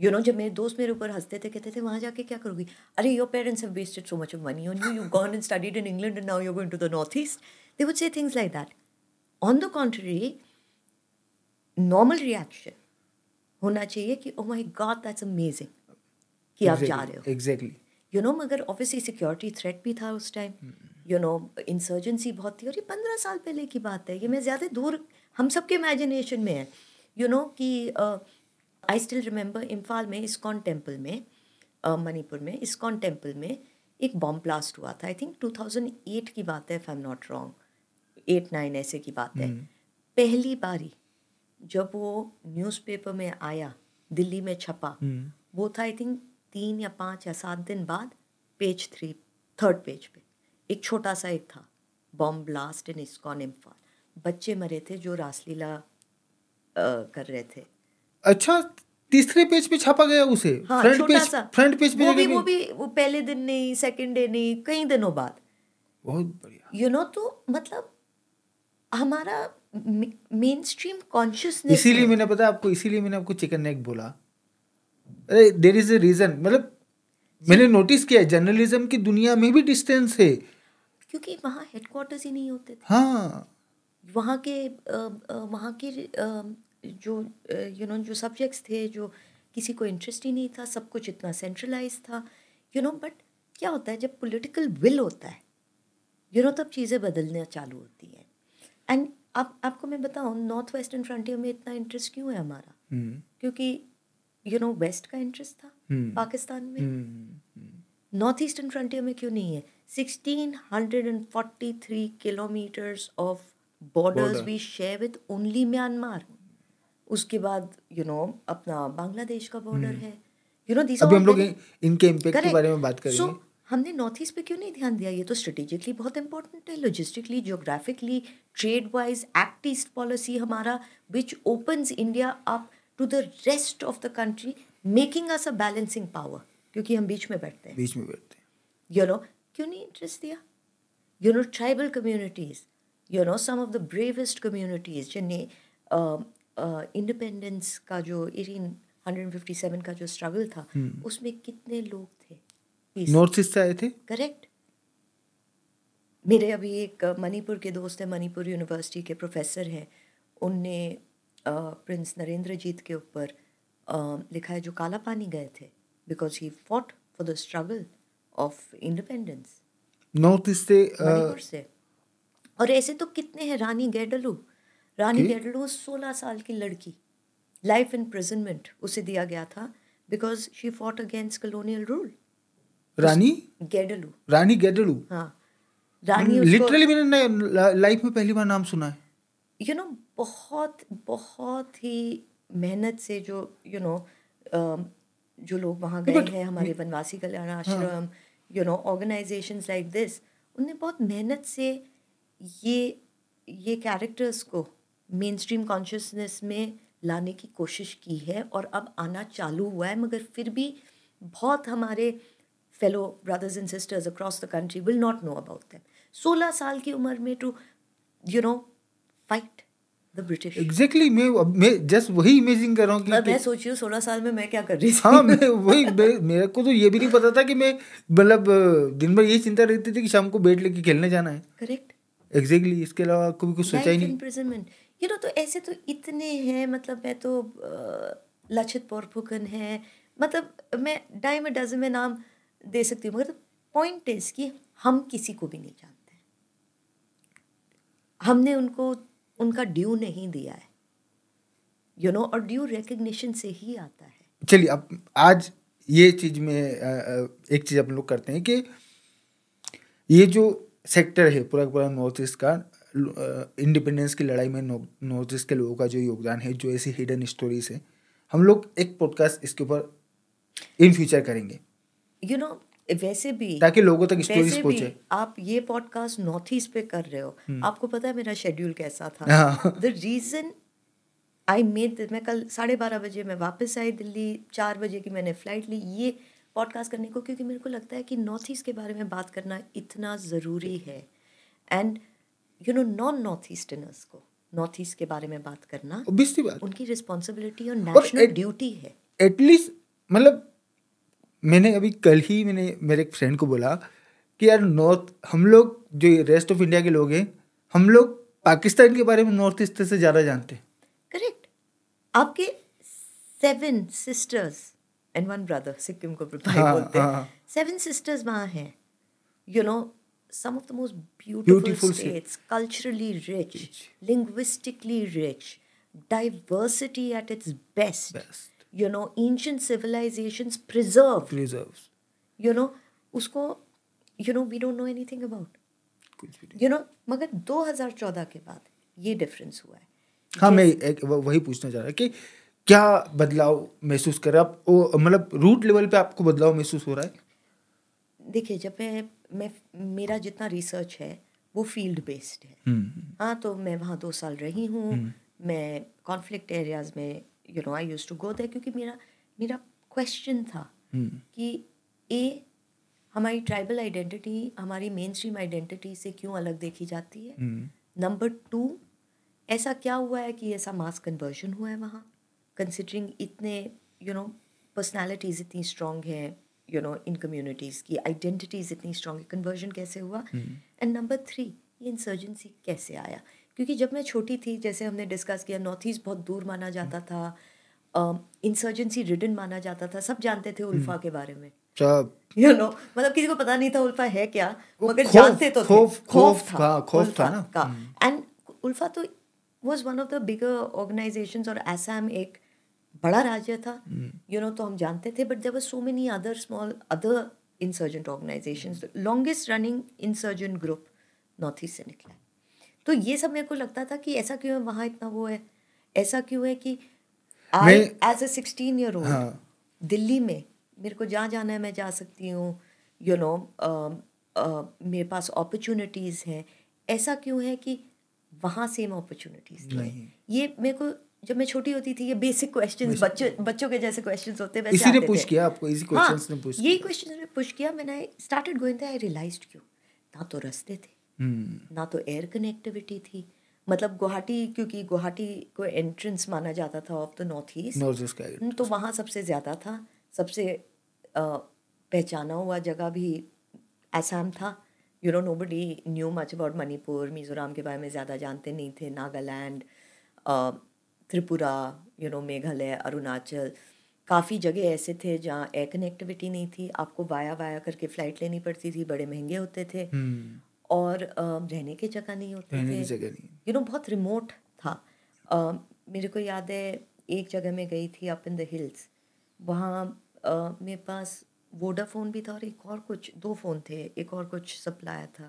you know जब मेरे दोस्त मेरे ऊपर हँसते थे कहते थे वहाँ जाके क्या करोगी? अरे your parents have wasted so much of money on you you gone and studied in England and now you going to the north east they would say things like that on the contrary normal reaction होना चाहिए कि oh my God that's amazing कि आप जा रहे हो। एग्जैक्टली यू नो मगर ऑब्वियसली सिक्योरिटी थ्रेट भी था उस टाइम यू नो इंसर्जेंसी बहुत थी और ये पंद्रह साल पहले की बात है। ये मैं ज़्यादा दूर हम सब के इमेजिनेशन में है। यू नो कि आई स्टिल रिमेंबर इम्फाल में इस्कॉन टेंपल में uh, मणिपुर में इस्कॉन टेंपल में एक बॉम्ब ब्लास्ट हुआ था। आई थिंक 2008 की बात है if I am not wrong eight nine ऐसे की बात है। पहली बारी जब वो न्यूज़पेपर में आया दिल्ली में छपा वो था आई थिंक तीन या पाँच या सात दिन बाद पेज थ्री थर्ड पेज पे। एक छोटा सा एक था bomb blast in ISKCON Imphal बच्चे मरे थे जो रासलीला कर रहे थे। अच्छा तीसरे पेज पे छापा गया उसे? हाँ फ्रंट पेज फ्रंट पेज पे वो भी वो भी भी वो पहले दिन नहीं सेकंड डे नहीं कई दिनों बाद। बहुत बढ़िया। यू नो तो मतलब हमारा मेन स्ट्रीम कॉन्शियसनेस इसीलिए मैंने पता आपको इसीलिए मैंने आपको चिकन नेक बोला। अरे देर इज़ अ रीजन मतलब मैंने नोटिस किया जर्नलिज्म की दुनिया में भी डिस्टेंस है। क्योंकि वहाँ हेडक्वार्टर्स ही नहीं होते थे। हाँ। वहाँ के वहाँ के जो यू नो जो सब्जेक्ट्स थे जो किसी को इंटरेस्ट ही नहीं था सब कुछ इतना सेंट्रलाइज था यू नो बट क्या होता है जब पॉलिटिकल विल होता है यू नो तब चीज़ें बदलना चालू होती हैं। एंड आप आपको मैं बताऊँ नॉर्थ वेस्टर्न फ्रंटियर में इतना इंटरेस्ट क्यों है हमारा? हम्म, क्योंकि यू नो वेस्ट का इंटरेस्ट था हम्म, पाकिस्तान में। हम्म, नॉर्थ ईस्टर्न फ्रंटियर में क्यों नहीं है? 1643 kilometres of borders we share with only Myanmar उसके बाद यू नो अपना बांग्लादेश का बॉर्डर है। यू नो दिस अभी हम लोग इनके इम्पैक्ट के बारे में बात करेंगे। सो हमने नॉर्थ ईस्ट पे क्यों नहीं ध्यान दिया? ये तो स्ट्रेटेजिकली बहुत इंपॉर्टेंट है logistically geographically trade wise act east policy हमारा which opens India up to the rest of the country making us a balancing power क्योंकि हम बीच में बैठते हैं। बीच में बैठते हैं। यू नो क्यों नहीं इंटरेस्ट दिया? You know tribal communities you know some of the bravest communities जिन्हें इंडिपेंडेंस का जो 1857 का जो स्ट्रगल था उसमें कितने लोग थे? नॉर्थ ईस्ट से आए थे? करेक्ट मेरे अभी एक मणिपुर के दोस्त हैं मणिपुर यूनिवर्सिटी के प्रोफेसर हैं। उनने प्रिंस नरेंद्र जीत के ऊपर लिखा है जो काला पानी गए थे because he fought for the struggle of independence north east से मणिपुर से। और ऐसे तो कितने हैं रानी गैडलू। रानी गैडलू सोलह साल की लड़की। लाइफ इन इम्प्रिजनमेंट उसे दिया गया था because she fought against colonial rule Rani? Gaidinliu. Rani Gaidinliu? हाँ। रानी लिटरली मैंने लाइफ में पहली बार नाम सुना है। यू नो बहुत बहुत ही मेहनत से जो यू नो जो लोग वहाँ गए but- हैं हमारे Vanvasi Kalyan Ashram you know organisations like this उनने बहुत मेहनत से ये ये कैरेक्टर्स को मेन स्ट्रीम कॉन्शियसनेस में लाने की कोशिश की है और अब आना चालू हुआ है मगर फिर भी बहुत हमारे fellow brothers and sisters across the country will not know about them सोलह साल की उम्र में to you know fight the British exactly मैं मैं जस्ट वही इमेजिन कर रहा हूँ मैं कि मैं सोच रही हूँ सोलह साल में मैं क्या कर रही थी? हाँ मैं वही मैं- मेरे को तो ये भी नहीं पता था कि मैं मतलब दिन भर ये चिंता रहती थी कि शाम को बैट लेके खेलने जाना है। करेक्ट एग्जैक्टली इसके अलावा कभी कुछ सोचा ही नहीं। यू नो तो ऐसे तो इतने हैं मतलब मैं तो लचित बोरफुकन है। मतलब मैं डाइम डजन में नाम दे सकती हूँ, मगर पॉइंट इज़ कि हम किसी को भी नहीं जानते हमने उनको, उनका ड्यू नहीं दिया है। यू नो और ड्यू रिकग्निशन से ही आता है। चलिए, अब आज ये चीज़ में एक चीज़ अपन लोग करते हैं कि ये जो सेक्टर है, पूरा पूरा नॉर्थ ईस्ट का इंडिपेंडेंस की लड़ाई में नॉर्थ ईस्ट के लोगों का जो योगदान है, जो ऐसी हिडन स्टोरीज है, हम लोग एक पॉडकास्ट इसके ऊपर इन फ्यूचर करेंगे। यू नो वैसे भी ताकि लोगों तक स्टोरीज पहुँचे। आप ये पॉडकास्ट नॉर्थ ईस्ट पे कर रहे हो। आपको पता है मेरा शेड्यूल कैसा था। द रीजन आई मेड मैं कल साढ़े बारह बजे मैं वापस आई दिल्ली चार बजे की मैंने फ़्लाइट ली। ये पॉडकास्ट करने को क्योंकि मेरे को लगता है कि नॉर्थ ईस्ट के बारे में बात करना इतना ज़रूरी है। And you know non north easterners को नॉर्थ ईस्ट के बारे में बात करना बात। उनकी रिस्पॉन्सिबिलिटी और नेशनल ड्यूटी है। एटलीस्ट मतलब मैंने अभी कल ही मैंने मेरे एक फ्रेंड को बोला कि यार नॉर्थ हम लोग जो रेस्ट ऑफ़ इंडिया के लोग हैं हम लोग पाकिस्तान के बारे में नॉर्थ ईस्ट से ज़्यादा जानते हैं करेक्ट आपके seven sisters and one brother Sikkim को हाँ, बोलते हैं हाँ। सेवन सिस्टर्स वहाँ हैं you know some of the most beautiful, Beautiful state. states, culturally rich, linguistically rich, diversity at its best. Best. You know, ancient civilizations preserved. Reserve You know, उसको you know we don't know anything about. कुछ भी नहीं। You know, मगर 2014 के बाद ये डिफरेंस हुआ है. हाँ मैं एक वही पूछना चाह रहा कि क्या बदलाव महसूस कर रहे आप? मतलब रूट लेवल पे आपको बदलाव महसूस हो रहा है? देखिए जब मैं मैं मेरा जितना रिसर्च है वो फ़ील्ड बेस्ड है। हम्म हाँ तो मैं वहाँ दो साल रही हूँ। मैं कॉन्फ्लिक्ट एरियाज़ में you know I use to go there क्योंकि मेरा मेरा क्वेश्चन था हम्म कि ए हमारी ट्राइबल आइडेंटिटी हमारी मेन स्ट्रीम आइडेंटिटी से क्यों अलग देखी जाती है? नंबर टू ऐसा क्या हुआ है कि ऐसा मास कन्वर्जन हुआ है वहाँ? कंसिडरिंग इतने यू नो पर्सनैलिटीज़ इतनी स्ट्रॉन्ग हैं यू नो इन कम्युनिटीज़ की आइडेंटिटीज़ इतनी स्ट्रॉन्ग है कन्वर्जन कैसे हुआ? एंड नंबर थ्री ये इंसर्जेंसी कैसे आया? क्योंकि जब मैं छोटी थी जैसे हमने डिस्कस किया नॉर्थ ईस्ट बहुत दूर माना जाता था इंसर्जेंसी रिडन माना जाता था सब जानते थे उल्फा के बारे में। सब यू नो मतलब किसी को पता नहीं था उल्फा है क्या मगर जानते तो थे। खौफ- था। खौफ था ना। एंड उल्फा तो was one of the bigger organisations और असम एक बड़ा राज्य था। यू नो तो हम जानते थे but there were so many other small other insurgent organisations longest running insurgent group north east से निकला। तो ये सब मेरे को लगता था कि ऐसा क्यों है वहाँ इतना वो है। ऐसा क्यों है कि I as a sixteen year old हाँ। दिल्ली में मेरे को जहाँ जाना है मैं जा सकती हूँ यू नो मेरे पास अपॉर्चुनिटीज़ हैं। ऐसा क्यों है कि वहाँ सेम अपॉर्चुनिटीज़ नहीं। ये मेरे को जब मैं छोटी होती थी ये बेसिक क्वेश्चन बच्चों बच्चों के जैसे क्वेश्चन होते हैं वैसे इसी ने पुश किया आपको इसी हाँ, ने पुश यही क्वेश्चन ने पुश किया। मैंने स्टार्टेड गोइंग आई रियलाइज्ड क्यों? ना तो रास्ते थे। हम्म। ना तो एयर कनेक्टिविटी थी। मतलब गुवाहाटी क्योंकि गुवाहाटी को एंट्रेंस माना जाता था ऑफ़ द नॉर्थ ईस्ट तो वहाँ सबसे ज़्यादा था। सबसे पहचाना हुआ जगह भी असम था। You know nobody knew much about Manipur. Mizoram के बारे में ज़्यादा जानते नहीं थे। Nagaland Tripura you know Meghalaya Arunachal. काफ़ी जगह ऐसे थे जहाँ एयर कनेक्टिविटी नहीं थी। आपको वाया वाया करके फ़्लाइट लेनी पड़ती थी। बड़े महँगे होते थे। हम्म। और रहने की जगह नहीं होते रहने की जगह नहीं। यू नो बहुत रिमोट था। मेरे को याद है एक जगह में गई थी अप इन द हिल्स वहाँ मेरे पास वोडाफोन भी था और एक और कुछ दो फ़ोन थे। एक और कुछ सप्लायर था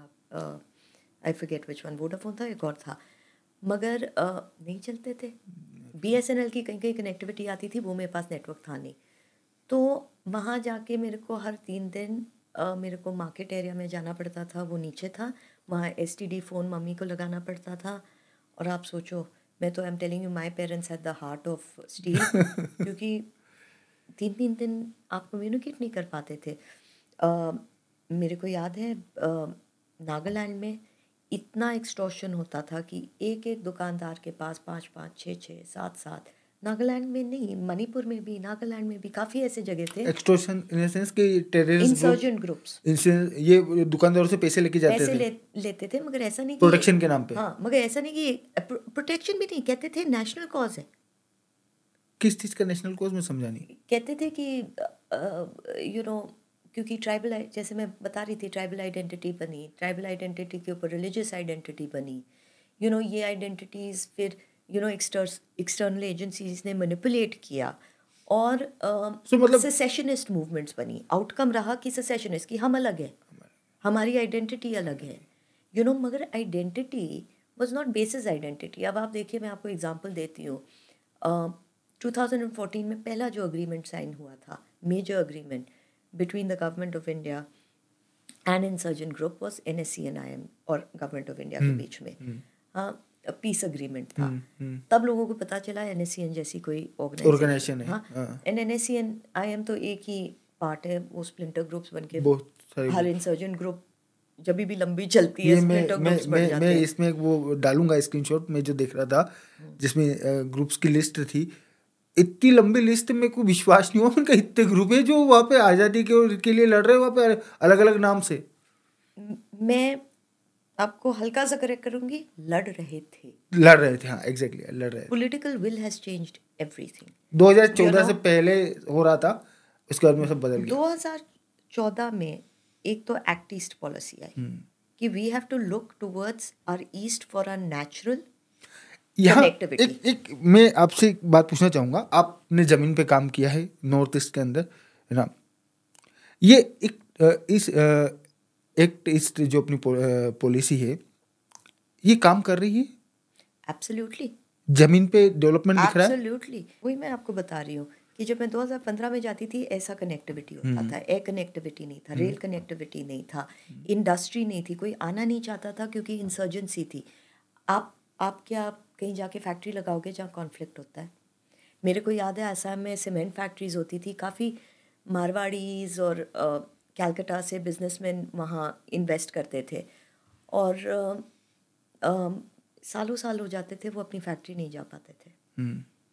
I forget which one Vodafone था एक और था। मगर नहीं चलते थे। बी एस एन एल की कहीं कहीं कनेक्टिविटी आती थी वो मेरे पास नेटवर्क था नहीं। तो वहाँ जाके मेरे को हर तीन दिन मेरे को मार्केट एरिया में जाना पड़ता था वो नीचे था। वहाँ S T D phone mummy को लगाना पड़ता था। और आप सोचो मैं तो I am telling you my parents at the heart of steel क्योंकि तीन तीन दिन आप कम्युनिकेट नहीं कर पाते थे। मेरे को याद है नागालैंड में इतना एक्सटॉर्शन होता था कि एक एक दुकानदार के पास पाँच पाँच छः छः सात सात नागालैंड में नहीं मणिपुर में भी नागालैंड में भी काफ़ी ऐसे जगह थे। एक्सटोर्शन इन द सेंस कि टेररिस्ट इंसर्जेंट ग्रुप्स ये दुकानदारों से पैसे लेके जाते पैसे थे। ले, लेते थे मगर ऐसा नहीं प्रोटेक्शन के नाम पे। हाँ मगर ऐसा नहीं कि प्रोटेक्शन भी नहीं कहते थे नेशनल कॉज है। किस चीज़ का नेशनल कोज में समझा नहीं। कहते थे कि यू नो क्योंकि ट्राइबल जैसे मैं बता रही थी ट्राइबल आइडेंटिटी बनी ट्राइबल आइडेंटिटी के ऊपर रिलीजियस आइडेंटिटी बनी। यू नो ये आइडेंटिटीज़ फिर यू नो एक्सटर्नल एजेंसीज ने मैनिपुलेट किया और मतलब- सेशनिस्ट मूवमेंट्स बनी। आउटकम रहा कि सेशनिस्ट की हम अलग हैं। हमारी आइडेंटिटी अलग है। यू नो मगर identity was not basis identity अब आप देखिए मैं आपको एग्जांपल देती हूँ। टू थाउज़ेंड एंड फोर्टीन में पहला जो अग्रीमेंट साइन हुआ था major agreement between the government of India and insurgent group was N S C N I M और गवर्नमेंट ऑफ़ इंडिया के बीच में। हाँ पीस अग्रीमेंट था। तब लोगों को पता चला एन एस सी एन जैसी कोई Organization है, हाँ। हाँ। एन एस आई एम तो एक ही पार्ट है वो स्प्लिंटर ग्रुप्स बन के हर इंसर्जेंट ग्रुप जब भी लंबी चलती है मैं मैं मैं मैं इसमें एक वो डालूँगा स्क्रीनशॉट में जो देख रहा था जिसमें ग्रुप्स की लिस्ट थी। इतनी लंबी लिस्ट में कोई विश्वास नहीं हुआ उनका इतने ग्रुप है जो वहाँ पे आज़ादी के के लिए लड़ रहे हैं वहाँ पे अलग अलग नाम से। मैं आपको हल्का सा करेक्ट करूँगी लड़ रहे थे। लड़ रहे थे हाँ एग्जैक्टली exactly, लड़ रहे political will has changed everything 2014 You से पहले हो रहा था उसके बाद में सब बदल गया। 2014 में एक तो एक्ट ईस्ट पॉलिसी आई कि we have to look towards our east for our natural यहाँ एक एक मैं आपसे एक बात पूछना चाहूँगा आपने ज़मीन पे काम किया है नॉर्थ ईस्ट के अंदर है ना? ये एक इस एक्ट ईस्ट जो अपनी पॉलिसी है ये काम कर रही है? एब्सोल्युटली ज़मीन पे डेवलपमेंट दिख रहा है? एब्सोल्युटली वही मैं आपको बता रही हूँ कि जब मैं 2015 में जाती थी ऐसा कनेक्टिविटी होता था एयर कनेक्टिविटी नहीं था रेल कनेक्टिविटी नहीं था इंडस्ट्री नहीं थी कोई आना नहीं चाहता था क्योंकि इंसर्जेंसी थी। आप आप क्या आप कहीं जाके फैक्ट्री लगाओगे जहाँ कॉन्फ्लिक्ट होता है? मेरे को याद है आसाम में सीमेंट फैक्ट्रीज होती थी काफ़ी मारवाड़ीज और कैलकटा से बिजनेसमैन वहाँ इन्वेस्ट करते थे। और अ, अ, सालों साल हो जाते थे वो अपनी फैक्ट्री नहीं जा पाते थे।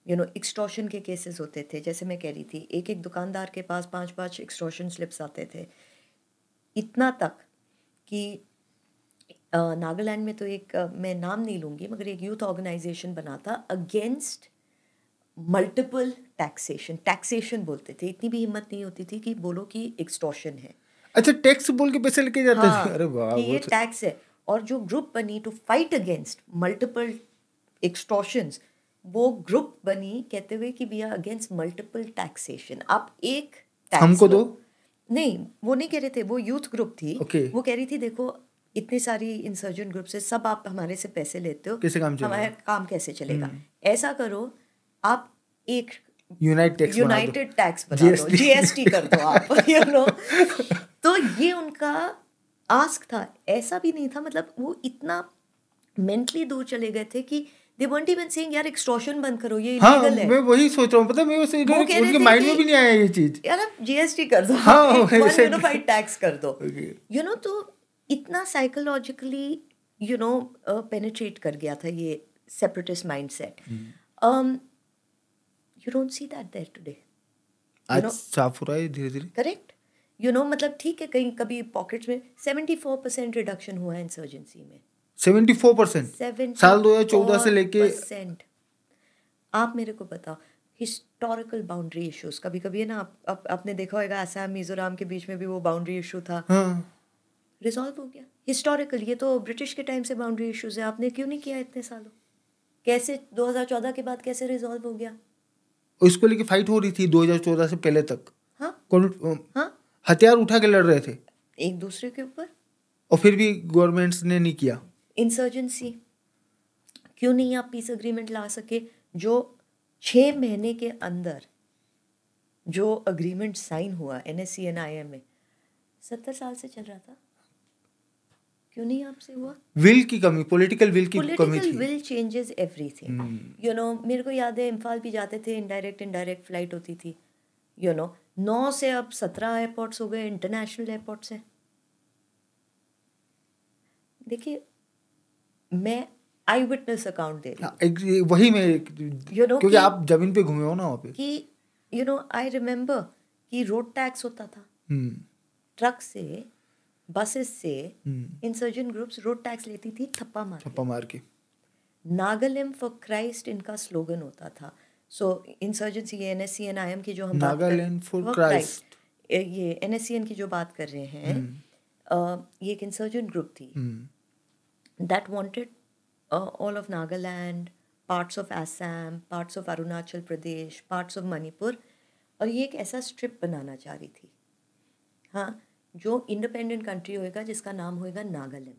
यू नो एक्सटॉर्शन के केसेस होते थे जैसे मैं कह रही थी एक एक दुकानदार के पास पाँच पाँच एक्सटॉर्शन स्लिप्स आते थे। इतना तक कि नागालैंड में तो एक मैं नाम नहीं लूँगी मगर एक यूथ ऑर्गेनाइजेशन बना था अगेंस्ट मल्टीपल टैक्सेशन टैक्सेशन बोलते थे। इतनी भी हिम्मत नहीं होती थी कि बोलो कि एक्सटॉर्शन है। अच्छा टैक्स बोल के पैसे लेके जाते हाँ, थे अरे वाह ये तो- टैक्स है। और जो ग्रुप बनी to fight against multiple extortions वो ग्रुप बनी कहते हुए कि we are against multiple taxation आप एक tax हमको दो। नहीं वो नहीं कह रहे थे वो यूथ ग्रुप थी। Okay. वो कह रही थी देखो इतनी सारी इंसर्जेंट ग्रुप से सब आप हमारे से पैसे लेते हो। कैसे काम? हम्म। हमारा काम कैसे चलेगा? ऐसा करो आप एक टैक्स बना यूनाइटेड टैक्स बना दो। जीएसटी कर दो आप यू नो तो ये उनका आस्क था। ऐसा भी नहीं था मतलब वो इतना मेंटली दूर चले गए थे कि दे वंट इवन सेइंग यार एक्सटॉर्शन बंद करो ये हाँ इलीगल है। मैं वही सोच रहा हूँ पता है, मैं उसे उनके माइंड में भी नहीं आया ये चीज़। यार आप जीएसटी कर दो हाँ, यूनिफाइड टैक्स कर दो। Okay. यू नो तो इतना साइकोलॉजिकली यू नो पेनिट्रेट कर गया था ये separatist mindset hmm. You don't see that there today आज साफ़ हो रहा है धीरे धीरे करेक्ट यू नो मतलब ठीक है कहीं कभी पॉकेट्स में सेवेंटी फोर परसेंट रिडक्शन हुआ है इंसर्जेंसी में. सेवेंटी फोर परसेंट साल 2014 से लेके 74% आप मेरे को बताओ हिस्टोरिकल बाउंड्री इश्यूज़ कभी कभी है ना आप, आप आपने देखा होगा आसाम मिजोरम के बीच में भी वो बाउंड्री इशू था। हाँ। रिजॉल्व हो गया। हिस्टोरिकल ये तो ब्रिटिश के टाइम से बाउंड्री इश्यूज़ है। आपने क्यों नहीं किया इतने सालों? कैसे 2014 के बाद कैसे रिजॉल्व हो गया? इसको लेके फाइट हो रही थी 2014 से पहले तक। हाँ? कौन हाँ? हथियार उठा के लड़ रहे थे। एक दूसरे के ऊपर? और फिर भी गवर्नमेंट्स ने नहीं किया। इंसर्जेंसी क्यों नहीं आप पीस अग्रीमेंट ला सके? जो छः महीने के अंदर जो अग्रीमेंट साइन हुआ N S C N I M में सत्तर साल से चल रहा था। क्यों नहीं आपसे हुआ? विल की कमी पॉलिटिकल विल की कमी थी। Will changes everything you know मेरे को याद है इम्फाल भी जाते थे इनडायरेक्ट इनडायरेक्ट फ़्लाइट होती थी। यू नो नौ से अब सत्रह एयरपोर्ट्स हो गए इंटरनेशनल एयरपोर्ट्स हैं। देखिए मैं आई विटनेस अकाउंट दे रही हूँ। हाँ, वही मैं You know क्योंकि आप ज़मीन पे घूमे हो ना वहाँ पे। कि यू नो आई रिमेम्बर कि रोड टैक्स होता था। ट्रक से बसेस से इंसर्जेंट ग्रुप्स रोड टैक्स लेती थी थप्पा मार के। छप्पा मार के। नागालैंड फॉर क्राइस्ट इनका स्लोगन होता था। सो इंसर्जेंसी ये एन आई एम की जो हम बात कर- नागालैंड for Christ। ये- ये एनएससीएन की जो बात कर रहे हैं ये एक इंसर्जेंट ग्रुप थी। Wanted uh, all of Nagaland, parts of Assam, parts of Arunachal Pradesh, parts of Manipur और ये एक ऐसा स्ट्रिप बनाना चाह रही थी। हाँ जो इंडिपेंडेंट कंट्री होएगा जिसका नाम होएगा नागालैंड।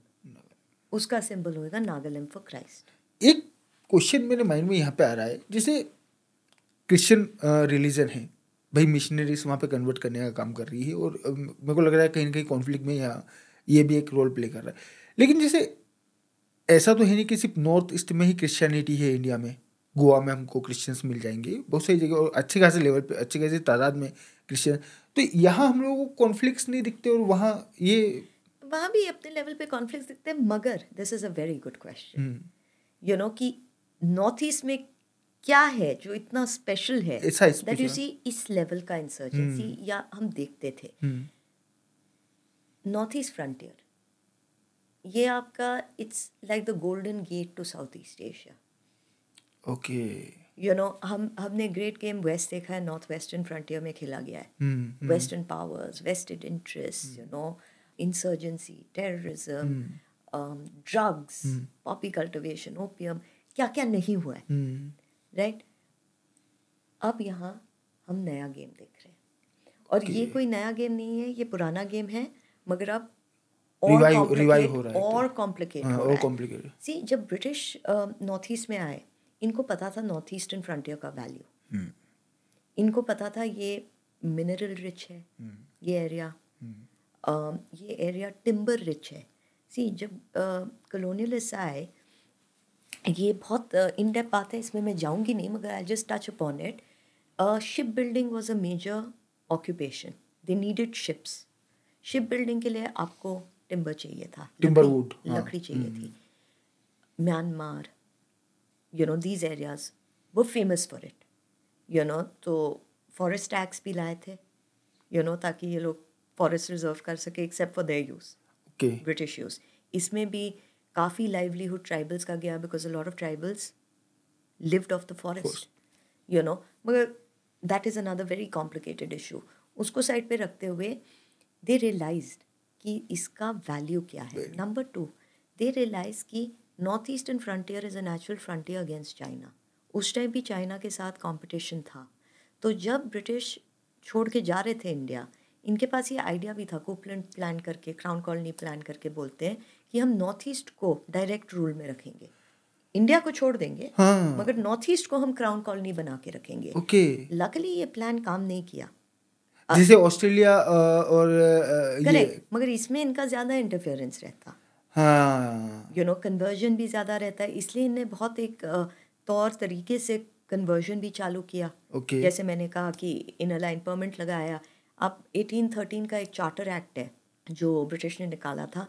उसका सिंबल होएगा नागालैंड फॉर क्राइस्ट एक क्वेश्चन मेरे माइंड में यहाँ पे आ रहा है जैसे क्रिश्चियन रिलीजन है। भाई मिशनरीज वहाँ पे कन्वर्ट करने का काम कर रही है और मेरे को लग रहा है कहीं ना कहीं कॉन्फ्लिक्ट में यहाँ ये भी एक रोल प्ले कर रहा है। लेकिन जैसे ऐसा तो है नहीं कि सिर्फ़ नॉर्थ ईस्ट में ही क्रिश्चियनिटी है इंडिया में। गोवा में हमको क्रिश्चियंस मिल जाएँगे। बहुत सारी जगह और अच्छे खासे लेवल पे अच्छे खासे तादाद में क्रिश्चियन तो यहाँ हम लोगों को कॉन्फ्लिक्ट्स नहीं दिखते और वहाँ ये वहाँ भी अपने लेवल पे कॉन्फ्लिक्ट दिखते हैं मगर this is a very good question hmm, you know कि नॉर्थ ईस्ट में क्या है जो इतना स्पेशल है? दैट यू सी इस लेवल का इंसर्जेंसी hmm. या हम देखते थे। हम्म, नॉर्थ ईस्ट फ्रंटियर ये आपका it's like the golden gate to south east Asia okay you know हम हमने ग्रेट गेम वेस्ट देखा है नॉर्थ वेस्टर्न फ्रंटियर में खेला गया है. Western powers vested interest you know insurgency terrorism drugs poppy cultivation opium क्या क्या नहीं हुआ है. राइट अब यहाँ हम नया गेम देख रहे हैं. और ये कोई नया गेम नहीं है ये पुराना गेम है मगर अब और है और कॉम्प्लिकेट हाँ, हो। सी जब ब्रिटिश नॉर्थ ईस्ट में आए इनको पता था नॉर्थ ईस्टर्न फ्रंटियर का वैल्यू hmm. इनको पता था ये मिनरल रिच है हम्म, ये एरिया uh, ये एरिया टिम्बर रिच है। सी जब कलोनियलिस्ट आए ये बहुत इन डेप बात है इसमें मैं जाऊँगी नहीं मगर I just touch upon it ship building was a major occupation they needed ships ship building के लिए आपको टिम्बर चाहिए था Timber लकड़ी- हाँ, लकड़ी चाहिए थी। Myanmar you know these areas वो famous for it you know तो फॉरेस्ट टैक्स भी लाए थे यू नो ताकि ये लोग फॉरेस्ट रिज़र्व कर सके except for their use British use इसमें भी काफ़ी लाइवलीहुड ट्राइबल्स का गया because a lot of tribals lived off the forest you know मगर that is another very complicated issue उसको साइड पे रखते हुए दे रियलाइज़ कि इसका वैल्यू क्या है? नंबर टू दे रियलाइज़ कि north eastern frontier is a natural frontier against China उस टाइम भी चाइना के साथ कंपटीशन था। तो जब ब्रिटिश छोड़ के जा रहे थे इंडिया इनके पास ये आइडिया भी था कोपलैंड प्लान करके क्राउन कॉलोनी प्लान करके बोलते हैं कि हम नॉर्थ ईस्ट को डायरेक्ट रूल में रखेंगे। इंडिया को छोड़ देंगे हाँ। मगर नॉर्थ ईस्ट को हम क्राउन कॉलोनी बना के रखेंगे। ओके। लकली ये प्लान काम नहीं किया। जैसे ऑस्ट्रेलिया और ये करेक्ट मगर इसमें इनका ज़्यादा इंटरफेरेंस रहता। हाँ। यू नो कन्वर्जन भी ज़्यादा रहता है इसलिए इनने बहुत एक तौर तरीके से कन्वर्जन भी चालू किया। ओके। जैसे मैंने कहा कि इन अलाइनमेंट लगाया अब 1813 का एक चार्टर एक्ट है जो ब्रिटिश ने निकाला था।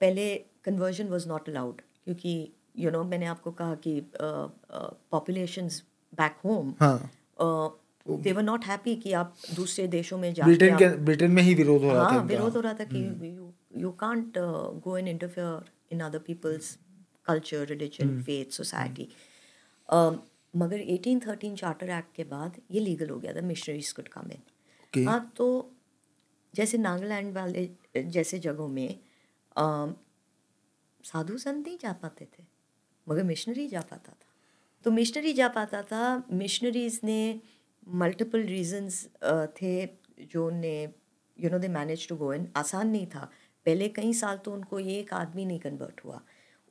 पहले कन्वर्जन वाज नॉट अलाउड क्योंकि यू you नो know, मैंने आपको कहा कि populations back home they were not happy कि आप दूसरे देशों में जाके ब्रिटेन के ब्रिटेन में ही विरोध हो रहा था हाँ विरोध हो रहा था कि you can't go and interfere in other people's culture religion faith society मगर 1813 चार्टर एक्ट के बाद ये लीगल हो गया था मिशनरीज कुड कम इन हाँ तो जैसे नागालैंड वाले जैसे जगहों में अम, साधु संत नहीं जा पाते थे मगर मिशनरी जा पाता था। तो मिशनरी जा पाता था मिशनरीज ने मल्टीपल रीजंस थे जो ने you know they manage to go in आसान नहीं था। पहले कई साल तो उनको ये एक आदमी नहीं कन्वर्ट हुआ।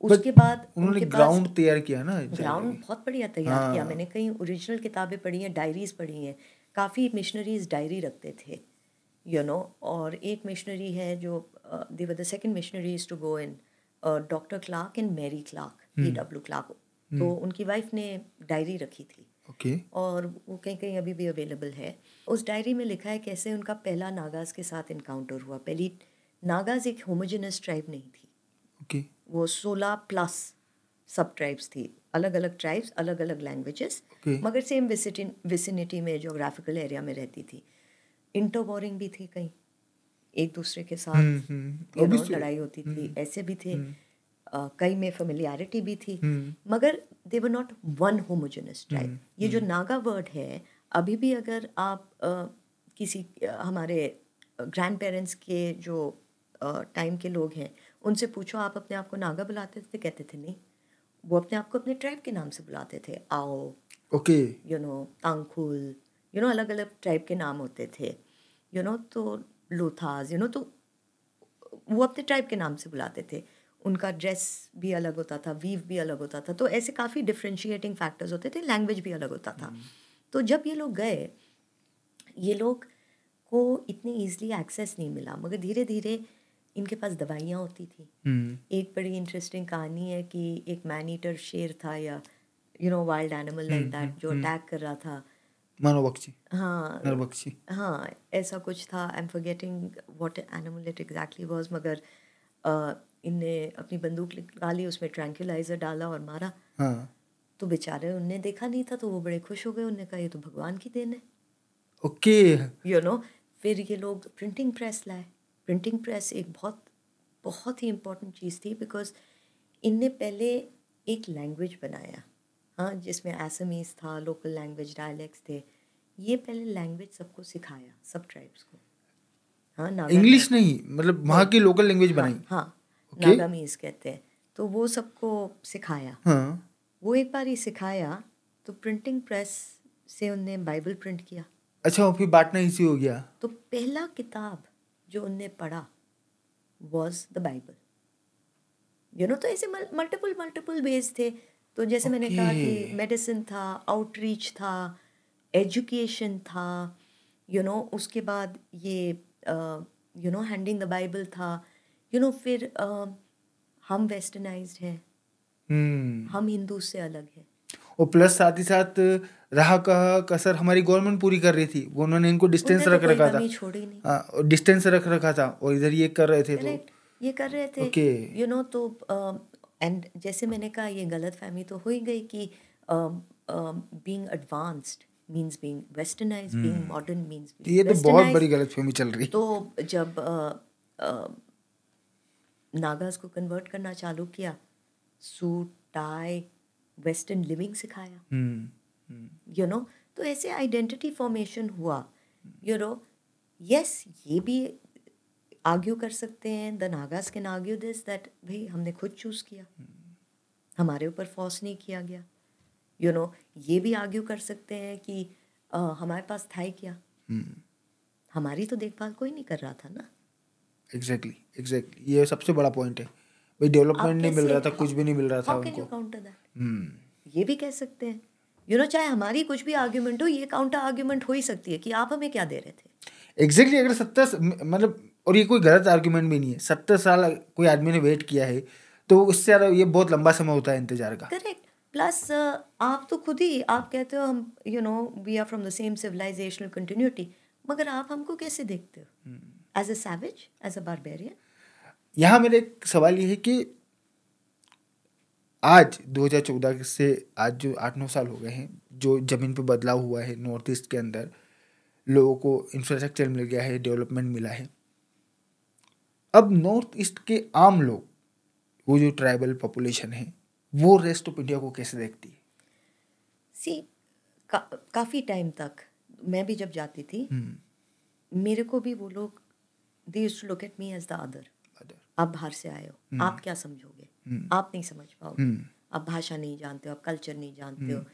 उसके बाद उन्होंने ग्राउंड तैयार किया ना ग्राउंड बहुत बढ़िया तैयार हाँ। किया। मैंने कई ओरिजिनल किताबें पढ़ी हैं डायरीज पढ़ी हैं। काफ़ी मिशनरीज डायरी रखते थे यू नो और एक मिशनरी है जो they were the second missionaries to go in doctor Clark and Mary Clark. E W Clark तो उनकी वाइफ ने डायरी रखी थी। ओके। और वो कहीं कहीं अभी भी अवेलेबल है। उस डायरी में लिखा है कैसे उनका पहला नागाज के साथ इनकाउंटर हुआ। पहली नागाज एक होमोजेनस ट्राइब नहीं थी। ओके। वो सोलह प्लस सब ट्राइब्स थी। अलग अलग ट्राइब्स अलग अलग लैंग्वेजेस Okay. मगर सेम विसिनिटी में जोग्राफिकल एरिया में रहती थी। इंटरवॉरिंग भी थी कहीं। एक दूसरे के साथ हम्म, हम्म. लड़ाई होती थी। ऐसे भी थे। कई में फेमिलियरिटी भी थी। हम्म। मगर they were not one homogenous tribe ये जो नागा वर्ड है अभी भी अगर आप किसी हमारे ग्रैंड पेरेंट्स के जो टाइम के लोग हैं उनसे पूछो आप अपने आप को नागा बुलाते थे? कहते थे नहीं। वो अपने आप को अपने ट्राइब के नाम से बुलाते थे। Ao okay you know Tangkhul you know अलग अलग ट्राइब के नाम होते थे। यू नो तो लोथाज यू नो तो वो अपने ट्राइब के नाम से बुलाते थे। उनका ड्रेस भी अलग होता था वीव भी अलग होता था। तो ऐसे काफ़ी डिफ्रेंशिएटिंग फैक्टर्स होते थे लैंग्वेज भी अलग होता था। तो जब ये लोग गए ये लोग को इतने ईजिली एक्सेस नहीं मिला। मगर धीरे धीरे इनके पास दवाइयाँ होती थी। हम्म। एक बड़ी इंटरेस्टिंग कहानी है कि एक मैन ईटर शेर था या you know wild animal like that जो अटैक कर रहा था। हाँ। हाँ ऐसा कुछ था। I am forgetting what animal it exactly was मगर इनने अपनी बंदूक निकाली उसमें ट्रैंक्यूलाइजर डाला और मारा। हाँ। तो बेचारे उनने देखा नहीं था तो वो बड़े खुश हो गए। उनने कहा ये तो भगवान की देन है। ओके। यू नो फिर ये लोग प्रिंटिंग प्रेस लाए। प्रिंटिंग प्रेस एक बहुत बहुत ही इम्पोर्टेंट चीज़ थी बिकॉज़ इनने पहले एक लैंग्वेज बनाया। हाँ जिसमें एसमीज था लोकल लैंग्वेज डायलेक्ट्स थे। ये पहले लैंग्वेज सबको सिखाया सब ट्राइब्स को। हाँ इंग्लिश नहीं मतलब वहाँ की लोकल लैंग्वेज बनाई। हाँ। Okay. नागामीज कहते हैं तो वो सबको सिखाया। हाँ। वो एक बार ही सिखाया तो प्रिंटिंग प्रेस से उनने बाइबल प्रिंट किया। अच्छा फिर बांटना इसी हो गया? तो पहला किताब जो उनने पढ़ा was the Bible you know तो ऐसे मल्टीपल मल्टीपल वेज थे। तो जैसे okay. मैंने कहा कि मेडिसिन था आउटरीच था एजुकेशन था यू you नो know, उसके बाद ये you know handing the Bible था। यू you नो know, फिर uh, हम वेस्टर्नाइज्ड हैं। हम्म। हम हिंदू से अलग हैं। और प्लस साथ ही साथ रहा का कसर हमारी गवर्नमेंट पूरी कर रही थी। वो उन्होंने इनको डिस्टेंस रख रखा था। छोड़ी हाँ डिस्टेंस रख रखा था। और इधर ये कर रहे थे तो ये कर रहे थे। Okay. यू नो तो एंड जैसे मैंने कहा ये गलत फहमी तो हो ही गई कि being advanced means being westernised being modern means Hmm. ये तो बहुत बड़ी गलतफहमी चल रही। तो जब नागास को कन्वर्ट करना चालू किया सूट टाई वेस्टर्न लिविंग सिखाया। हम्म यू नो तो ऐसे आइडेंटिटी फॉर्मेशन हुआ। यू नो यस ये भी आर्ग्यू कर सकते हैं। The Nagas can argue this that भाई हमने खुद चूज़ किया। हमारे ऊपर फोर्स नहीं किया गया। यू you नो know, ये भी आर्ग्यू कर सकते हैं कि हमारे पास था ही क्या? हम्म। हमारी तो देखभाल कोई नहीं कर रहा था ना। एग्जैक्टली एग्जैक्टली ये सबसे बड़ा पॉइंट है। भाई डेवलपमेंट नहीं मिल रहा था कुछ भी नहीं मिल रहा था उनको। हम्म। ये भी कह सकते हैं। यू नो चाहे हमारी कुछ भी आर्ग्यूमेंट हो ये काउंटर आर्ग्यूमेंट हो ही सकती है कि आप हमें क्या दे रहे थे। एग्जैक्टली अगर सत्तर मतलब और ये कोई गलत आर्ग्यूमेंट भी नहीं है। सत्तर साल कोई आदमी ने वेट किया है तो उससे ज़्यादा ये बहुत लंबा समय होता है इंतज़ार का। करेक्ट प्लस आप तो खुद ही आप कहते हो हम you know we are from the same civilisational continuity मगर आप हमको कैसे देखते हो? As a savage as a barbarian यहाँ मेरा एक सवाल ये है कि आज 2014 से आज जो आठ नौ साल हो गए हैं जो ज़मीन पे बदलाव हुआ है नॉर्थ ईस्ट के अंदर लोगों को इंफ्रास्ट्रक्चर मिल गया है डेवलपमेंट मिला है। अब नॉर्थ ईस्ट के आम लोग वो जो ट्राइबल पॉपुलेशन है वो रेस्ट ऑफ़ इंडिया को कैसे देखती है? सी का, काफ़ी टाइम तक मैं भी जब जाती थी हम्म, मेरे को भी वो लोग they used to look at me as the other आप बाहर से आए हो। आप क्या समझोगे? हम्म। आप नहीं समझ पाओगे। हम्म, आप भाषा नहीं जानते हो आप कल्चर नहीं जानते हो।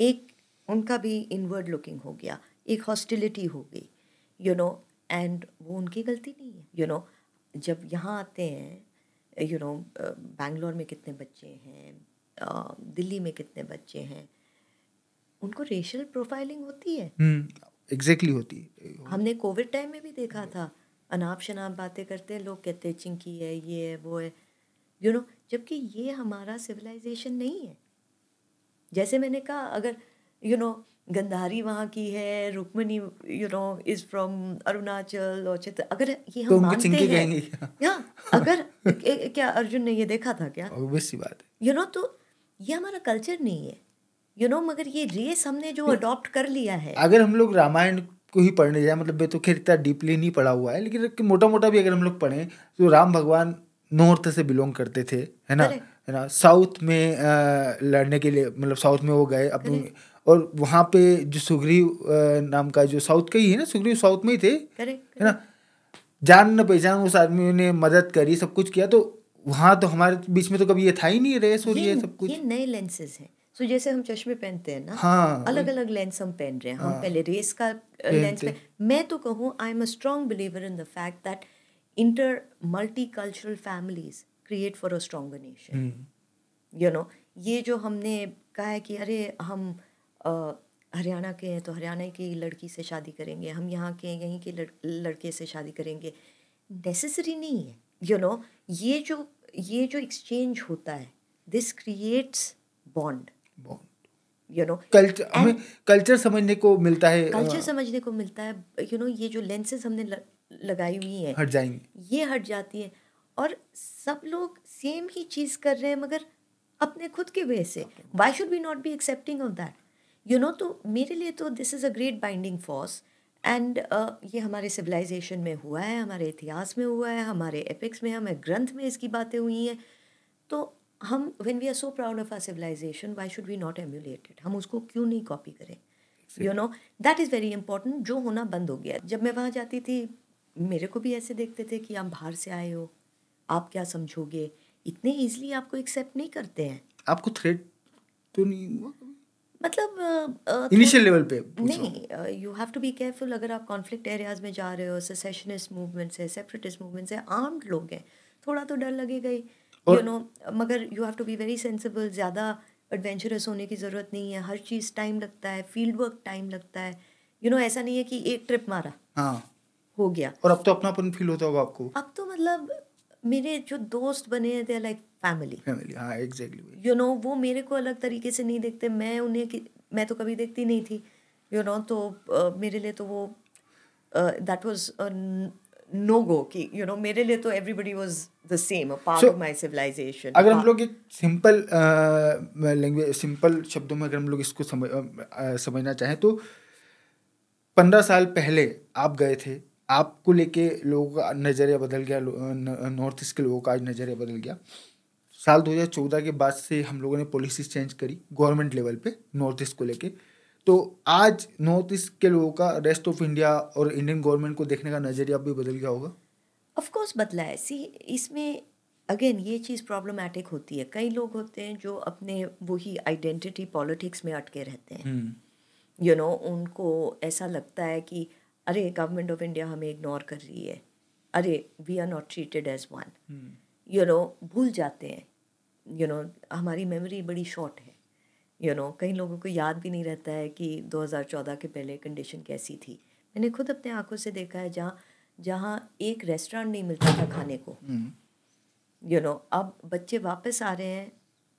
एक उनका भी इनवर्ड लुकिंग हो गया। एक हॉस्टिलिटी हो गई यू नो एंड वो उनकी गलती नहीं है यू you नो know, जब यहाँ आते हैं यू नो बैंगलोर में कितने बच्चे हैं दिल्ली में कितने बच्चे हैं उनको रेशियल प्रोफाइलिंग होती है। एग्जैक्टली होती है। हमने कोविड टाइम में भी देखा था। अनाप शनाप बातें करते हैं लोग कहते हैं चिंकी है ये है वो है। यू नो जबकि ये हमारा सिविलाइजेशन नहीं है। जैसे मैंने कहा अगर यू नो गंधारी वहाँ की है Rukmini you know is from Arunachal और चित्र अगर ये तो हम उनको मानते हैं क्या? हाँ अगर ए- क्या अर्जुन ने ये देखा था क्या? सी बात है। यू नो तो ये हमारा कल्चर नहीं है। यू नो मगर ये रेस हमने जो अडॉप्ट कर लिया है। अगर हम लोग रामायण को ही पढ़ने जाए मतलब मैं तो खैर इतना डीपली नहीं पढ़ा हुआ है लेकिन मोटा मोटा भी अगर हम लोग पढ़ें तो राम भगवान नॉर्थ से बिलोंग करते थे है ना? है ना? साउथ में अ, लड़ने के लिए मतलब साउथ में वो गए अपनी। और वहाँ पे जो सुग्रीव नाम का जो साउथ का ही है ना सुग्रीव साउथ में ही थे है ना? जान न पहचान उस आदमी ने मदद करी सब कुछ किया तो वहाँ तो हमारे बीच में तो कभी ये था ही नहीं रेस और ये सब कुछ। ये नए लेंसेज हैं। सो so, जैसे हम चश्मे पहनते हैं ना हाँ अलग अलग लेंस हम पहन रहे हैं। हाँ, हम पहले रेस का लेंस पहनते। पे। मैं तो कहूँ I am a strong believer in the fact that inter multi cultural families create for a stronger nation you know ये जो हमने कहा है कि अरे हम हरियाणा के हैं तो हरियाणा की लड़की से शादी करेंगे हम यहाँ के हैं, यहीं के लड़, लड़के से शादी करेंगे। नेसेसरी नहीं है। यू नो ये जो ये जो एक्सचेंज होता है this creates bond you know culture हमें कल्चर समझने को मिलता है कल्चर समझने को मिलता है यू नो ये जो लेंसेज हमने ल, लगाई हुई हैं हट जाएँगे। ये हट जाती है। और सब लोग सेम ही चीज़ कर रहे हैं मगर अपने खुद के वे से। Why should be not be accepting of that you know तो मेरे लिए तो this is a great binding force and ये हमारे सिविलाइजेशन में हुआ है हमारे इतिहास में हुआ है हमारे एपिक्स में हमारे ग्रंथ में इसकी बातें हुई हैं। तो हम when we are so proud of our civilisation why should we not emulate it हम उसको क्यों नहीं कॉपी करें? You know that is very important जो होना बंद हो गया। जब मैं वहाँ जाती थी मेरे को भी ऐसे देखते थे कि आप बाहर से आए हो आप क्या समझोगे? इतने ईजिली आपको एक्सेप्ट नहीं करते हैं। आपको थ्रेट तो नहीं हुआ मतलब इनिशियल लेवल पे रहा हूँ। नहीं you have to be careful अगर आप कॉन्फ्लिक्ट एरियाज़ में जा रहे हो सेसेशनिस्ट मूवमेंट्स है सेपरेटिस्ट मूवमेंट्स है आर्म्ड लोग हैं। थोड़ा तो डर लगेगा ही। यू नो मगर you have to be very sensible ज़्यादा एडवेंचरस होने की ज़रूरत नहीं है। हर चीज़ टाइम लगता है फ़ील्ड वर्क टाइम लगता है। यू you नो know, ऐसा नहीं है कि एक ट्रिप मारा हाँ। हो गया। और अब तो अपनापन फील होता होगा आपको। अब तो मतलब मेरे जो दोस्त बने हैं दे लाइक फैमिली फैमिली हाँ एग्जैक्टली यू नो वो मेरे को अलग तरीके से नहीं देखते। मैं उन्हें कि मैं तो कभी देखती नहीं थी। यू you नो know, तो uh, मेरे लिए तो वो दैट वाज नो गो कि यू नो मेरे लिए तो everybody was the same a part of my civilisation अगर हम लोग एक सिंपल लैंग्वेज सिंपल शब्दों में अगर हम लोग इसको समझ अ, समझना चाहें तो पंद्रह साल पहले आप गए थे आपको लेके लोगों का नज़रिया बदल गया नॉर्थ ईस्ट के लोगों का आज नज़रिया बदल गया। साल 2014 के बाद से हम लोगों ने पॉलिसीज़ चेंज करी गवर्नमेंट लेवल पे नॉर्थ ईस्ट को लेके। तो आज नॉर्थ ईस्ट के लोगों का रेस्ट ऑफ़ इंडिया और इंडियन गवर्नमेंट को देखने का नज़रिया भी बदल गया होगा? ऑफ़ कोर्स बदला है। सी इसमें अगेन ये चीज़ प्रॉब्लमेटिक होती है। कई लोग होते हैं जो अपने वही आइडेंटिटी पॉलिटिक्स में अटके रहते हैं। हम्म। यू नो उनको ऐसा लगता है कि अरे गवर्नमेंट ऑफ़ इंडिया हमें इग्नोर कर रही है। अरे we are not treated as one hmm. You know भूल जाते हैं। यू नो हमारी मेमोरी बड़ी शॉर्ट है। यू you नो know, कई लोगों को याद भी नहीं रहता है कि 2014 के पहले कंडीशन कैसी थी। मैंने खुद अपने आँखों से देखा है जहाँ जहाँ एक रेस्टोरेंट नहीं मिलता था खाने को। हम्म। यू नो अब बच्चे वापस आ रहे हैं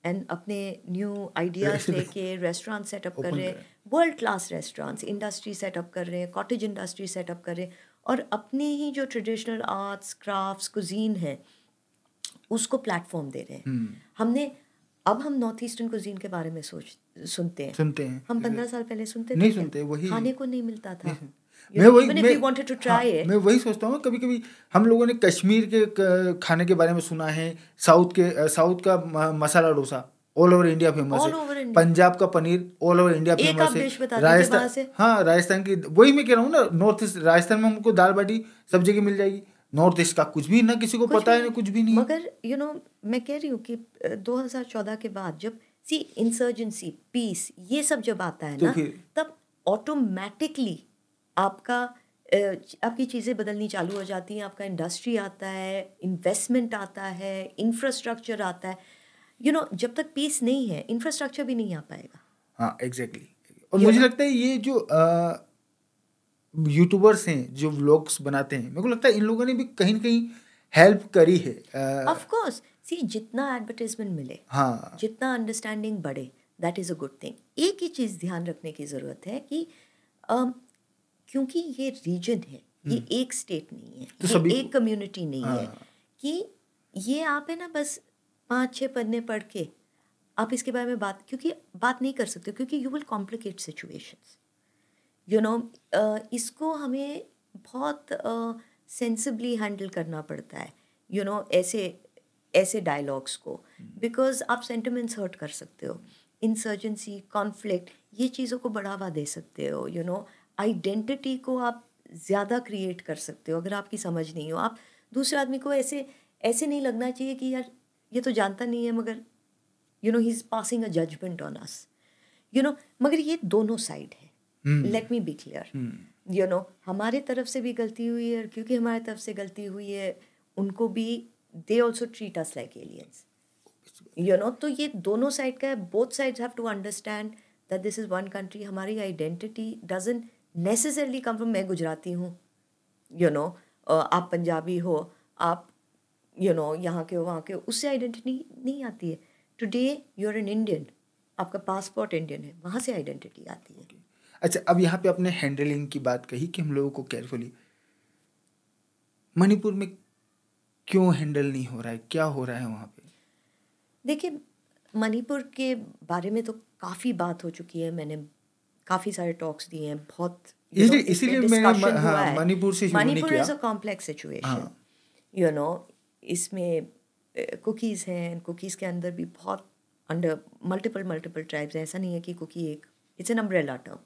एंड अपने न्यू आइडियाज़ लेके रेस्टोरेंट सेटअप कर रहे हैं। World class restaurants industry setup कर रहे हैं कॉटेज इंडस्ट्री सेटअप कर रहे हैं और अपने ही जो ट्रेडिशनल आर्ट्स क्राफ्ट्स कुजीन है उसको प्लेटफॉर्म दे रहे हैं। हम्म। हमने अब हम नॉर्थ ईस्टर्न कुजीन के बारे में सोच सुनते हैं। सुनते हैं। हम पंद्रह साल पहले सुनते नहीं? सुनते, वही- खाने को नहीं मिलता था। मैं वही मैं हाँ, मैं वही सोचता हूँ कभी कभी हम लोगों ने कश्मीर के खाने के बारे में सुना है साउथ के साउथ का masala dosa all over India famous है। पंजाब का paneer all over India famous है। से। हाँ राजस्थान की वही मैं कह रहा हूँ ना नॉर्थ ईस्ट राजस्थान में हमको दाल बाटी सब जगह मिल जाएगी। नॉर्थ ईस्ट का कुछ भी ना किसी को पता है ना कुछ भी नहीं। मगर यू नो मैं कह रही हूँ कि 2014 के बाद जब सी इंसर्जेंसी पीस ये सब जब आता है तो ना तब ऑटोमेटिकली आपका आपकी चीज़ें बदलनी चालू हो जाती हैं आपका इंडस्ट्री आता है इन्वेस्टमेंट आता है इंफ्रास्ट्रक्चर आता है। यू नो जब तक पीस नहीं है इंफ्रास्ट्रक्चर भी नहीं आ पाएगा। हाँ एग्जैक्टली और मुझे लगता है ये जो यूट्यूबर्स हैं जो व्लॉग्स बनाते हैं मेरे को लगता है इन लोगों ने भी कहीं ना कहीं हेल्प करी है ऑफ़ कोर्स सी जितना एडवर्टाइजमेंट मिले हाँ जितना अंडरस्टैंडिंग बढ़े that is a good thing एक ही चीज़ ध्यान रखने की ज़रूरत है कि um, क्योंकि ये रीजन है ये एक स्टेट नहीं है हम्म। तो ये सभी एक कम्युनिटी नहीं हाँ। है हाँ। कि ये आप है ना बस पाँच छः पन्ने पढ़ के आप इसके बारे में बात क्योंकि बात नहीं कर सकते क्योंकि you will complicate situations you know इसको हमें बहुत सेंसिबली हैंडल करना पड़ता है यू you नो know, ऐसे ऐसे डायलॉग्स को। बिकॉज़ आप सेंटिमेंट्स हर्ट कर सकते हो इंसर्जेंसी कॉन्फ्लिक्ट ये चीज़ों को बढ़ावा दे सकते हो यू नो आइडेंटिटी को आप ज़्यादा क्रिएट कर सकते हो अगर आपकी समझ नहीं हो। आप दूसरे आदमी को ऐसे ऐसे नहीं लगना चाहिए कि यार ये तो जानता नहीं है मगर you know he is passing a judgement on us you know मगर ये दोनों साइड है। Let me be clear you know हमारे तरफ़ से भी गलती हुई है और क्योंकि हमारे तरफ़ से गलती हुई है उनको भी they also treat us like aliens you know तो ये दोनों साइड का है। Both sides have to understand that this is one country हमारी identity doesn't necessarily come from मैं गुजराती हूँ। यू नो आप पंजाबी हो आप यू नो यहाँ के हो वहाँ के हो उससे आइडेंटिटी नहीं आती है। Today you are an Indian आपका पासपोर्ट इंडियन है वहाँ से आइडेंटिटी आती है। अच्छा अब यहाँ पे आपने हैंडलिंग की बात कही कि हम लोगों को केयरफुली मणिपुर में क्यों हैंडल नहीं हो रहा है? क्या हो रहा है वहाँ पे? देखिए मणिपुर के बारे में तो काफ़ी बात हो चुकी है। मैंने काफ़ी सारे टॉक्स दिए हैं बहुत इसलिए- इसीलिए हाँ, है। मणिपुर से Manipur is a complex situation हाँ। यू नो इसमें कुकीज़ हैं कुकीज़ के अंदर भी बहुत अंडर मल्टीपल मल्टीपल ट्राइब्स हैं। ऐसा नहीं है कि कुकी एक it's an umbrella term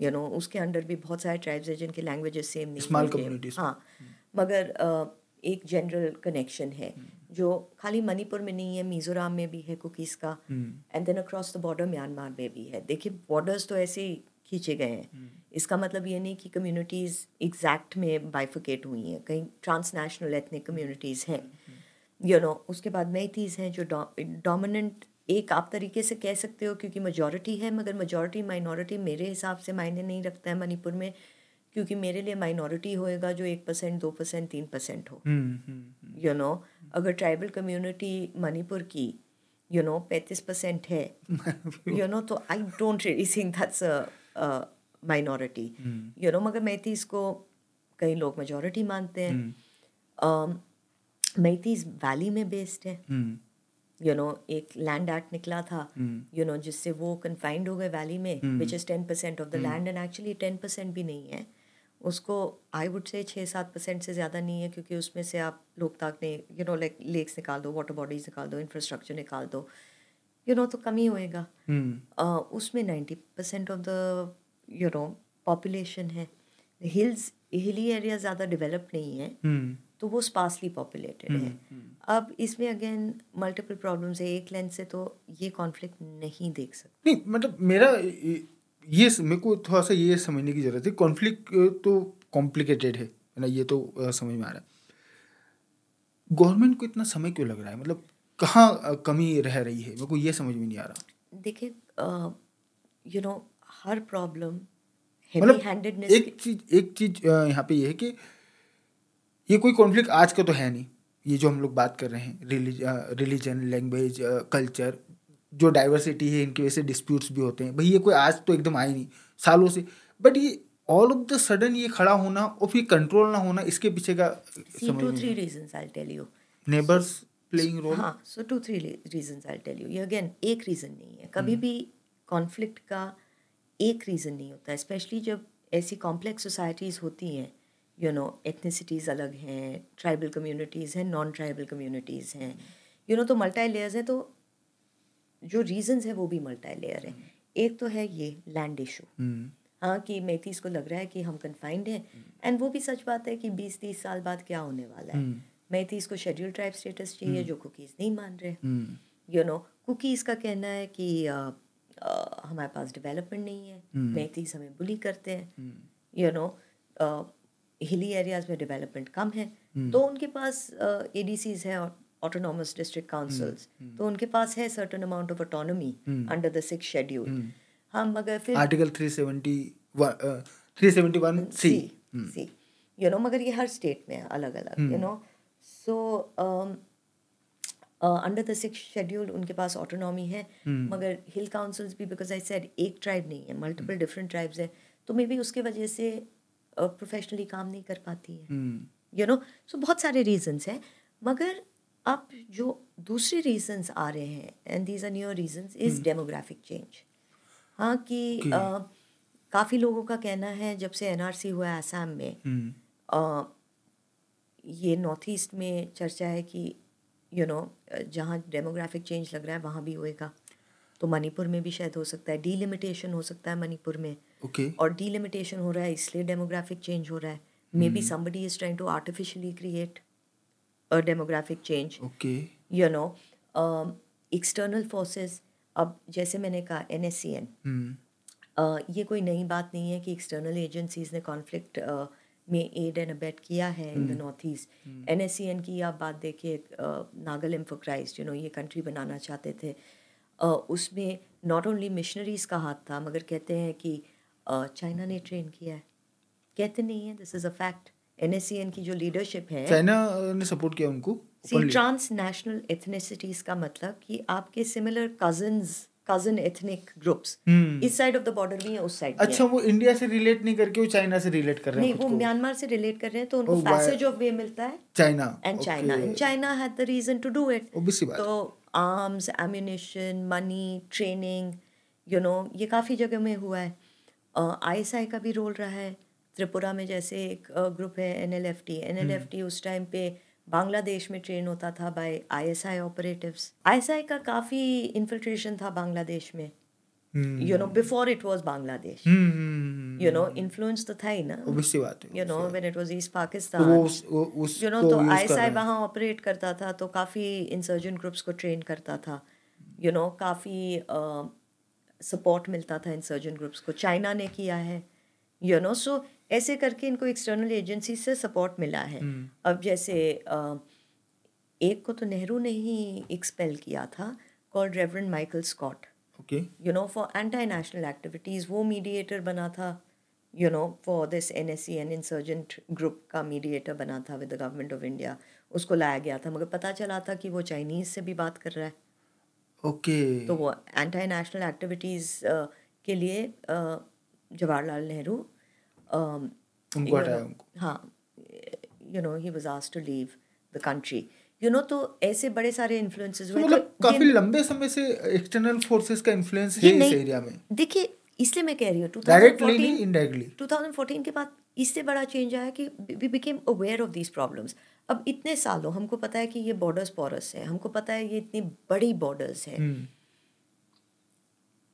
you know उसके अंडर भी बहुत सारे ट्राइब्स हैं जिनके लैंग्वेजेस सेम नहीं। हाँ मगर एक जनरल कनेक्शन है जो खाली मणिपुर में नहीं है मिजोरम में भी है कुकीज़ का and then across the border Myanmar में भी है। देखिए बॉर्डर्स तो ऐसे ही खींचे गए हैं। इसका मतलब ये नहीं कि कम्युनिटीज़ एग्जैक्ट में बाइफिकेट हुई हैं कहीं ट्रांसनेशनल एथनिक कम्युनिटीज़ हैं। यू नो उसके बाद मैथीज हैं जो डोमिनेंट एक आप तरीके से कह सकते हो क्योंकि मेजॉरिटी है मगर मेजॉरिटी माइनॉरिटी मेरे हिसाब से मायने नहीं रखता है मणिपुर में क्योंकि मेरे लिए माइनॉरिटी होएगा जो एक परसेंट दो परसेंट तीन परसेंट हो। हम्म, हम्म, यू नो अगर ट्राइबल कम्युनिटी मणिपुर की यू नो पैंतीस परसेंट है यू नो तो I don't really think that's a minority you know मगर मैथीज को कई लोग मेजॉरिटी मानते हैं। मैथीज वैली में बेस्ड है। हम्म, यू नो एक लैंड एक्ट निकला था यू नो जिससे वो कन्फाइंड हो गए वैली में which is ten percent of the land and actually ten percent भी नहीं है। उसको आई वुड से छः सात परसेंट से ज़्यादा नहीं है क्योंकि उसमें से आप लोकताक ने यू नो लाइक लेक्स निकाल दो वाटर बॉडीज निकाल दो इंफ्रास्ट्रक्चर निकाल दो यू नो तो कम ही होएगा। Uh, उसमें ninety percent of the you know population है। हिल्स हिली एरिया ज़्यादा डेवलप नहीं है। हम्म, तो वो स्पार्सली पॉपुलेटेड है। अब इसमें अगेन मल्टीपल प्रॉब्लम्स है। एक लेंस से तो ये कॉन्फ्लिक्ट नहीं देख सकते। नहीं मतलब मेरा ये मेरे को थोड़ा सा ये समझने की ज़रूरत है। कॉन्फ्लिक्ट तो कॉम्प्लिकेटेड है है ना? ये तो समझ में आ रहा है। गवर्नमेंट को इतना समय क्यों लग रहा है? मतलब कहाँ कमी रह रही है? मेरे को ये समझ में नहीं आ रहा। देखिए यू नो हर प्रॉब्लम मतलब एक चीज़ एक चीज़ यहाँ पे ये है कि ये कोई कॉन्फ्लिक्ट आज का तो है नहीं। ये जो हम लोग बात कर रहे हैं रिलीजन लैंग्वेज कल्चर जो डाइवर्सिटी है इनकी वजह से डिस्प्यूट्स भी होते हैं। भाई ये कोई आज तो एकदम आए नहीं सालों से। बट ये ऑल ऑफ़ द सडन ये खड़ा होना और फिर कंट्रोल ना होना इसके पीछे का two three reasons I tell you neighbours playing role हाँ so two three reasons I tell you ये अगेन एक रीज़न नहीं है। कभी भी कॉन्फ्लिक्ट का एक रीज़न नहीं होता स्पेशली जब ऐसी कॉम्प्लेक्स सोसाइटीज़ होती हैं यू नो एथनिसिटीज़ अलग हैं ट्राइबल कम्युनिटीज़ हैं नॉन ट्राइबल कम्युनिटीज़ हैं। यू नो तो मल्टी लेयर्स हैं तो जो रीजंस है वो भी मल्टी लेयर हैं। एक तो है ये लैंड इशू हाँ कि मैथीस को लग रहा है कि हम कन्फाइंड हैं एंड वो भी सच बात है कि बीस तीस साल बाद क्या होने वाला है। मैथीस को शेड्यूल ट्राइब स्टेटस चाहिए जो कुकीज़ नहीं मान रहे। यू नो कुकीज़ का कहना है कि हमारे पास डेवलपमेंट नहीं है। मैथीस हमें बुली करते हैं। यू नो हिली एरियाज़ में डेवलपमेंट कम है तो उनके पास ए डी सीज है ऑटोनॉमस डिस्ट्रिक्ट काउंसिल्स तो उनके पास है certain amount of autonomy under the six schedule हम मगर फिर article three seventy three seventy one C C you know मगर ये हर स्टेट में है अलग अलग you know so under the six schedule उनके पास ऑटोनॉमी है मगर हिल काउंसिल्स भी बिकॉज़ आई सेड एक ट्राइब नहीं है मल्टीपल डिफरेंट ट्राइब्स हैं तो मे बी उसके वजह से प्रोफेशनली काम नहीं कर पाती है। यू नो सो बहुत सारे रीजंस हैं मगर अब जो दूसरे रीजंस आ रहे हैं and these are new reasons is demographic change हाँ कि. काफ़ी लोगों का कहना है जब से एनआरसी हुआ है आसाम में अ, ये नॉर्थ ईस्ट में चर्चा है कि यू नो जहाँ डेमोग्राफिक चेंज लग रहा है वहाँ भी होएगा। तो मणिपुर में भी शायद हो सकता है डीलिमिटेशन हो सकता है मणिपुर में। ओके और डीलिमिटेशन हो रहा है इसलिए डेमोग्राफिक चेंज हो रहा है. Maybe somebody is trying to artificially create a demographic change okay you know external forces अब जैसे मैंने कहा एन एस सी एन ये कोई नई बात नहीं है कि एक्सटर्नल एजेंसीज ने कॉन्फ्लिक्ट में एड एंड अबेट किया है in the north east N S C N की आप बात देखिए Nagaland for Christ you know ये कंट्री बनाना चाहते थे. uh, उसमें नॉट ओनली मिशनरीज का हाथ था मगर कहते हैं कि चाइना ने ट्रेन किया है। कहते नहीं है this is a fact N S C N की जो लीडरशिप है चाइना ने सपोर्ट किया उनको सी ट्रांस नेशनल एथनिसिटीज का मतलब कि आपके similar cousins cousin ethnic groups. इस साइड ऑफ़ द बॉर्डर भी है उस साइड अच्छा वो इंडिया से रिलेट नहीं करके वो चाइना से रिलेट कर रहे हैं नहीं वो म्यांमार से रिलेट कर रहे हैं तो उनको पैसेज ऑफ़ वे मिलता है। China and China and China had the reason to do it. तो arms ammunition money training you know ये काफ़ी जगह में हुआ है। आईएसआई का भी रोल रहा है। त्रिपुरा में जैसे एक ग्रुप है N L F T N L F T उस टाइम पे बांग्लादेश में ट्रेन होता था बाय आईएसआई ऑपरेटिव्स आईएसआई का काफ़ी इन्फिल्ट्रेशन था बांग्लादेश में। You know before it was Bangladesh. You know influence तो था ही ना। सी बात है you know when it was east तो पाकिस्तान यू नो तो आईएसआई वहाँ ऑपरेट करता था तो काफ़ी इंसर्जेंट ग्रुप्स को ट्रेन करता था। यू नो काफ़ी सपोर्ट मिलता था इंसर्जेंट ग्रुप्स को। चाइना ने किया है यू नो सो ऐसे करके इनको एक्सटर्नल एजेंसी से सपोर्ट मिला है। mm. अब जैसे uh, एक को तो नेहरू ने ही एक्सपेल किया था called reverend Michael Scott okay you know for anti national activities वो मीडिएटर बना था। You know for this N S C N insurgent group का मीडिएटर बना था with the government of India उसको लाया गया था मगर पता चला था कि वो चाइनीज़ से भी बात कर रहा है। Okay. तो वो एंटी नेशनल एक्टिविटीज़ के लिए जवाहरलाल नेहरू हाँ you know he was asked to leave the country you know तो ऐसे बड़े सारे इन्फ्लुएंसेस तो हुए मतलब तो काफ़ी लंबे समय से एक्सटर्नल फोर्सेस का इन्फ्लुएंस है इस एरिया में। देखिए इसलिए मैं कह रही हूँ डायरेक्टली नहीं इनडायरेक्टली 2014 के बाद इससे बड़ा चेंज आया कि we became aware of these problems अब इतने सालों हमको पता है कि ये बॉर्डर्स पोरस है हमको पता है ये इतनी बड़ी बॉर्डर्स है। हम्म।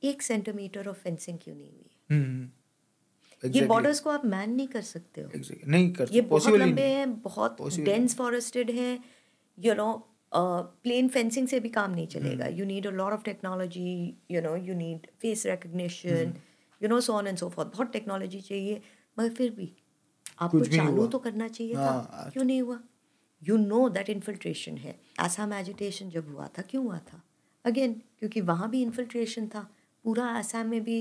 एक सेंटीमीटर ऑफ़ फेंसिंग क्यों नहीं हुई? है हम्म। ये बॉर्डर्स को आप मैन नहीं कर सकते हो। Exactly. नहीं कर ये बहुत लंबे हैं बहुत डेंस फॉरेस्टेड हैं यू नो प्लेन फेंसिंग से भी काम नहीं चलेगा. You need a lot of technology you know you need face recognition. You know so on and so forth बहुत टेक्नोलॉजी चाहिए मगर फिर भी आपको चालू तो करना चाहिए हाँ, था क्यों नहीं हुआ? यू नो दैट इन्फिल्ट्रेशन है। आसाम एजिटेशन जब हुआ था क्यों हुआ था? अगेन क्योंकि वहाँ भी इन्फिल्ट्रेशन था। पूरा आसाम में भी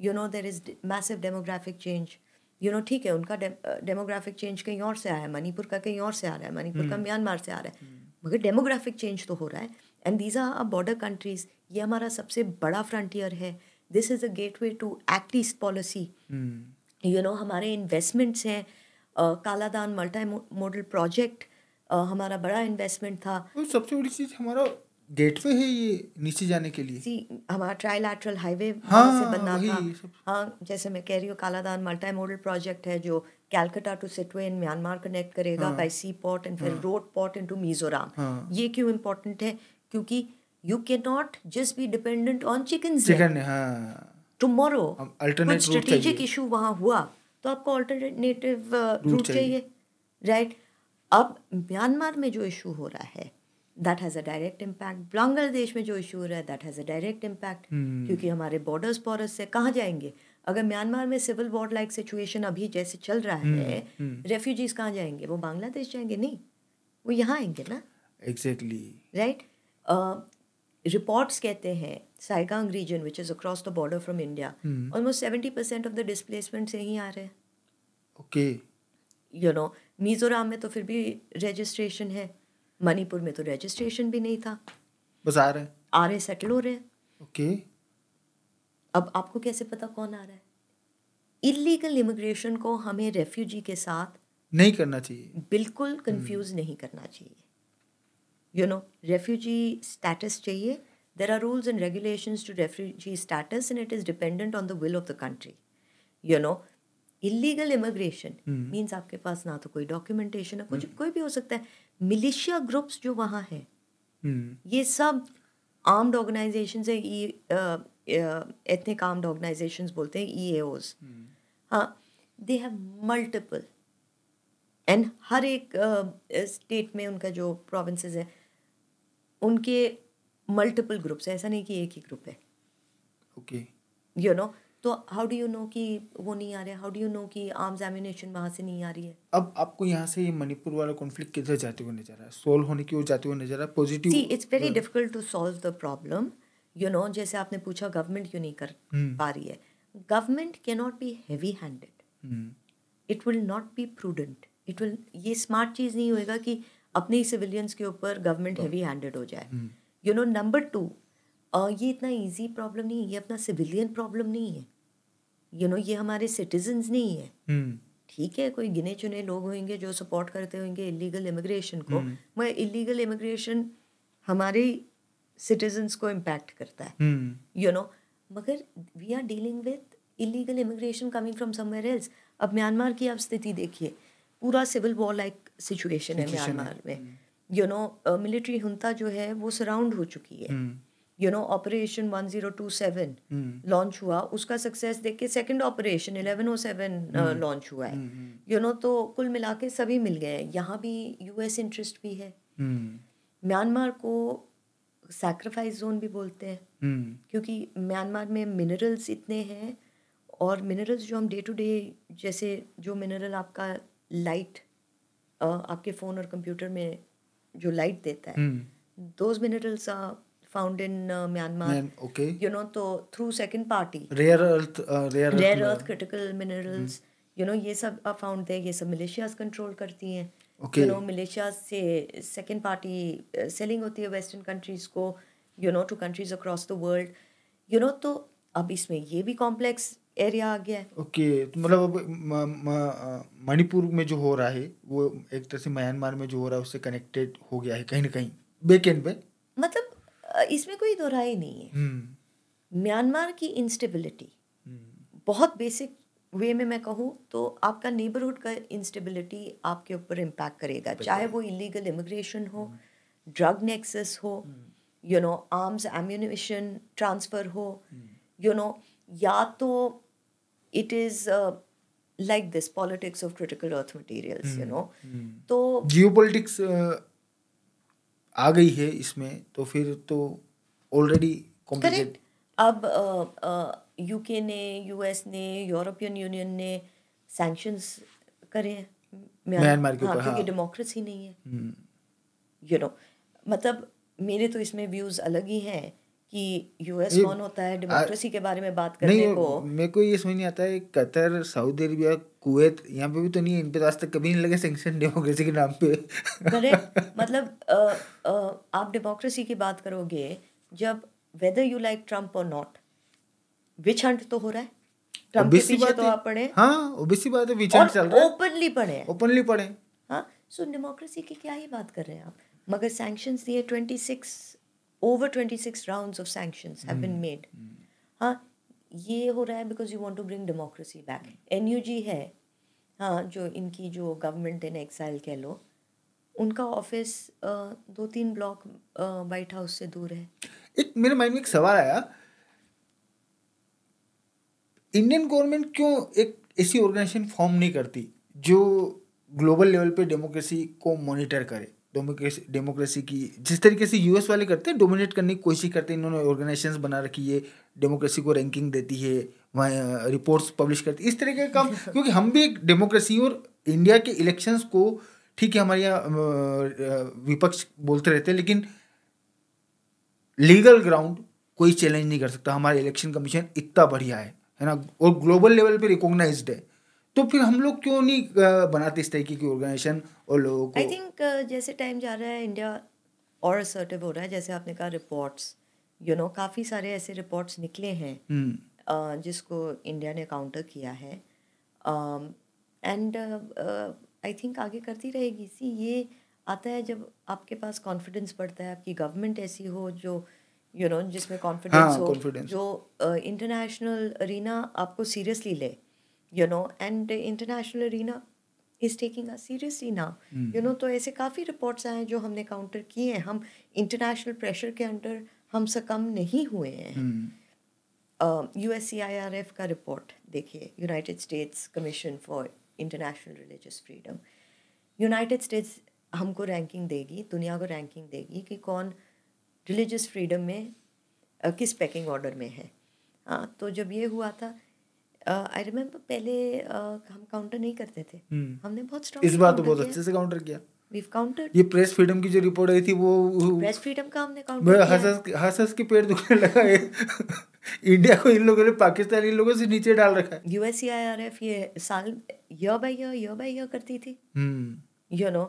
you know there is massive demographic change you know ठीक है उनका डेमोग्राफिक चेंज कहीं और से आया है मणिपुर का कहीं और से आ रहा है मणिपुर का म्यांमार से आ रहा है। मगर डेमोग्राफिक चेंज तो हो रहा है। And these are border countries ये हमारा सबसे बड़ा फ्रंटियर है। This is a gateway to act east policy hmm. You know हमारे इन्वेस्टमेंट्स हैं। Uh, Kaladan multi modal project हमारा बड़ा इन्वेस्टमेंट था। तो सबसे बड़ी चीज़ हमारा गेटवे है ये नीचे जाने के लिए। सी हमारा ट्राईलैटरल हाईवे हाँ, से बनना था। हाँ जैसे मैं कह रही हूँ कालादान मल्टी मॉडल प्रोजेक्ट है जो Calcutta to Sittwe in Myanmar connect करेगा बाय सी पोर्ट एंड फिर रोड पोर्ट इनटू मिजोरम हाँ। ये क्यों इम्पोर्टेंट है? क्योंकि you can not just be dependent on chicken chicken हाँ। टुमारो कुछ स्ट्रेटेजिक इशू वहाँ हुआ तो आपको ऑल्टरनेटिव रूट चाहिए। राइट अब म्यांमार में जो इशू हो रहा है that has a direct impact Bangladesh में जो इशू हो रहा है that has a direct impact. क्योंकि हमारे बॉर्डर्स पॉरस से कहाँ जाएँगे? अगर म्यांमार में सिविल वॉर लाइक सिचुएशन अभी जैसे चल रहा हम्म, है रेफ्यूजीज कहाँ जाएँगे? वो बांग्लादेश जाएँगे? नहीं वो यहाँ आएँगे ना। एग्जैक्टली राइट रिपोर्ट्स कहते हैं Sagaing region which is across the border from India Hmm. Almost seventy percent of the displacement से ही आ रहे हैं। ओके यू नो मिजोरम में तो फिर भी रजिस्ट्रेशन है मणिपुर में तो रजिस्ट्रेशन भी नहीं था। बस आ रहे हैं। आ रहे सेटल हो रहे हैं। ओके अब आपको कैसे पता कौन आ रहा है? इलीगल इमिग्रेशन को हमें रेफ्यूजी के साथ नहीं करना चाहिए। बिल्कुल कंफ्यूज नहीं करना चाहिए। यू नो रेफ्यूजी स्टेटस चाहिए। There are rules and regulations to refugee status and it is dependent on the will of the country you know illegal immigration means आपके पास ना तो कोई डॉक्यूमेंटेशन है कुछ hmm. कोई भी हो सकता है। मिलिशिया ग्रुप्स जो वहाँ हैं हम्म ये सब आर्म्ड ऑर्गेनाइजेशन है ई एथनिक आर्म्ड ऑर्गेनाइजेशंस बोलते हैं ई एओज हाँ दे हैव मल्टीपल एंड हर एक स्टेट uh, में उनका जो प्रोविंसेस है उनके मल्टीपल ग्रुप्स है। ऐसा नहीं कि एक ही ग्रुप है। ओके यू नो तो हाउ डू यू नो कि वो नहीं आ रहे? हाउ डू यू नो कि आर्म्स एमिनेशन वहाँ से नहीं आ रही है? अब आपको यहाँ से ये मणिपुर वाला कॉन्फ्लिक्ट किधर जाते हुए नज़र आ रहा है? सोल्व होने की ओर जाते हुए नज़र आ रहा है? Positive see it's very difficult to solve the problem you know जैसे आपने पूछा गवर्नमेंट क्यों नहीं कर हम्म। पा रही है? Government can not be heavy handed it will not be prudent it will ये स्मार्ट चीज़ नहीं होएगा कि अपने ही सिविलियंस के ऊपर गवर्नमेंट हैवी हैंडेड हो जाए। यू नो नंबर टू ये इतना इजी प्रॉब्लम नहीं है ये अपना सिविलियन प्रॉब्लम नहीं है। यू नो ये हमारे सिटीजन्स नहीं है। हम्म। ठीक है कोई गिने चुने लोग होंगे जो सपोर्ट करते होंगे इलीगल इमिग्रेशन को मगर इलीगल इमिग्रेशन हमारे सिटीजन्स को इम्पैक्ट करता है। हम्म। यू नो मगर we are dealing with illegal immigration coming from somewhere else अब म्यांमार की आप स्थिति देखिए पूरा सिविल वॉर लाइक सिचुएशन है। म्यांमार में। यू नो मिलिट्री हुंता जो है वो सराउंड हो चुकी है। Hmm. You know operation 1027 hmm launch हुआ उसका सक्सेस देख के सेकेंड ऑपरेशन 1107 लॉन्च हुआ है। यू नो तो कुल मिला के सभी मिल गए हैं। यहाँ भी यूएस इंटरेस्ट भी है। हम्म म्यांमार को सैक्रिफाइस जोन भी बोलते हैं। क्योंकि म्यांमार में मिनरल्स इतने हैं और मिनरल्स जो हम डे टू डे जैसे जो मिनरल आपका लाइट आपके फ़ोन और कंप्यूटर में जो लाइट देता है those minerals are found in uh, Myanmar. Man, okay. You know, तो through second party, Rare earth, uh, rare rare में- earth critical minerals, you know, ये सब there. ये सब militias control करती हैं. Okay. You know, militias से second party uh, selling होती है western countries को, you know, to countries across the world. You know, तो अब इसमें ये भी complex area आ गया है. ओके तो मतलब अब अ, मणिपुर में जो हो रहा है वो एक तरह से म्यांमार में जो हो रहा है उससे कनेक्टेड हो गया है कहीं ना कहीं बैक एंड पे मतलब अ, इसमें कोई दोहराई नहीं है। हम्म। म्यांमार की इंस्टेबिलिटी हम्म, बहुत बेसिक वे में मैं कहूँ तो आपका नेबरहुड का इंस्टेबिलिटी आपके ऊपर इम्पैक्ट करेगा। चाहे वो इलीगल इमिग्रेशन हो ड्रग नेक्सस हो you know arms ammunition transfer हो यू नो या तो it is like this politics of critical earth materials you know तो जियोपॉलिटिक्स आ गई है इसमें तो फिर तो ऑलरेडी कॉम्प्लिकेट अब यूके ने यूएस ने यूरोपियन यूनियन ने सैंक्शंस करे हैं। म्यांमार के हाँ, ऊपर, क्योंकि हाँ। डेमोक्रेसी नहीं है। हम्म, यू नो मतलब मेरे तो इसमें व्यूज़ अलग ही हैं। कि यूएस कौन होता है? डेमोक्रेसी के बारे में बात करने नहीं को। मेरे को ये समझ नहीं आता है कतर सऊदी अरेबिया कुवैत यहाँ पे भी तो नहीं है इन पे तो आज तक कभी नहीं लगे सेंक्शन डेमोक्रेसी के नाम पे। करेक्ट मतलब अ, अ, आप डेमोक्रेसी की बात करोगे जब वेदर यू लाइक ट्रंप और नॉट विच हंट तो हो रहा है? ट्रंप के पीछे तो आप पढ़े हाँ ओबीसी बात है विचार चल रहा है। ओपनली पढ़े ओपनली पढ़े हाँ सो डेमोक्रेसी की क्या ही बात कर रहे हैं आप? मगर सैंक्शंस दिए 26 over 26 rounds of sanctions have been made हाँ ये हो रहा है because you want to bring democracy back NUG है हाँ जो इनकी जो गवर्नमेंट इन एक्साइल कह लो उनका ऑफ़िस दो तीन ब्लॉक वाइट हाउस से दूर है। एक मेरे माइंड में एक सवाल आया इंडियन गवर्नमेंट क्यों एक ऐसी ऑर्गेनाइजेशन फॉर्म नहीं करती जो ग्लोबल लेवल पे डेमोक्रेसी को मॉनिटर करे? डेमोक्रेसी डेमोक्रेसी की जिस तरीके से यूएस वाले करते हैं डोमिनेट करने की कोशिश करते हैं इन्होंने ऑर्गेनाइजेशंस बना रखी है डेमोक्रेसी को रैंकिंग देती है वहाँ रिपोर्ट्स पब्लिश करती है इस तरीके का काम क्योंकि हम भी एक डेमोक्रेसी और इंडिया के इलेक्शंस को ठीक है हमारे यहाँ विपक्ष बोलते रहते हैं लेकिन लीगल ग्राउंड कोई चैलेंज नहीं कर सकता। हमारा इलेक्शन कमीशन इतना बढ़िया है है ना? और ग्लोबल लेवल पे रिकॉग्नाइज्ड है। तो फिर हम लोग क्यों नहीं बनाते इस तरीके की ऑर्गेनाइजेशन और लोगों को? आई थिंक जैसे टाइम जा रहा है इंडिया और असर्टिव हो रहा है जैसे आपने कहा रिपोर्ट्स यू नो काफ़ी सारे ऐसे रिपोर्ट्स निकले हैं uh, जिसको इंडिया ने काउंटर किया है। एंड आई थिंक आगे करती रहेगी। सी ये आता है जब आपके पास कॉन्फिडेंस बढ़ता है आपकी गवर्नमेंट ऐसी हो जो यू नो जिसमें कॉन्फिडेंस हाँ, हो confidence। जो इंटरनेशनल uh, अरीना आपको सीरियसली ले। You know and international arena is taking a seriously ना यू नो तो ऐसे काफ़ी रिपोर्ट्स आए हैं जो हमने काउंटर किए हैं। हम इंटरनेशनल प्रेशर के अंडर हम सकम नहीं हुए हैं। U S C I R F का रिपोर्ट देखिए। United States commission for international religious freedom United States हमको रैंकिंग देगी दुनिया को रैंकिंग देगी कि कौन रिलीजियस फ्रीडम में किस पैकिंग ऑर्डर में है। हाँ तो जब ये हुआ था आई रिमेम्बर पहले अ, हम काउंटर नहीं करते थे। हम्म। हमने बहुत स्ट्रॉन्ग इस बार तो बहुत अच्छे से काउंटर किया। वी ये प्रेस फ्रीडम की जो रिपोर्ट आई थी वो प्रेस फ्रीडम का हमने काउंटर किया। हंस के- हंस के पेड़ दुखने लगा है इंडिया को इन लोगों ने पाकिस्तानी लोगों से नीचे डाल रखा है। U S C I R F ये साल year by year year by year करती थी। हम्म, you know?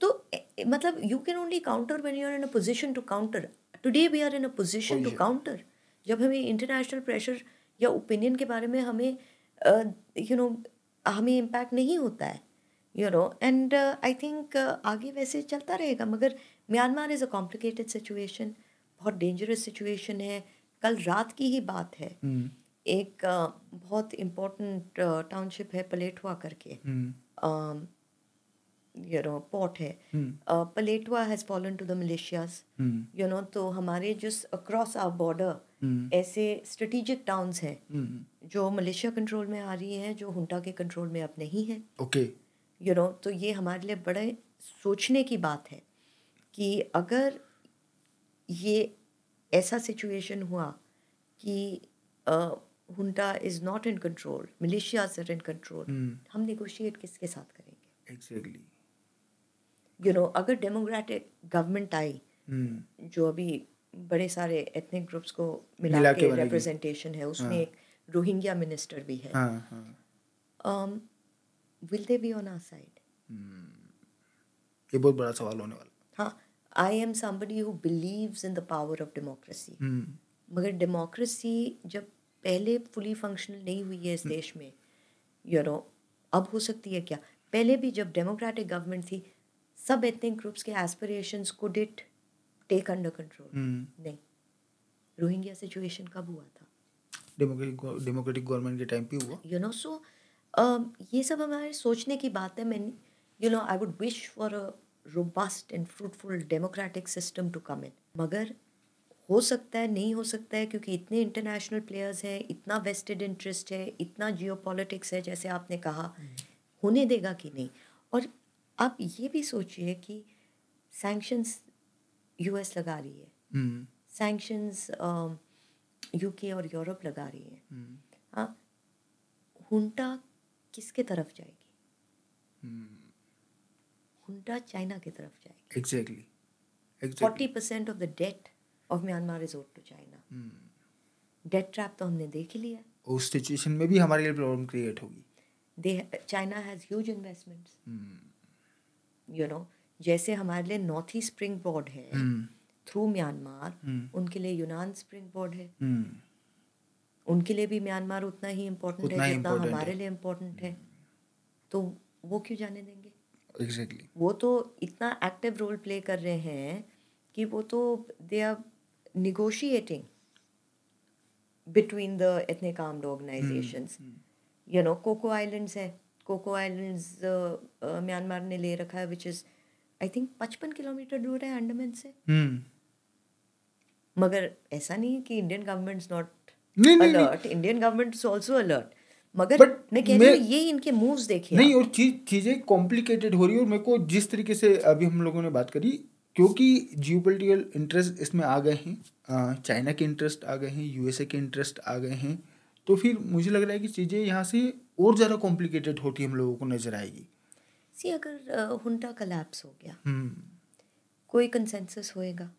तो मतलब you can only counter when you are in a position to counter. Today we are in a position to counter जब हमें इंटरनेशनल प्रेशर या ओपिनियन के बारे में हमें यू नो हमें इम्पैक्ट नहीं होता है you know and I think आगे वैसे चलता रहेगा मगर Myanmar is a complicated situation बहुत डेंजरस सिचुएशन है। कल रात की ही बात है। हम्म, एक uh, बहुत इम्पोर्टेंट टाउनशिप uh, है पलेटवा करके। हम्म, um, you know port है। Paletwa has fallen to the to you militias हम्म, you know तो हमारे just अक्रॉस our border हम्म, ऐसे strategic towns हैं हम्म, जो मलेशिया कंट्रोल में आ रही हैं जो हुंटा के कंट्रोल में अब नहीं है। ओके यू नो तो ये हमारे लिए बड़े सोचने की बात है कि अगर ये ऐसा सिचुएशन हुआ कि junta is not in control militias are in control hmm, हम नेगोशिएट किसके साथ करेंगे? एग्जैक्टली यू नो अगर डेमोक्रेटिक गवर्नमेंट आई हम्म, जो अभी बड़े सारे एथनिक ग्रुप्स को मिला मिला के रिप्रेजेंटेशन है। उसमें हाँ। एक रोहिंग्या मिनिस्टर भी है। हाँ हाँ। Will they be on our side ये बहुत बड़ा सवाल होने वाला। हाँ I am somebody who believes in the power of democracy hmm, मगर डेमोक्रेसी जब पहले फुली फंक्शनल नहीं हुई है इस देश में यू नो अब हो सकती है क्या? पहले भी जब डेमोक्रेटिक गवर्नमेंट थी सब एथनिक ग्रुप्स के एस्पिरेशंस को डिट टेक अंडर कंट्रोल नहीं. रोहिंग्या सिचुएशन कब हुआ था? डेमोक्रेटिक डेमोक्रेटिक गवर्नमेंट के टाइम पे हुआ। यू नो सो ये सब हमारे सोचने की बात है। मैं you know I would wish for a robust and fruitful democratic system to come in मगर हो सकता है नहीं हो सकता है क्योंकि इतने इंटरनेशनल प्लेयर्स हैं इतना वेस्टेड इंटरेस्ट है इतना जियो है जैसे आपने कहा। होने देगा कि नहीं? और आप ये भी सोचिए कि सैंक्शंस यूएस लगा रही है। हम्म, सैंक्शंस यूके और यूरोप लगा रही है। हम्म, हाँ हुंटा किसके तरफ़ जाएगी? हम्म, हुंटा चाइना की तरफ़ जाएगी। Exactly forty percent of the debt of Myanmar is owed to China debt trap तो हमने देख ही लिया। उस सिचुएशन में भी हमारे लिए प्रॉब्लम क्रिएट होगी। They China has huge investments hmm, you know जैसे हमारे लिए नॉर्थ ईस्ट स्प्रिंग बोर्ड है हम्म, थ्रू म्यांमार हम्म, उनके लिए यूनान स्प्रिंग बोर्ड है। हम्म, उनके लिए भी म्यांमार उतना ही इम्पोर्टेंट है जितना हमारे लिए इम्पोर्टेंट है। तो वो क्यों जाने देंगे? एग्जैक्टली वो तो इतना एक्टिव रोल प्ले कर रहे हैं कि वो तो they are negotiating between the ethnic armed organisations you know Coco islands है। कोको आइलैंड्स म्यांमार ने ले रखा है विच इज़ आई थिंक पचपन किलोमीटर दूर है अंडमान से। हम्म। मगर ऐसा नहीं कि Indian government not alert Indian government is also alert मगर But मैं कह रही हूँ ये इनके मूव्स देखिए नहीं और चीज़ चीज़ें कॉम्प्लिकेटेड हो रही है और मेरे को जिस तरीके से अभी हम लोगों ने बात करी क्योंकि जियोपॉलिटिकल इंटरेस्ट इसमें आ गए हैं चाइना के इंटरेस्ट आ गए हैं यूएसए के इंटरेस्ट आ गए हैं तो फिर मुझे लग रहा है कि चीज़ें यहाँ से और ज़्यादा कॉम्प्लिकेटेड होती हम लोगों को नज़र आएगी। सी अगर हुंटा कलैप्स हो गया हम्म। कोई कंसेंसस होएगा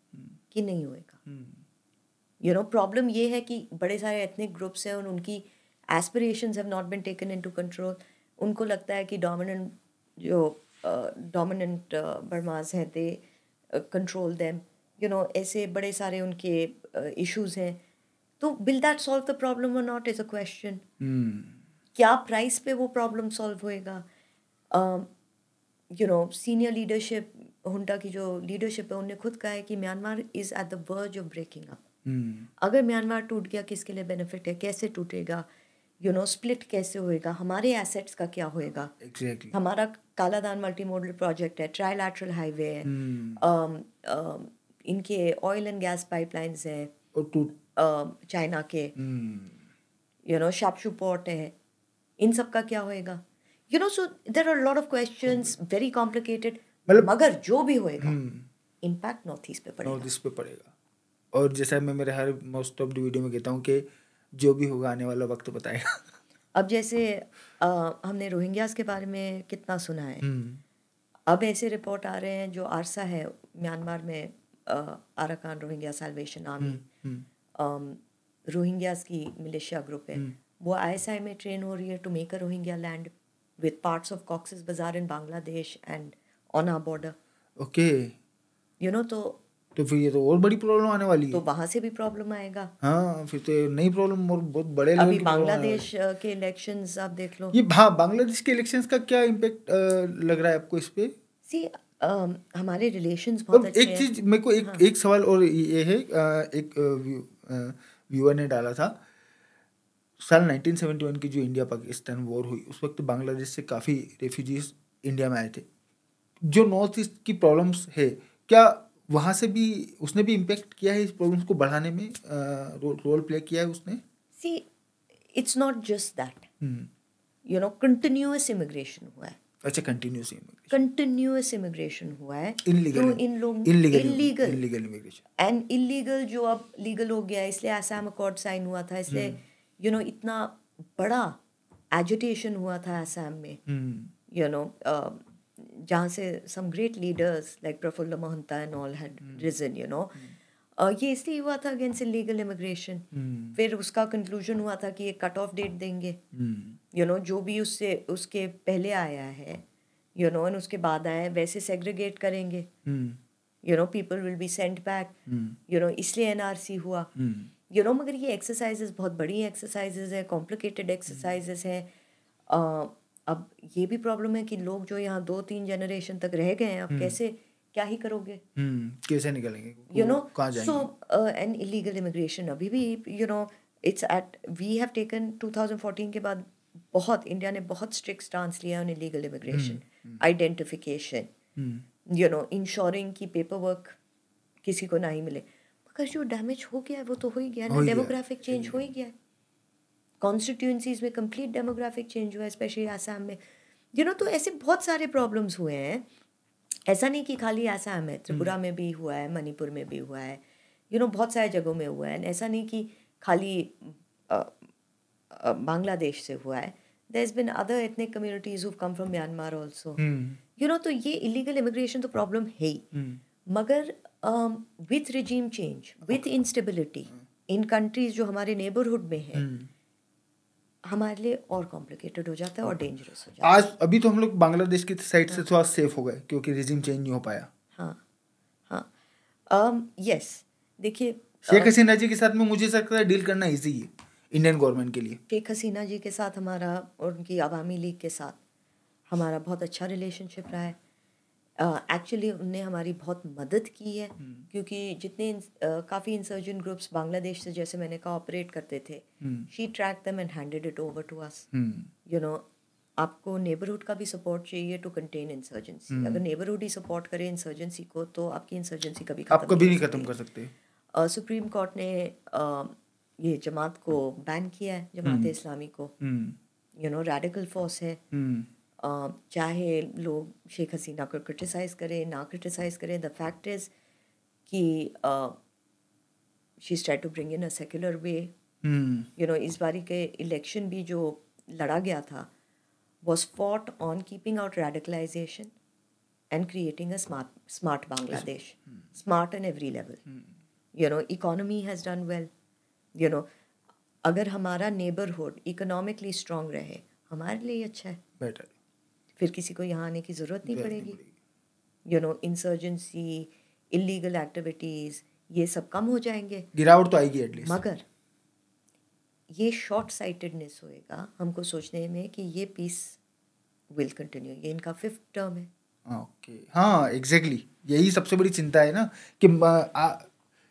कि नहीं होएगा? हम्म, यू नो प्रॉब्लम ये है कि बड़े सारे एथनिक ग्रुप्स हैं और उनकी aspirations have not been taken into control उनको लगता है कि डोमिनेंट जो डोमिनेंट बर्माज हैं they control them you know ऐसे बड़े सारे उनके इश्यूज़ हैं। तो will that solve the problem और not is a question hmm, क्या प्राइस पे वो प्रॉब्लम सॉल्व होएगा? यू नो सीनियर लीडरशिप हुंडा की जो लीडरशिप है उन्होंने खुद कहा है कि Myanmar is at the verge of breaking up अगर म्यांमार टूट गया किसके लिए बेनिफिट है कैसे टूटेगा यू नो स्प्लिट कैसे होएगा हमारे एसेट्स का क्या होएगा? एग्जैक्टली हमारा कालादान मल्टी मॉडल प्रोजेक्ट है ट्राईलैटरल हाईवे है हम्म, um, um, इनके ऑयल एंड गैस पाइपलाइंस हैं चाइना के यू नो शापशू पोर्ट है इन सब का क्या होएगा? You know so there are lot of questions very complicated मगर जो भी होएगा हम्म, इम्पैक्ट नॉर्थ ईस्ट पे पड़ेगा। नॉर्थ ईस्ट पे पड़ेगा। और जैसा मैं मेरे हर मोस्ट ऑफ़ द वीडियो में कहता हूँ कि जो भी होगा आने वाला वक्त बताएगा। अब जैसे अ, हमने रोहिंग्यास के बारे में कितना सुना है। हम्म, अब ऐसे रिपोर्ट आ रहे हैं जो आरसा है म्यांमार में आराकान रोहिंग्या साल्वेशन आर्मी हम्म, रोहिंग्यास की मिलिशिया ग्रुप है। वो आईएसआई में ट्रेन हो रही है to make a Rohingya land with parts of Cox's Bazar in Bangladesh and on our border okay you know तो तो फिर ये तो और बड़ी प्रॉब्लम आने वाली है। तो वहाँ से भी प्रॉब्लम आएगा। हाँ फिर तो नई प्रॉब्लम और बहुत बड़े level अभी बांग्लादेश के इलेक्शंस आप देख लो। ये हाँ बांग्लादेश के इलेक्शंस का क्या इम्पेक्ट लग रहा है आपको इस पे? सी हमारे रिलेशंस बहुत अच्छे एक चीज़ मेरे को एक हाँ. एक सवाल और ये है एक व्यूअर ने डाला था। साल 1971 की जो इंडिया पाकिस्तान वॉर हुई उस वक्त बांग्लादेश से काफ़ी रेफ्यूजीज इंडिया में आए थे। जो नॉर्थ ईस्ट की प्रॉब्लम्स है क्या वहाँ से भी उसने भी इम्पेक्ट किया है इस प्रॉब्लम्स को बढ़ाने में? रोल प्ले किया है उसने? See it's not just that you know continuous immigration हुआ है। अच्छा कंटिन्यूस कंटिन्यूअस इमिग्रेशन हुआ है। इनलीगल तो इन लोग illegal illegal immigration and illegal जो अब लीगल हो गया इसलिए आसाम अकॉर्ड साइन हुआ था इसलिए यू नो इतना बड़ा एजुटेशन हुआ था आसाम में। यू know, uh, जहाँ से some great leaders like Prafulla and all had risen, you know. अ, ये इसलिए हुआ था अगेंस्ट इलीगल इमिग्रेशन फिर उसका कंक्लूजन हुआ था कि एक कट ऑफ़ डेट देंगे। यू नो जो भी उससे उसके पहले आया है यू नो एंड उसके बाद आए वैसे सेग्रीगेट करेंगे। You know people will be sent back you know इसलिए एनआरसी हुआ। हम्म यू नो मगर ये एक्सरसाइजेज बहुत बड़ी एक्सरसाइजेज है कॉम्प्लिकेटेड एक्सरसाइजेज हैं। अब ये भी प्रॉब्लम है कि लोग जो यहाँ दो तीन जनरेशन तक रह गए हैं अब कैसे क्या ही करोगे? हम्म कैसे निकलेंगे? So जाएँगे? uh, and illegal immigration अभी भी you know it's at we have taken 2014 के बाद बहुत इंडिया ने बहुत स्ट्रिक्ट स्टांस लिया on illegal immigration identification hmm you know ensuring की पेपर वर्क किसी को ना ही मिले। मगर जो डैमेज हो गया है वो तो हो ही गया ना डेमोग्राफिक चेंज हो ही गया। है कॉन्स्टिट्यूंसीज में कंप्लीट डेमोग्राफिक चेंज हुआ है स्पेशली आसाम में। यू नो तो ऐसे बहुत सारे प्रॉब्लम्स हुए हैं। ऐसा नहीं कि खाली आसाम है त्रिपुरा में भी हुआ है मणिपुर में भी हुआ है। यू नो बहुत सारे जगहों में हुआ है। ऐसा नहीं कि खाली बांग्लादेश से हुआ है। There is been other ethnic communities who come from Myanmar also hmm. You know तो ये इलीगल इमिग्रेशन तो प्रॉब्लम है ही। हम्म। मगर with regime change with instability in countries जो हमारे नेबरहुड में है हम्म हमारे लिए और कॉम्प्लिकेटेड हो जाता है और डेंजरस हो जाता है। आज अभी तो हम लोग बांग्लादेश की साइड से थोड़ा सेफ़ हो गए क्योंकि रिजिम चेंज नहीं हो पाया। हाँ हाँ। यस देखिए शेख हसीना जी के साथ में मुझे लगता है डील करना इजी है इंडियन गवर्नमेंट के लिए। शेख हसीना जी के साथ हमारा और उनकी आवामी लीग के साथ हमारा बहुत अच्छा रिलेशनशिप रहा है। एक्चुअली uh, उनने हमारी बहुत मदद की है hmm. क्योंकि जितने uh, काफ़ी इंसर्जेंट ग्रुप्स बांग्लादेश से जैसे मैंने कहा ऑपरेट करते थे हम्म। She tracked them and handed it over to us hmm. You know आपको नेबरहुड का भी सपोर्ट चाहिए टू कंटेन इंसर्जेंसी अगर नेबरहुड ही सपोर्ट करे इंसर्जेंसी को तो आपकी इंसर्जेंसी कभी आप कभी नहीं खत्म कर सकते। सुप्रीम कोर्ट ने ये जमात को बैन किया है जमात इस्लामी को। Hmm. You know radical force है। हम्म। अ, Um, चाहे लोग शेख हसीना को क्रिटिसाइज़ करें ना क्रिटिसाइज़ करें द फैक्ट इज़ कि she start to bring in a secular way you know इस बारी के इलेक्शन भी जो लड़ा गया था was fought on keeping out radicalisation and creating a smart Bangladesh smart in every level you know economy has done well you know अगर हमारा नेबरहुड इकोनॉमिकली स्ट्रांग रहे हमारे लिए अच्छा है। बेटर फिर किसी को यहाँ आने की ज़रूरत नहीं पड़ेगी। You know insurgency illegal activities ये सब कम हो जाएँगे। गिरावट तो आएगी एटलीस्ट मगर ये शॉर्ट साइटेडनेस होएगा हमको सोचने में कि ये पीस विल कंटिन्यू ये इनका फिफ्थ टर्म है। ओके हाँ एग्जैक्टली यही सबसे बड़ी चिंता है ना कि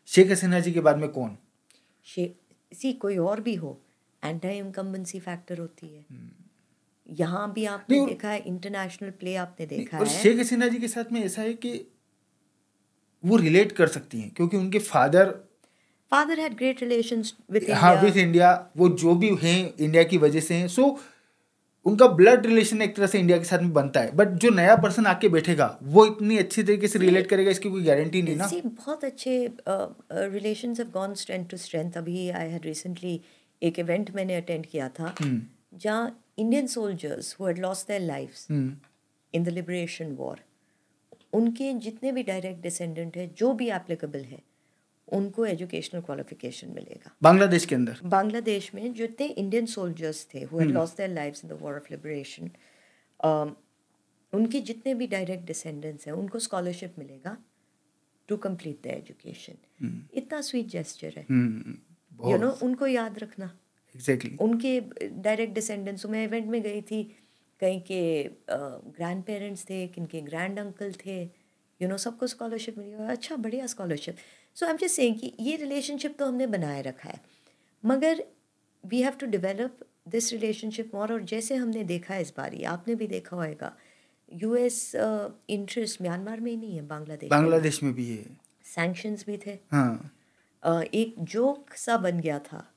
शेख हसीना जी के बाद में कौन? शेख सी कोई और भी हो एंटी इनकम्बेंसी फैक्टर होती है। यहाँ भी आपने देखा है इंटरनेशनल प्ले आपने देखा और है। शेख हसीना जी के साथ में ऐसा है कि वो रिलेट कर सकती हैं क्योंकि उनके father father had great relations with हाँ विथ इंडिया इंडिया वो जो भी हैं इंडिया की वजह से हैं। सो उनका ब्लड रिलेशन एक तरह से इंडिया के साथ में बनता है। बट जो नया पर्सन आके बैठेगा वो इतनी अच्छी तरीके से रिलेट करेगा इसकी कोई गारंटी नहीं ना। बहुत अच्छे relations have gone strength to strength अभी आई हैड रिसेंटली एक इवेंट मैंने अटेंड किया था हम्म, जहाँ Indian soldiers who had lost their lives hmm, in the liberation war उनके जितने भी डायरेक्ट डिसेंडेंट है जो भी एप्लीकेबल है उनको एजुकेशनल क्वालिफिकेशन मिलेगा। बांग्लादेश के अंदर? बांग्लादेश में जितने इंडियन सोल्जर्स थे who had lost their lives in the war of liberation उनके जितने भी डायरेक्ट डिसेंडेंट्स हैं उनको स्कॉलरशिप मिलेगा टू कंप्लीट द एजुकेशन इतना स्वीट जेस्चर है। यू नो बहुत। उनको याद रखना। Exactly exactly. उनके डायरेक्ट डिसेंडेंट्स मैं इवेंट में गई थी कहीं के ग्रैंड पेरेंट्स थे किनके ग्रैंड अंकल थे यू नो सबको स्कॉलरशिप मिली और अच्छा बढ़िया scholarship so I am just saying कि ये रिलेशनशिप तो हमने बनाए रखा है। मगर we have to develop this relationship more और जैसे हमने देखा है इस बारी आपने भी देखा होएगा यूएस इंटरेस्ट म्यांमार में ही नहीं है बांग्लादेश बांग्लादेश में भी है। सैंक्शंस भी थे। हाँ। अ, एक जोक सा बन गया था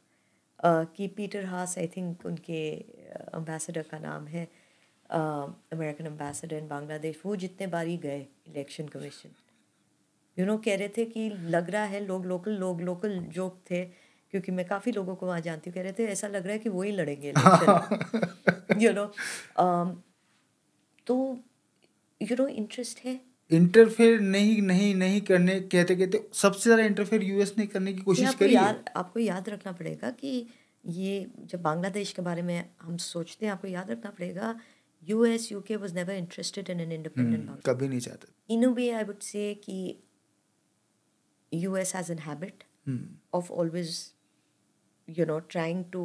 कि पीटर हास आई थिंक उनके एम्बेसडर का नाम है अमेरिकन एम्बेसडर इन बांग्लादेश वो जितने बारी गए इलेक्शन कमीशन यू नो कह रहे थे कि लग रहा है लोग लोकल लोग लोकल जोक थे क्योंकि मैं काफ़ी लोगों को वहाँ जानती हूँ कह रहे थे ऐसा लग रहा है कि वही लड़ेंगे यू नो तो यू नो इंटरेस्ट है इंटरफेयर नहीं नहीं नहीं करने कहते कहते सबसे ज़्यादा इंटरफेयर यूएस ने करने की कोशिश करी है। याद आपको याद रखना पड़ेगा कि ये जब बांग्लादेश के बारे में हम सोचते हैं आपको याद रखना पड़ेगा US UK was never interested in an independent कभी नहीं चाहते। a way i would say कि has a habit hmm, of always you know trying to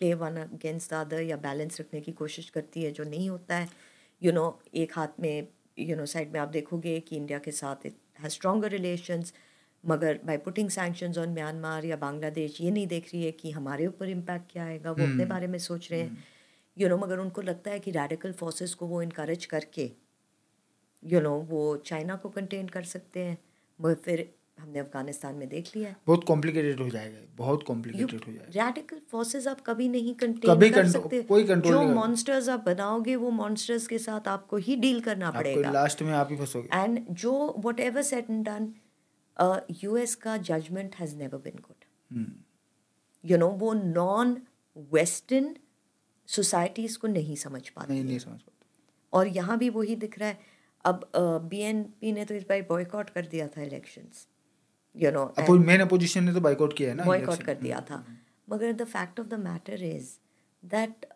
play one against the other या बैलेंस रखने की कोशिश करती है जो नहीं होता है यू you नो know एक हाथ में यू नो साइड में आप देखोगे कि इंडिया के साथ इट हैज़ स्ट्रोंगर रिलेशंस मगर by putting sanctions on Myanmar या बांग्लादेश ये नहीं देख रही है कि हमारे ऊपर इम्पैक्ट क्या आएगा वो अपने बारे में सोच रहे हैं। यू नो मगर उनको लगता है कि रेडिकल फोर्सेस को वो इनक्रेज करके यू नो वो चाइना को कंटेन कर सकते हैं मगर फिर हमने अफ़गानिस्तान में देख लिया है। बहुत कॉम्प्लिकेटेड हो जाएगा बहुत कॉम्प्लिकेटेड हो जाएगा। रैडिकल फोर्सेस आप कभी नहीं कंटेन कभी कर सकते। कोई control जो मॉन्स्टर्स आप बनाओगे वो मॉन्स्टर्स के साथ आपको ही डील करना पड़ेगा। लास्ट में आप ही फंसोगे। एंड जो whatever set and done US का judgement has never been good you know वो नॉन वेस्टर्न सोसाइटीज को नहीं समझ पाते नहीं नहीं समझ पाते। और यहाँ भी वही दिख रहा है। अब बीएनपी ने तो इस बार बॉयकॉट कर दिया था elections you know main opposition ने तो बाइकआउट किया है ना बॉयकॉट कर दिया था। मगर the fact of the matter is that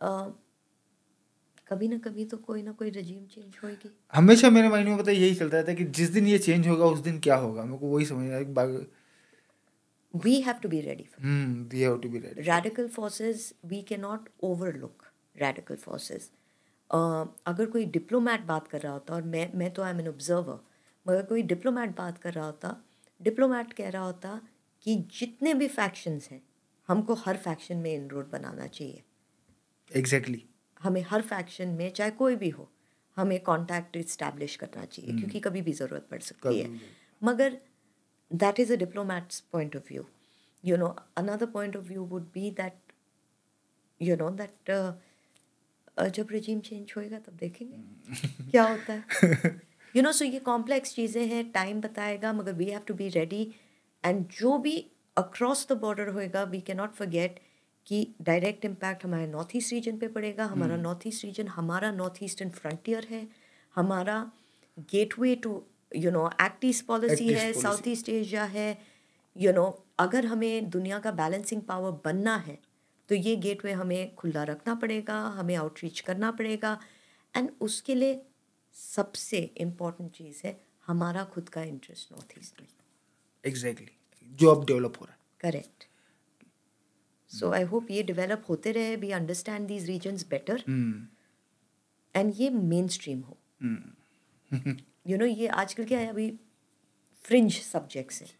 कभी ना कभी तो कोई ना कोई रजीम चेंज होएगी। हमेशा मेरे माइंड में पता यही चलता रहता है कि जिस दिन ये चेंज होगा उस दिन क्या होगा। मेरे को वही समझ आया कि बाग- we have to be ready for hmm we have to be ready radical forces we cannot overlook radical forces uh, अगर कोई डिप्लोमेट बात कर रहा होता और मैं मैं तो आई एम एन ऑब्जर्वर मगर कोई डिप्लोमेट बात कर रहा होता डिप्लोमेट कह रहा होता कि जितने भी फैक्शंस हैं हमको हर फैक्शन में इनरोड बनाना चाहिए। Exactly exactly. हमें हर फैक्शन में चाहे कोई भी हो हमें कॉन्टैक्ट इस्टेब्लिश करना चाहिए क्योंकि कभी भी ज़रूरत पड़ सकती है। मगर that is a diplomat's point of view you know another point of view would be that you know that जब रजीम चेंज होएगा तब देखेंगे। क्या होता है? यू नो सो ये कॉम्प्लेक्स चीज़ें हैं टाइम बताएगा मगर we have to be ready and जो भी अक्रॉस द बॉर्डर होएगा वी कैन नॉट फॉरगेट कि डायरेक्ट इम्पैक्ट हमारे नॉर्थ ईस्ट रीजन पे पड़ेगा हमारा नॉर्थ ईस्ट रीजन हमारा नॉर्थ ईस्टर्न फ्रंटियर है हमारा gateway to you know act east policy है साउथ ईस्ट एशिया है. यू नो अगर हमें दुनिया का बैलेंसिंग पावर बनना है तो ये गेटवे हमें खुला रखना पड़ेगा हमें आउटरीच करना पड़ेगा. एंड उसके लिए सबसे इम्पोर्टेंट चीज़ है हमारा खुद का इंटरेस्ट नॉर्थ ईस्ट में। एग्जैक्टली जो अब डेवलप हो रहा है। करेक्ट सो आई होप ये डेवलप होते रहे we understand these regions better hmm, and ये मेन स्ट्रीम हो। हम्म, यू नो ये आजकल क्या है अभी फ्रिंज सब्जेक्ट्स हैं।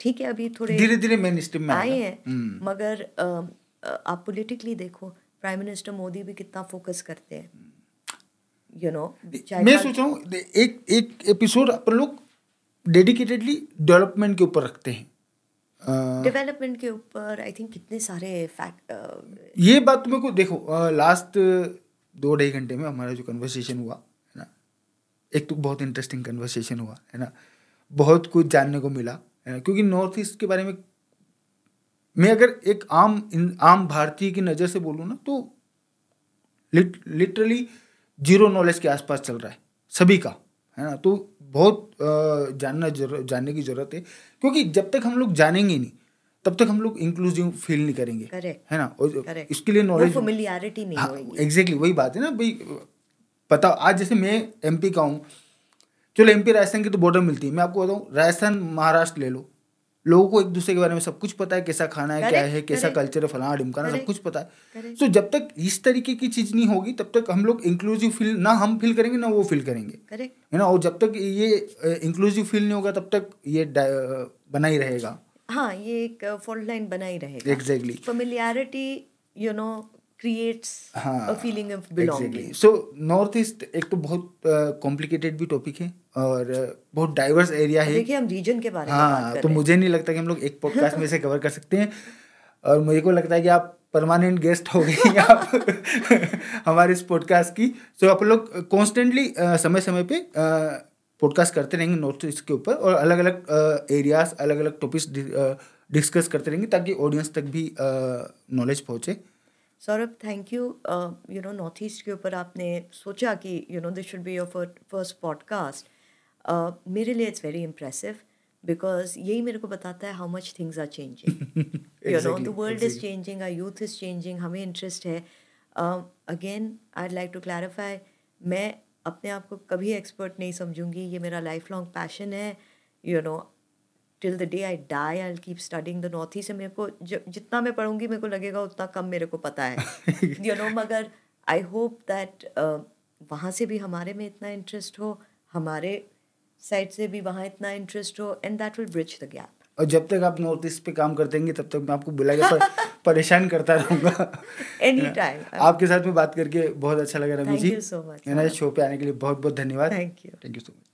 ठीक है अभी थोड़े धीरे धीरे मेन स्ट्रीम में आए हैं। हम्म, मगर आप पोलिटिकली देखो प्राइम मिनिस्टर मोदी भी कितना फोकस करते हैं। यू नो मैं सोच रहा हूँ एक एक एपिसोड अपन लोग डेडिकेटेडली डेवलपमेंट के ऊपर रखते हैं। डेवलपमेंट के ऊपर आई थिंक कितने सारे फैक्ट ये बात मेरे को देखो लास्ट दो ढाई घंटे में हमारा जो कन्वर्सेशन हुआ है ना एक तो बहुत इंटरेस्टिंग कन्वर्सेशन हुआ है ना बहुत कुछ जानने को मिला है ना क्योंकि नॉर्थ ईस्ट के बारे में मैं अगर एक आम आम भारतीय की नज़र से बोलूँ ना तो लिट, लिटरली ज़ीरो नॉलेज के आसपास चल रहा है सभी का है ना तो बहुत जानना ज़रूर जानने की ज़रूरत है क्योंकि जब तक हम लोग जानेंगे नहीं तब तक हम लोग इंक्लूसिव फील नहीं करेंगे Correct. है ना और Correct. इसके लिए नॉलेज familiarity नहीं होएगी। एग्जैक्टली वही बात है ना भाई पता आज जैसे मैं एमपी का हूँ चलो एमपी राजस्थान की तो बॉर्डर मिलती है मैं आपको बताऊँ राजस्थान महाराष्ट्र ले लो लोगों को एक दूसरे के बारे में सब कुछ पता है कैसा खाना है क्या है कैसा कल्चर है फलाना ढिमकाना सब कुछ पता है. तो जब तक इस तरीके की चीज़ नहीं होगी तब तक हम लोग इंक्लूसिव फील ना हम फील करेंगे ना वो फील करेंगे। है ना? और जब तक ये इंक्लूसिव फील नहीं होगा तब तक ये बना ही रहेगा। हाँ ये एक फॉल्ट लाइन बना ही रहेगा। You know creates हाँ a feeling of belonging so north east एक तो बहुत कॉम्प्लिकेटेड uh, भी टॉपिक है। और बहुत डाइवर्स एरिया है। देखिए हम रीजन के बारे में हाँ बात हाँ कर तो रहे मुझे नहीं लगता कि हम लोग एक पॉडकास्ट में से कवर कर सकते हैं। और मुझे को लगता है कि आप परमानेंट गेस्ट हो गए आप हमारे इस पॉडकास्ट की। तो आप लोग कॉन्स्टेंटली समय समय पे पॉडकास्ट करते रहेंगे नॉर्थ ईस्ट के ऊपर और अलग अलग एरियाज़ अलग अलग टॉपिक्स डिस्कस करते रहेंगे ताकि ऑडियंस तक भी नॉलेज पहुँचे। Saurabh thank you you know north east के ऊपर आपने सोचा कि you know this should be your first podcast मेरे लिए इट्स वेरी इम्प्रेसिव बिकॉज़ यही मेरे को बताता है how much things are changing you know the world is changing our youth is changing हमें इंटरेस्ट है. Again I like to clarify मैं अपने आप को कभी एक्सपर्ट नहीं समझूँगी ये मेरा लाइफ लॉन्ग पैशन है. You know till the day I die I keep studying the north east मेरे को जितना मैं पढ़ूँगी मेरे को लगेगा उतना कम मेरे को पता है. यू नो मगर आई होप दैट वहाँ से भी हमारे में इतना इंटरेस्ट हो हमारे साइड से भी वहाँ इतना इंटरेस्ट हो and that will bridge the gap और जब तक आप नॉर्थ ईस्ट पे काम करते देंगे तब तक मैं आपको बुलाएगा पर परेशान करता रहूँगा। एनी टाइम आपके साथ में बात करके बहुत अच्छा लगा रहा जी। सो मच शो पे आने के लिए बहुत बहुत धन्यवाद। Thank you thank you so much